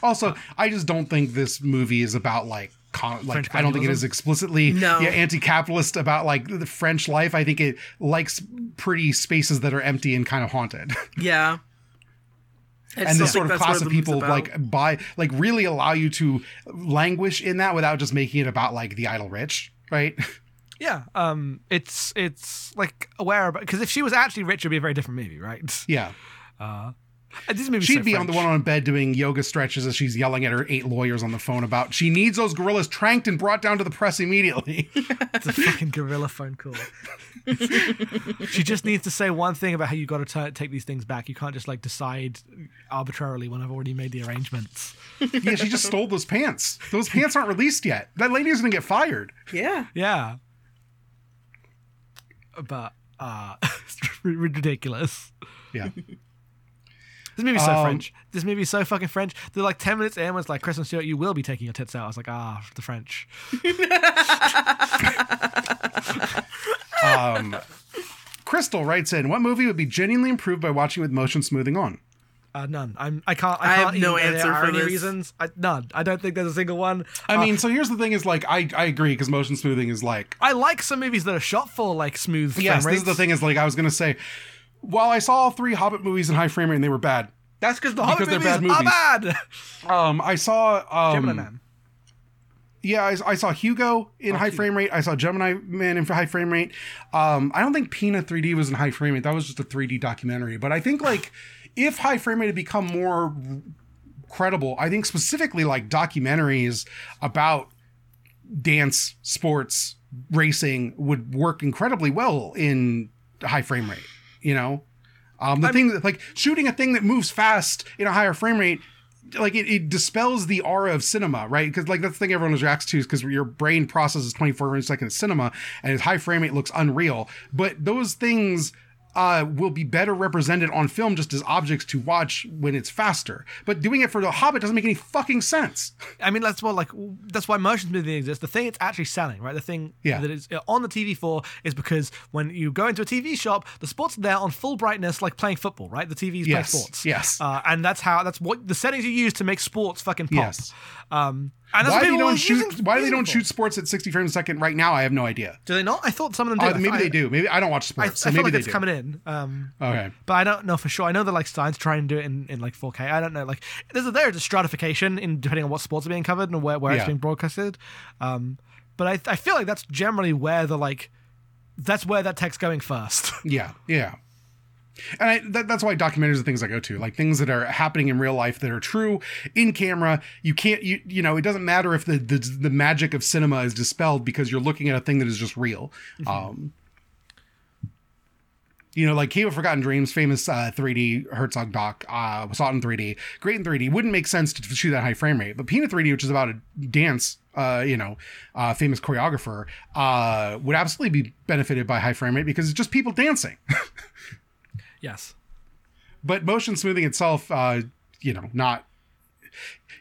Speaker 1: Also, I just don't think this movie is about, like, con- like I don't think it is explicitly
Speaker 3: No.
Speaker 1: yeah, anti-capitalist about like the French life. I think it likes pretty spaces that are empty and kind of haunted. (laughs)
Speaker 3: Yeah. I
Speaker 1: and this sort of class of people like buy like really allow you to languish in that without just making it about like the idle rich right (laughs)
Speaker 2: Yeah, um, it's it's like aware about because if she was actually rich, it'd be a very different movie, right?
Speaker 1: yeah
Speaker 2: And This movie's
Speaker 1: She'd
Speaker 2: so
Speaker 1: be on the one on bed doing yoga stretches as she's yelling at her eight lawyers on the phone about she needs those gorillas tranked and brought down to the press immediately. (laughs)
Speaker 2: It's a fucking gorilla phone call. (laughs) she just needs to say one thing about how you got to take these things back. You can't just like decide arbitrarily when I've already made the arrangements.
Speaker 1: yeah, she just stole those pants. Those pants aren't released yet. That lady is gonna get fired.
Speaker 3: Yeah.
Speaker 2: Yeah. But uh (laughs) ridiculous.
Speaker 1: Yeah.
Speaker 2: This movie's so
Speaker 1: Um,
Speaker 2: French. This movie's so fucking French. They're like ten minutes in, when it's like Kristen Stewart, you will be taking your tits out. I was like, ah, the French. (laughs)
Speaker 1: Um, Crystal writes in, "What movie would be genuinely improved by watching with motion smoothing on?"
Speaker 2: Uh, none. I'm. I can't. I,
Speaker 3: I
Speaker 2: can't
Speaker 3: have no
Speaker 2: even- there
Speaker 3: answer
Speaker 2: are
Speaker 3: for
Speaker 2: any
Speaker 3: this.
Speaker 2: reasons. I, none. I don't think there's a single one.
Speaker 1: I
Speaker 2: Uh,
Speaker 1: mean, so here's the thing: is like I I agree because motion smoothing is like
Speaker 2: I like some movies that are shot for like smooth.
Speaker 1: yes,
Speaker 2: frame
Speaker 1: this is the thing is like I was gonna say, while I saw all three Hobbit movies in high frame rate and they were bad,
Speaker 2: That's because the Hobbit
Speaker 1: they're
Speaker 2: movies,
Speaker 1: bad
Speaker 2: are bad.
Speaker 1: um, I saw
Speaker 2: Gemini
Speaker 1: um,
Speaker 2: Man.
Speaker 1: yeah, I, I saw Hugo in high
Speaker 2: Hugo.
Speaker 1: frame rate. I saw Gemini Man in high frame rate. Um, I don't think Pina 3D was in high frame rate. That was just a 3D documentary. But I think (sighs) like if high frame rate had become more credible, I think specifically like documentaries about dance, sports, racing would work incredibly well in high frame rate. You know, um, the thing that like shooting a thing that moves fast in a higher frame rate like it, it dispels the aura of cinema, right? Because like that's the thing everyone reacts to is because your brain processes 24 frames a second cinema and its high frame rate looks unreal. But those things uh, will be better represented on film just as objects to watch when it's faster. But doing it for The Hobbit doesn't make any fucking sense.
Speaker 2: I mean, that's what like that's why motion smoothing exists. The thing it's actually selling, right? The thing
Speaker 1: Yeah.
Speaker 2: that is uh, on the TV for is because when you go into a TV shop, the sports are there on full brightness, like playing football, right? The TVs
Speaker 1: Yes,
Speaker 2: play sports.
Speaker 1: yes.
Speaker 2: uh, and that's how that's what the settings you use to make sports fucking pop.
Speaker 1: Yes.
Speaker 2: Um,
Speaker 1: Why
Speaker 2: what
Speaker 1: they don't shoot?
Speaker 2: using
Speaker 1: Why they don't shoot sports at 60 frames a second right now? I have no idea.
Speaker 2: Do they not? I thought some of them do.
Speaker 1: Uh, maybe
Speaker 2: thought-
Speaker 1: they do. Maybe I don't watch
Speaker 2: I,
Speaker 1: sports, so
Speaker 2: I feel
Speaker 1: maybe
Speaker 2: like
Speaker 1: they
Speaker 2: it's
Speaker 1: do.
Speaker 2: coming in. Um,
Speaker 1: Okay.
Speaker 2: but I don't know for sure. I know they're like starting to try and do it in, in like 4K. I don't know. Like there's a, there's a stratification in depending on what sports are being covered and where, where it's being broadcasted. Um, but I, I feel like that's generally where the like that's where that tech's going first. (laughs)
Speaker 1: Yeah, yeah. And I, that, that's why documentaries are things I go to, like things that are happening in real life that are true in camera. You can't, you you know, it doesn't matter if the the, the magic of cinema is dispelled because you're looking at a thing that is just real. Um, you know, like Cave of Forgotten Dreams, famous uh, 3D Herzog doc, uh, saw it in 3D, great in 3D. Wouldn't make sense to shoot that high frame rate, but Pina 3D, which is about a dance, uh, you know, uh, famous choreographer, uh, would absolutely be benefited by high frame rate because it's just people dancing. (laughs)
Speaker 2: yes.
Speaker 1: but motion smoothing itself uh you know not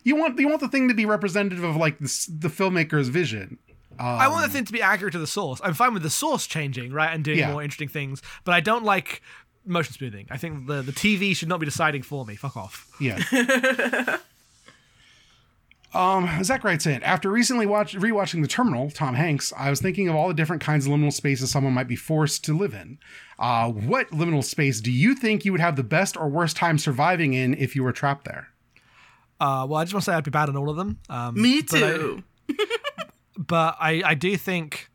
Speaker 1: you want you want the thing to be representative of like the, the filmmaker's vision
Speaker 2: I want the thing to be accurate to the source. I'm fine with the source changing, right, and doing
Speaker 1: Yeah.
Speaker 2: more interesting things, but I don't like motion smoothing. I think the, the TV should not be deciding for me. Fuck off.
Speaker 1: yeah (laughs) um zach writes in after recently watch rewatching the terminal tom hanks i was thinking of all the different kinds of liminal spaces someone might be forced to live in uh what liminal space do you think you would have the best or worst time surviving in if you were trapped there
Speaker 2: Uh, well, I just want to say I'd be bad in all of them. Um,
Speaker 3: Me
Speaker 2: but I-
Speaker 3: too. (laughs)
Speaker 2: but I, I do think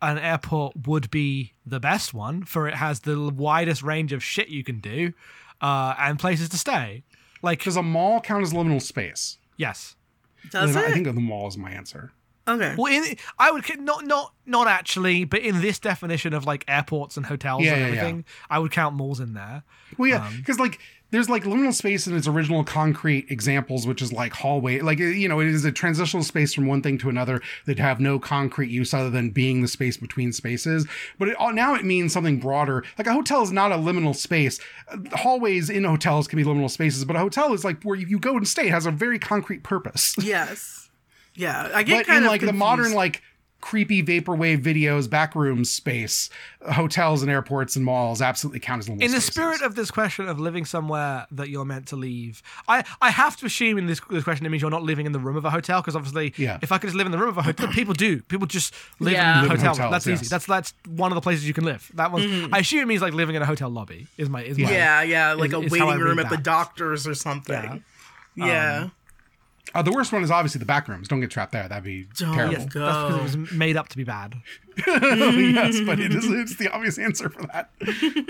Speaker 2: an airport would be the best one for it has the widest range of shit you can do uh, and places to stay. Like,
Speaker 1: does a mall count as liminal space
Speaker 2: yes.
Speaker 3: Does it?
Speaker 1: I
Speaker 3: it?
Speaker 1: think the mall is my answer
Speaker 3: okay.
Speaker 2: Well, in, I would not not not actually, but in this definition of like airports and hotels
Speaker 1: Yeah,
Speaker 2: and
Speaker 1: yeah, yeah.
Speaker 2: everything, I would count malls in there.
Speaker 1: Well, yeah,
Speaker 2: Um,
Speaker 1: because like there's like liminal space in its original concrete examples, which is like hallway, like you know, it is a transitional space from one thing to another that have no concrete use other than being the space between spaces. But it, now it means something broader. Like a hotel is not a liminal space. Uh, Hallways in hotels can be liminal spaces, but a hotel is like where you, you go and stay. It has a very concrete purpose.
Speaker 3: Yes. Yeah. I get
Speaker 1: but
Speaker 3: kind
Speaker 1: in
Speaker 3: of
Speaker 1: like the modern like creepy vaporwave videos backroom space hotels and airports and malls absolutely count as liminal
Speaker 2: in the spirit of this question of living somewhere that you're meant to leave, I, I have to assume in this, this question it means you're not living in the room of a hotel because obviously,
Speaker 1: Yeah.
Speaker 2: if I could just live in the room of a hotel, people do. People just live
Speaker 3: Yeah.
Speaker 2: in
Speaker 1: Live in hotels,
Speaker 2: that's
Speaker 1: yes.
Speaker 2: easy. That's that's one of the places you can live. That one, mm-hmm. I assume it means like living in a hotel lobby. Is my is my
Speaker 3: Yeah, yeah, like
Speaker 2: is-
Speaker 3: a
Speaker 2: is how I
Speaker 3: waiting room
Speaker 2: read
Speaker 3: at the doctor's or something. Yeah.
Speaker 1: Um, Uh, the worst one is obviously the back rooms. Don't get trapped there. That'd be
Speaker 3: Don't
Speaker 1: terrible.
Speaker 2: That's because it was made up to be bad. (laughs)
Speaker 1: yes, but it is it's the obvious answer for that. (laughs)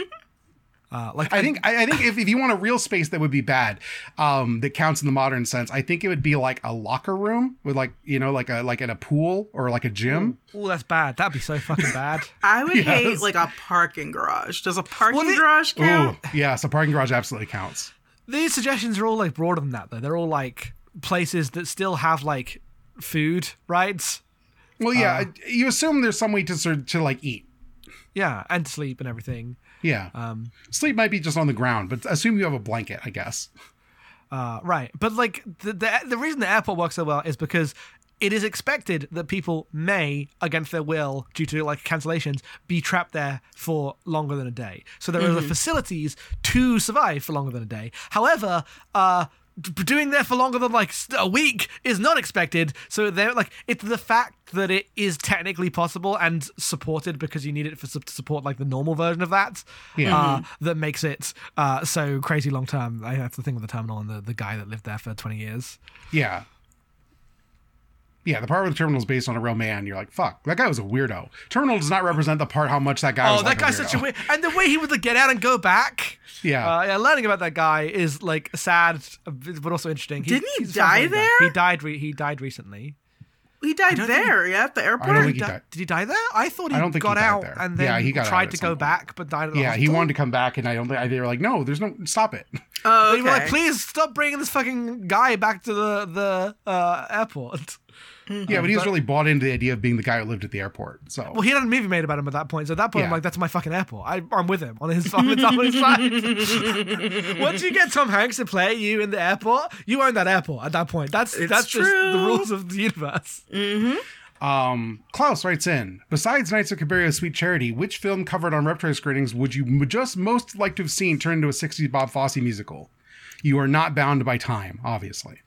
Speaker 2: Uh, like
Speaker 1: I think I, I think if, if you want a real space that would be bad, um, that counts in the modern sense, I think it would be like a locker room with like you know like a like at a pool or like a gym.
Speaker 2: oh, that's bad. That'd be so fucking bad. (laughs)
Speaker 3: I would hate like a parking garage. Does a parking
Speaker 2: Well, the-
Speaker 3: garage count?
Speaker 1: Ooh, yeah, so parking garage absolutely counts.
Speaker 2: These suggestions are all like broader than that though. They're all like places that still have like food, right?
Speaker 1: Well, yeah, you assume there's some way to sort to like eat.
Speaker 2: Yeah, and sleep and everything.
Speaker 1: Yeah,
Speaker 2: Um,
Speaker 1: sleep might be just on the ground, but assume you have a blanket, I guess.
Speaker 2: Uh, right, but like the, the the reason the airport works so well is because it is expected that people may, against their will, due to like cancellations, be trapped there for longer than a day. So there are the facilities to survive for longer than a day. However, uh, doing there for longer than like a week is not expected. So they're like it's the fact that it is technically possible and supported because you need it for to support like the normal version of that.
Speaker 1: Yeah.
Speaker 2: Uh, that makes it uh, so crazy long term. I That's the thing with the terminal and the, the guy that lived there for 20 years.
Speaker 1: Yeah. Yeah, the part where the terminal is based on a real man, you're like, fuck, that guy was a weirdo. Terminal does not represent the part how much that guy
Speaker 2: Oh,
Speaker 1: was
Speaker 2: that
Speaker 1: like
Speaker 2: guy's
Speaker 1: a
Speaker 2: such a
Speaker 1: weirdo.
Speaker 2: weird. And the way he would like, get out and go back.
Speaker 1: Yeah.
Speaker 2: Uh, yeah, learning about that guy is like sad, but also interesting.
Speaker 3: Didn't he die
Speaker 2: fascinating guy.
Speaker 3: there?
Speaker 2: He died. Re- he died recently.
Speaker 3: He died
Speaker 2: don't think-
Speaker 3: there, yeah, at the airport.
Speaker 1: I don't think he
Speaker 2: Di-
Speaker 1: died.
Speaker 2: Did he die there? I thought he
Speaker 1: I don't think he
Speaker 2: got
Speaker 1: died
Speaker 2: out
Speaker 1: there.
Speaker 2: and then
Speaker 1: Yeah, he got
Speaker 2: tried to go
Speaker 1: point.
Speaker 2: back, but died at the
Speaker 1: Yeah, he wanted to come back, and I don't think they were like, no, there's no stop it. (laughs)
Speaker 3: oh,
Speaker 2: They were like, please stop bringing this fucking guy back to the the uh, airport.
Speaker 1: Yeah, but he was really bought into the idea of being the guy who lived at the airport. So
Speaker 2: Well, he had a movie made about him at that point. So at that point, I'm like, that's my fucking airport. I, I'm with him on his, (laughs) on his, on his side. (laughs) Once you get Tom Hanks to play you in the airport, you own that airport at that point. That's
Speaker 3: It's
Speaker 2: that's just the rules of the universe.
Speaker 1: Um, Klaus writes in, besides Nights of Cabiria's Sweet Charity, which film covered on Repertory screenings would you just most like to have seen turned into a 60s Bob Fosse musical? You are not bound by time, obviously.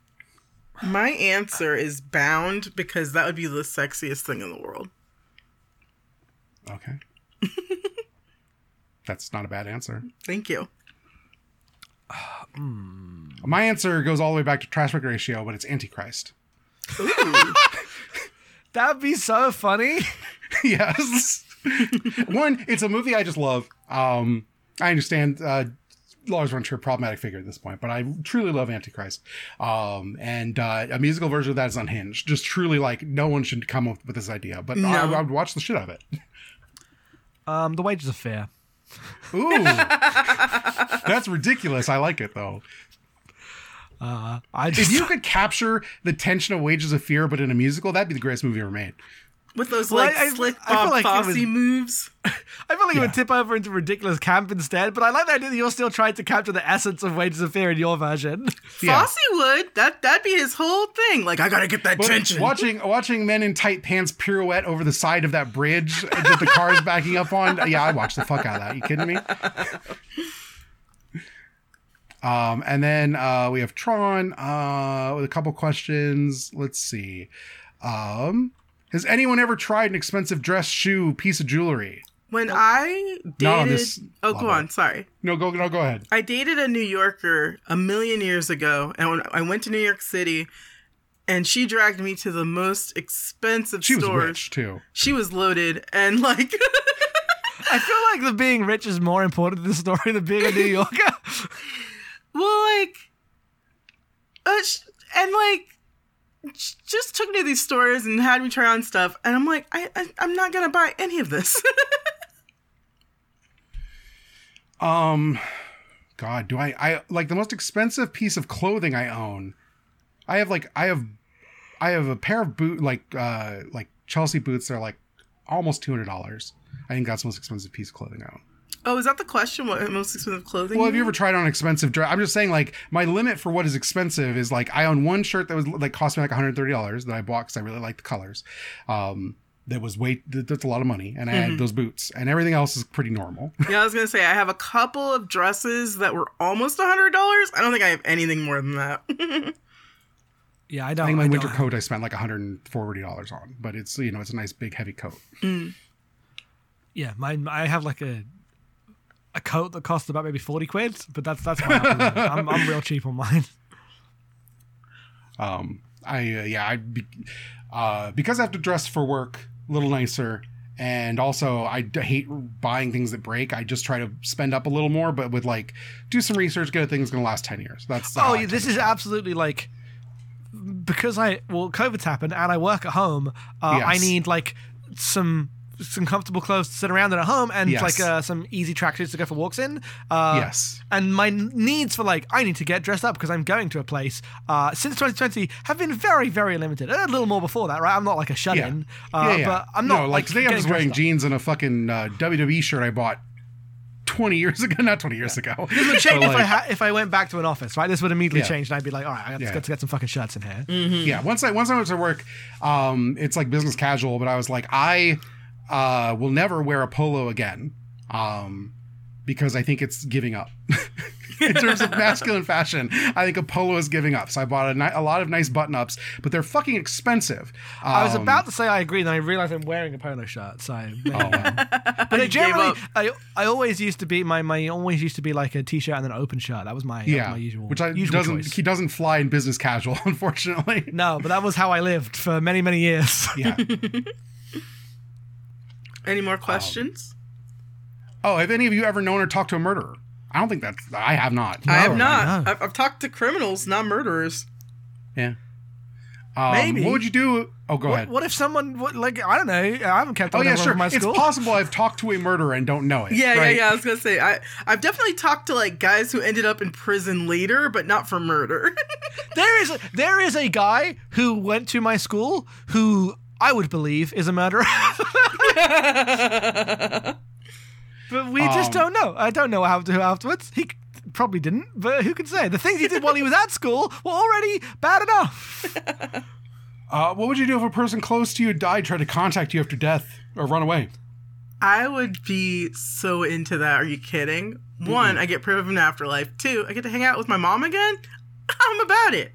Speaker 3: My answer is bound because that would be the sexiest thing in the world.
Speaker 1: Okay. That's not a bad answer.
Speaker 3: Thank you. (sighs)
Speaker 1: My answer goes all the way back to Trash Book Ratio, but it's Antichrist. (laughs)
Speaker 2: That'd be so funny. (laughs)
Speaker 1: yes. (laughs) One, it's a movie I just love. Um, I understand uh, Lars von Trier, problematic figure at this point, but I truly love Antichrist. Um, and uh, a musical version of that is unhinged. Just truly like no one should come up with this idea, but I,
Speaker 3: No.
Speaker 1: I would watch the shit out of it.
Speaker 2: Um, the Wages of Fear.
Speaker 1: Ooh, (laughs) that's ridiculous. I like it though.
Speaker 2: Uh, I
Speaker 1: If you could capture the tension of Wages of Fear, but in a musical, that'd be the greatest movie ever made.
Speaker 3: With those
Speaker 2: Well,
Speaker 3: like
Speaker 2: I- I-
Speaker 3: slick
Speaker 2: I feel
Speaker 3: Bob
Speaker 2: like it
Speaker 3: Fosse
Speaker 2: was-
Speaker 3: moves. (laughs)
Speaker 2: I feel like it would tip over into ridiculous camp instead. But I like the idea that you're still trying to capture the essence of wages of fear in your version. (laughs)
Speaker 1: Yeah.
Speaker 3: Fosse would. That that'd be his whole thing. Like I gotta get that
Speaker 1: But
Speaker 3: tension.
Speaker 1: watching watching men in tight pants pirouette over the side of that bridge (laughs) that the car is backing up on. Yeah, I watched the fuck out of that. You kidding me? Um, and then uh, we have Tron uh, with a couple questions. Let's see. Um, has anyone ever tried an expensive dress, shoe, piece of jewelry?
Speaker 3: When I dated,
Speaker 1: Not this
Speaker 3: oh, go
Speaker 1: level.
Speaker 3: on. Sorry.
Speaker 1: No, go no, go ahead.
Speaker 3: I dated a New Yorker a million years ago, and when I went to New York City, and she dragged me to the most expensive
Speaker 1: She was rich too.
Speaker 3: She was loaded, and like, (laughs)
Speaker 2: I feel like the being rich is more important to the story than being a New Yorker. (laughs)
Speaker 3: well, like, uh, sh- and like, sh- just took me to these stores and had me try on stuff, and I'm like, I, I I'm not gonna buy any of this. (laughs)
Speaker 1: Um, God, do I? I like the most expensive piece of clothing I own. I have like I have, I have a pair of boot like uh like Chelsea boots. They're like almost two hundred dollars. I think that's the most expensive piece of clothing I own.
Speaker 3: Oh, is that the question? What most expensive clothing?
Speaker 1: Well, have you ever tried on expensive dress? I'm just saying, like, my limit for what is expensive is like I own one shirt that was like cost me like 130 dollars that I bought because I really like the colors. Um, that was way that's a lot of money, and I
Speaker 3: Mm-hmm.
Speaker 1: had those boots, and everything else is pretty normal. (laughs)
Speaker 3: Yeah, I was gonna say I have a couple of dresses that were almost a hundred dollars. I don't think I have anything more than that. (laughs)
Speaker 2: yeah, I
Speaker 1: I
Speaker 2: don't.
Speaker 1: think my
Speaker 2: I don't
Speaker 1: winter
Speaker 2: have-
Speaker 1: coat I spent like 140 dollars on, but it's you know it's a nice big heavy coat.
Speaker 2: Yeah, mine. I have like a a coat that costs about maybe forty quid, but that's that's my. (laughs) I'm I'm real cheap on mine.
Speaker 1: Um, I uh, yeah I be, uh, because I have to dress for work a little nicer, and also I d- hate buying things that break. I just try to spend up a little more, but with like do some research, get a thing that's going to last ten years. That's
Speaker 2: Oh, yeah, this is
Speaker 1: shop.
Speaker 2: absolutely like because I well, COVID's happened and I work at home. Uh, I need like some some comfortable clothes to sit around in at home and
Speaker 1: Yes.
Speaker 2: like uh, some easy tracksuits to go for walks in. Uh,
Speaker 1: yes.
Speaker 2: And my needs for like I need to get dressed up because I'm going to a place. Uh, since 2020 have been very very limited. A little more before that, right? I'm not like a shut
Speaker 1: Yeah.
Speaker 2: in, uh,
Speaker 1: yeah, yeah.
Speaker 2: but I'm not
Speaker 1: no, like,
Speaker 2: like
Speaker 1: today. I'm just wearing
Speaker 2: up.
Speaker 1: jeans and a fucking uh, WWE shirt I bought twenty years (laughs) ago. Not twenty years ago.
Speaker 2: This would change (laughs)
Speaker 1: But,
Speaker 2: if I ha- if I went back to an office, right? This would immediately
Speaker 1: Yeah.
Speaker 2: change, and I'd be like, all right, I got
Speaker 1: Yeah.
Speaker 2: to get some fucking shirts in here.
Speaker 1: yeah once i once i went to work um it's like business casual but i was like i uh will never wear a polo again um because i think it's giving up (laughs) in terms of masculine fashion i think a polo is giving up so i bought a, ni- a lot of nice button ups but they're fucking expensive
Speaker 2: I was
Speaker 1: Um,
Speaker 2: about to say I agree, then I realized I'm wearing a polo shirt. So,
Speaker 1: oh, wow.
Speaker 2: but it
Speaker 3: gave
Speaker 2: generally. I I always used to be my my always used to be like a t-shirt and then an open shirt. That was my that was my usual
Speaker 1: which I,
Speaker 2: usual
Speaker 1: doesn't
Speaker 2: choice.
Speaker 1: he doesn't fly in business casual (laughs) unfortunately
Speaker 2: No, but that was how I lived for many many years.
Speaker 1: yeah (laughs)
Speaker 3: Any more questions?
Speaker 1: oh have any of you ever known or talked to a murderer i don't think that's i have not
Speaker 3: I have not.
Speaker 2: no.
Speaker 3: I've, I've talked to criminals, not murderers.
Speaker 1: yeah um,
Speaker 2: Maybe.
Speaker 1: what would you do oh go
Speaker 2: What,
Speaker 1: ahead
Speaker 2: what if someone what, like I don't know? I haven't kept
Speaker 1: Oh yeah,
Speaker 2: with
Speaker 1: sure.
Speaker 2: my
Speaker 1: It's possible I've talked to a murderer and don't know it.
Speaker 3: Yeah,
Speaker 1: right?
Speaker 3: yeah, yeah. I was gonna say I I've definitely talked to like guys who ended up in prison later, but not for murder. (laughs)
Speaker 2: There is a, there is a guy who went to my school who I would believe is a murderer. (laughs) but we just
Speaker 1: Um,
Speaker 2: don't know. I don't know how to afterwards. He probably didn't, but who can say? The things he did while he was at school were already bad enough. (laughs)
Speaker 1: Uh, what would you do if a person close to you died, tried to contact you after death, or run away?
Speaker 3: I would be so into that. Are you kidding? One, I get proof of an afterlife. Two, I get to hang out with my mom again. (laughs) I'm about it.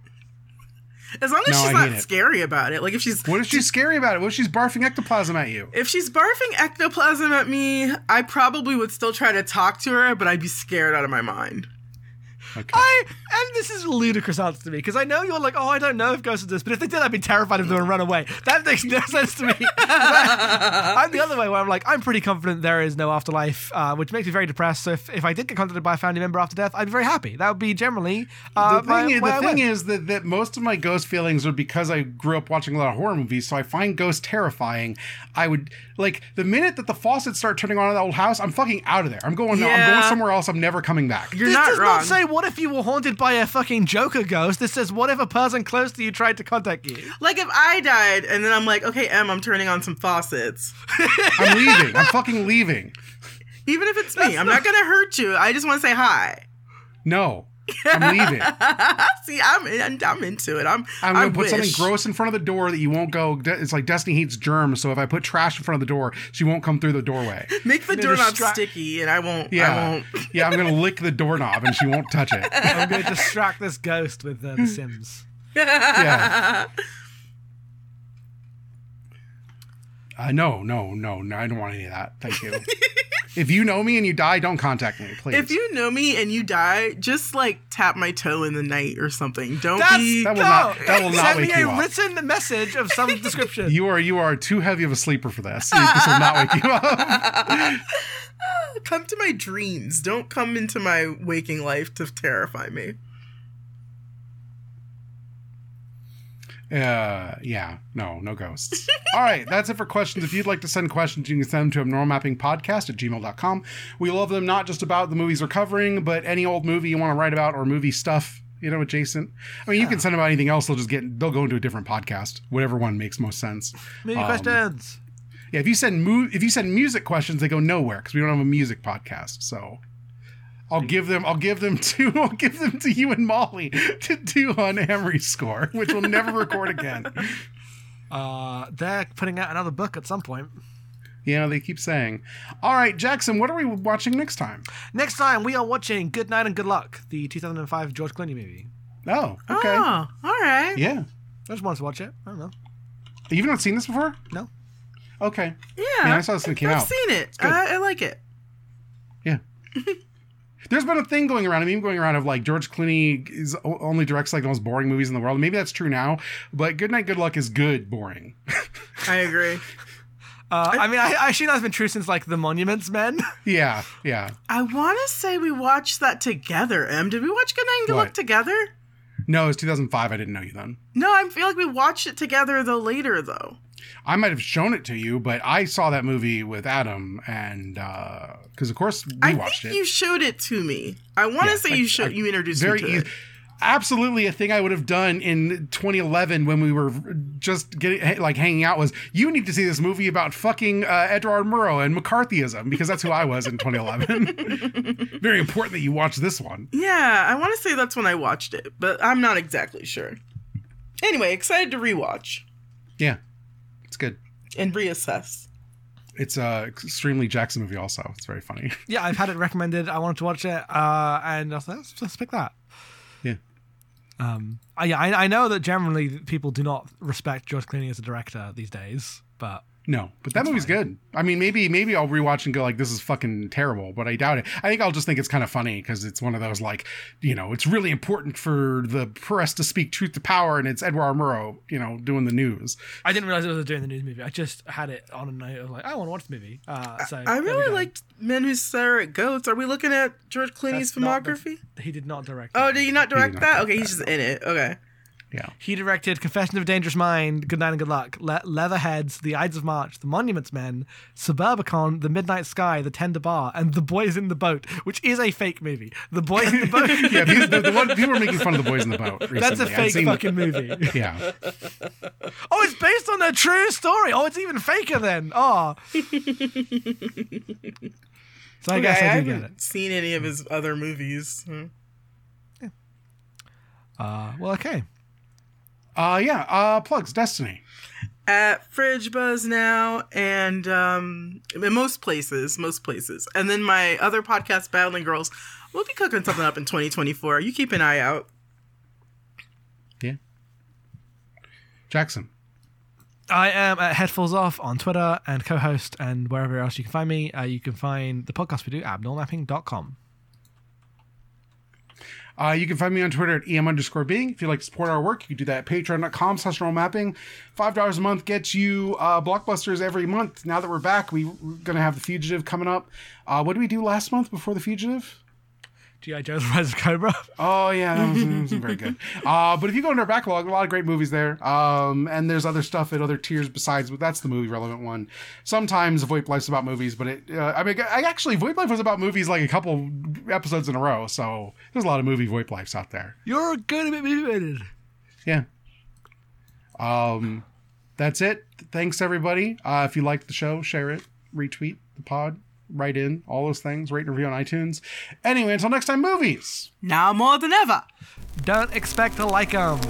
Speaker 3: As long as
Speaker 1: No,
Speaker 3: she's not
Speaker 1: it.
Speaker 3: scary about it. Like if she's
Speaker 1: What if she's scary about it? What if she's barfing ectoplasm at you?
Speaker 3: if she's barfing ectoplasm at me, I probably would still try to talk to her, but I'd be scared out of my mind.
Speaker 1: Okay.
Speaker 2: I and this is a ludicrous answer to me because I know you're like, oh, I don't know if ghosts exist, but if they did, I'd be terrified of them and run away. That makes no (laughs) sense to me. (laughs) I, am the other way where I'm like, I'm pretty confident there is no afterlife, uh, which makes me very depressed. So if, if I did get contacted by a family member after death, I'd be very happy. That would be generally uh,
Speaker 1: the
Speaker 2: my,
Speaker 1: thing, is,
Speaker 2: way
Speaker 1: the
Speaker 2: I
Speaker 1: thing
Speaker 2: live.
Speaker 1: is that, that most of my ghost feelings are because I grew up watching a lot of horror movies, so I find ghosts terrifying. I would like the minute that the faucets start turning on in the old house, I'm fucking out of there. I'm going. I'm going somewhere else. I'm never coming back.
Speaker 3: You're
Speaker 2: this
Speaker 3: not
Speaker 2: does
Speaker 3: wrong.
Speaker 2: not say what if you were haunted by a fucking Joker ghost. This says whatever person close to you tried to contact you.
Speaker 3: like if I died and then I'm like, okay, Em, I'm turning on some faucets. (laughs)
Speaker 1: I'm leaving. I'm fucking leaving.
Speaker 3: Even if it's me, I'm not gonna hurt you. I just want to say hi.
Speaker 1: No, I'm leaving. (laughs)
Speaker 3: See, I'm in, I'm into it. I'm
Speaker 1: I'm gonna put something gross in front of the door that you won't go. It's like Destiny hates germs, so if I put trash in front of the door, she won't come through the doorway. (laughs)
Speaker 3: Make the doorknob
Speaker 2: distract-
Speaker 3: sticky, and I won't. I
Speaker 1: Yeah,
Speaker 3: won't. (laughs)
Speaker 1: yeah. I'm gonna lick the doorknob and she won't touch it.
Speaker 2: I'm going to distract this ghost with uh, The Sims.
Speaker 1: Yeah. Uh, no, no, no, no. I don't want any of that. Thank you. If you know me and you die, don't contact me, please.
Speaker 3: If you know me and you die, just like tap my toe in the night or something. Don't
Speaker 2: That's
Speaker 3: be.
Speaker 1: That will
Speaker 2: no.
Speaker 1: not- that will not
Speaker 2: Send
Speaker 1: wake
Speaker 2: me
Speaker 1: you
Speaker 2: a
Speaker 1: up.
Speaker 2: written message of some (laughs) description.
Speaker 1: you are you are too heavy of a sleeper for this. This will not wake you up. (laughs)
Speaker 3: come to my dreams. Don't come into my waking life to terrify me.
Speaker 1: Uh, yeah, no, no ghosts. All right, that's it for questions. If you'd like to send questions, you can send them to abnormalmappingpodcast at gmail.com. We love them not just about the movies we're covering, but any old movie you want to write about or movie stuff, you know, adjacent. I mean, you can send them about anything else. They'll just get, they'll go into a different podcast, whatever one makes most sense.
Speaker 2: Movie
Speaker 1: Um,
Speaker 2: questions.
Speaker 1: Yeah, if you send mu- if you send music questions, they go nowhere because we don't have a music podcast. So I'll give them I'll give them (laughs) to I'll give them to you and Molly to do on Emery's score, which we'll never record again. (laughs)
Speaker 2: Uh, they're putting out another book at some point.
Speaker 1: Yeah, they keep saying. All right, Jackson, what are we watching next time?
Speaker 2: Next time, we are watching Good Night and Good Luck, the 2005 George Clooney movie.
Speaker 1: Oh, okay.
Speaker 3: Oh, all right.
Speaker 1: Yeah.
Speaker 2: I just wanted to watch it. I don't know.
Speaker 1: You've not seen this before?
Speaker 2: No.
Speaker 1: Okay.
Speaker 3: Yeah,
Speaker 1: Yeah, I saw this when it came
Speaker 3: I've
Speaker 1: out.
Speaker 3: seen it. I, I like it.
Speaker 1: Yeah. (laughs) There's been a thing going around, a meme going around of like George Clooney is only directs like the most boring movies in the world. Maybe that's true now, but Good Night, Good Luck is good boring. (laughs)
Speaker 3: I agree.
Speaker 2: Uh, I mean, I, I assume that's been true since like the Monuments Men. (laughs)
Speaker 1: Yeah, yeah.
Speaker 3: I want to say we watched that together. Em, did we watch Good Night and Good Luck together?
Speaker 1: No, it was 2005. I didn't know you then.
Speaker 3: No, I feel like we watched it together though later though.
Speaker 1: I might have shown it to you, but I saw that movie with Adam, and because of course we
Speaker 3: I
Speaker 1: watched
Speaker 3: think
Speaker 1: it.
Speaker 3: you showed it to me. I want to
Speaker 1: Yeah,
Speaker 3: say
Speaker 1: I-
Speaker 3: you showed
Speaker 1: I-
Speaker 3: you introduced
Speaker 1: very
Speaker 3: me to
Speaker 1: easy.
Speaker 3: it.
Speaker 1: Absolutely, a thing I would have done in 2011 when we were just getting like hanging out was you need to see this movie about fucking uh, Edward Murrow and McCarthyism because that's who I was in 2011. (laughs) very important that you watch this one.
Speaker 3: Yeah, I want to say that's when I watched it, but I'm not exactly sure. Anyway, excited to rewatch
Speaker 1: Yeah, it's good.
Speaker 3: and reassess.
Speaker 1: It's a extremely Jackson movie. Also, it's very funny. (laughs)
Speaker 2: yeah, I've had it recommended. I wanted to watch it, uh, and I was like, let's, let's pick that.
Speaker 1: Yeah.
Speaker 2: Um, I, yeah, I, I know that generally people do not respect George Clooney as a director these days, but
Speaker 1: No, but that movie's good. I mean, maybe maybe I'll rewatch and go like, "This is fucking terrible," but I doubt it. I think I'll just think it's kind of funny because it's one of those like, you know, it's really important for the press to speak truth to power, and it's Edward Murrow, you know, doing the news.
Speaker 2: I didn't realize it was doing the news movie. I just had it on a night of like, I want to watch the movie. Uh, so
Speaker 3: I
Speaker 2: there we
Speaker 3: really liked Men Who Stare at Goats. Are we looking at George Clooney's
Speaker 2: That's not the-
Speaker 3: filmography?
Speaker 2: He did not direct.
Speaker 3: Oh,
Speaker 2: that.
Speaker 3: did you not direct
Speaker 1: not
Speaker 3: that?
Speaker 1: direct
Speaker 3: Okay, he's just in it. Okay.
Speaker 1: Yeah,
Speaker 2: He directed Confession of a Dangerous Mind, Good Night and Good Luck, Le- Leatherheads, The Ides of March, The Monuments Men, Suburbicon, The Midnight Sky, The Tender Bar, and The Boys in the Boat, which is a fake movie. The Boys in the Boat. (laughs)
Speaker 1: yeah. These, the, the one people were making fun of the boys in the boat. Recently.
Speaker 2: That's a
Speaker 1: I'd
Speaker 2: fake
Speaker 1: seen-
Speaker 2: fucking movie. (laughs)
Speaker 1: Yeah,
Speaker 2: Oh, it's based on a true story. Oh, it's even faker then. Oh. so I guess
Speaker 3: Okay,
Speaker 2: I
Speaker 3: haven't
Speaker 2: it.
Speaker 3: seen any of his other movies. Hmm.
Speaker 2: Uh, well, okay.
Speaker 1: Uh, yeah. Uh, plugs. Destiny.
Speaker 3: At Fridge Buzz now, and um, in most places, most places, and then my other podcast, Battling Girls. We'll be cooking something up in 2024. You keep an eye out.
Speaker 1: Yeah. Jackson.
Speaker 2: I am at Headfuls Off on Twitter and co-host and wherever else you can find me. Uh, you can find the podcast we do at abnormalmapping.com.
Speaker 1: Uh, you can find me on Twitter at em underscore being. If you'd like to support our work, you can do that at patreon.com slash normal mapping. $5 a month gets you uh, blockbusters every month. Now that we're back, we, we're going to have The Fugitive coming up. Uh, what did we do last month before The Fugitive?
Speaker 2: G.I. Joe's Rise of Cobra.
Speaker 1: Oh yeah, that was, that was very good. (laughs) Uh, but if you go into our backlog, a lot of great movies there. Um, and there's other stuff at other tiers besides, but that's the movie relevant one. Sometimes VoIP Life's about movies, but it, uh, I mean, I actually VoIP Life was about movies like a couple episodes in a row. So there's a lot of movie VoIP Lifes out there.
Speaker 2: You're good at motivated.
Speaker 1: Yeah. Um, that's it. Thanks everybody. Uh, if you liked the show, share it, retweet the pod, write in, all those things. Rate and review on iTunes. Anyway, until next time, movies.
Speaker 3: Now more than ever.
Speaker 2: Don't expect to like them.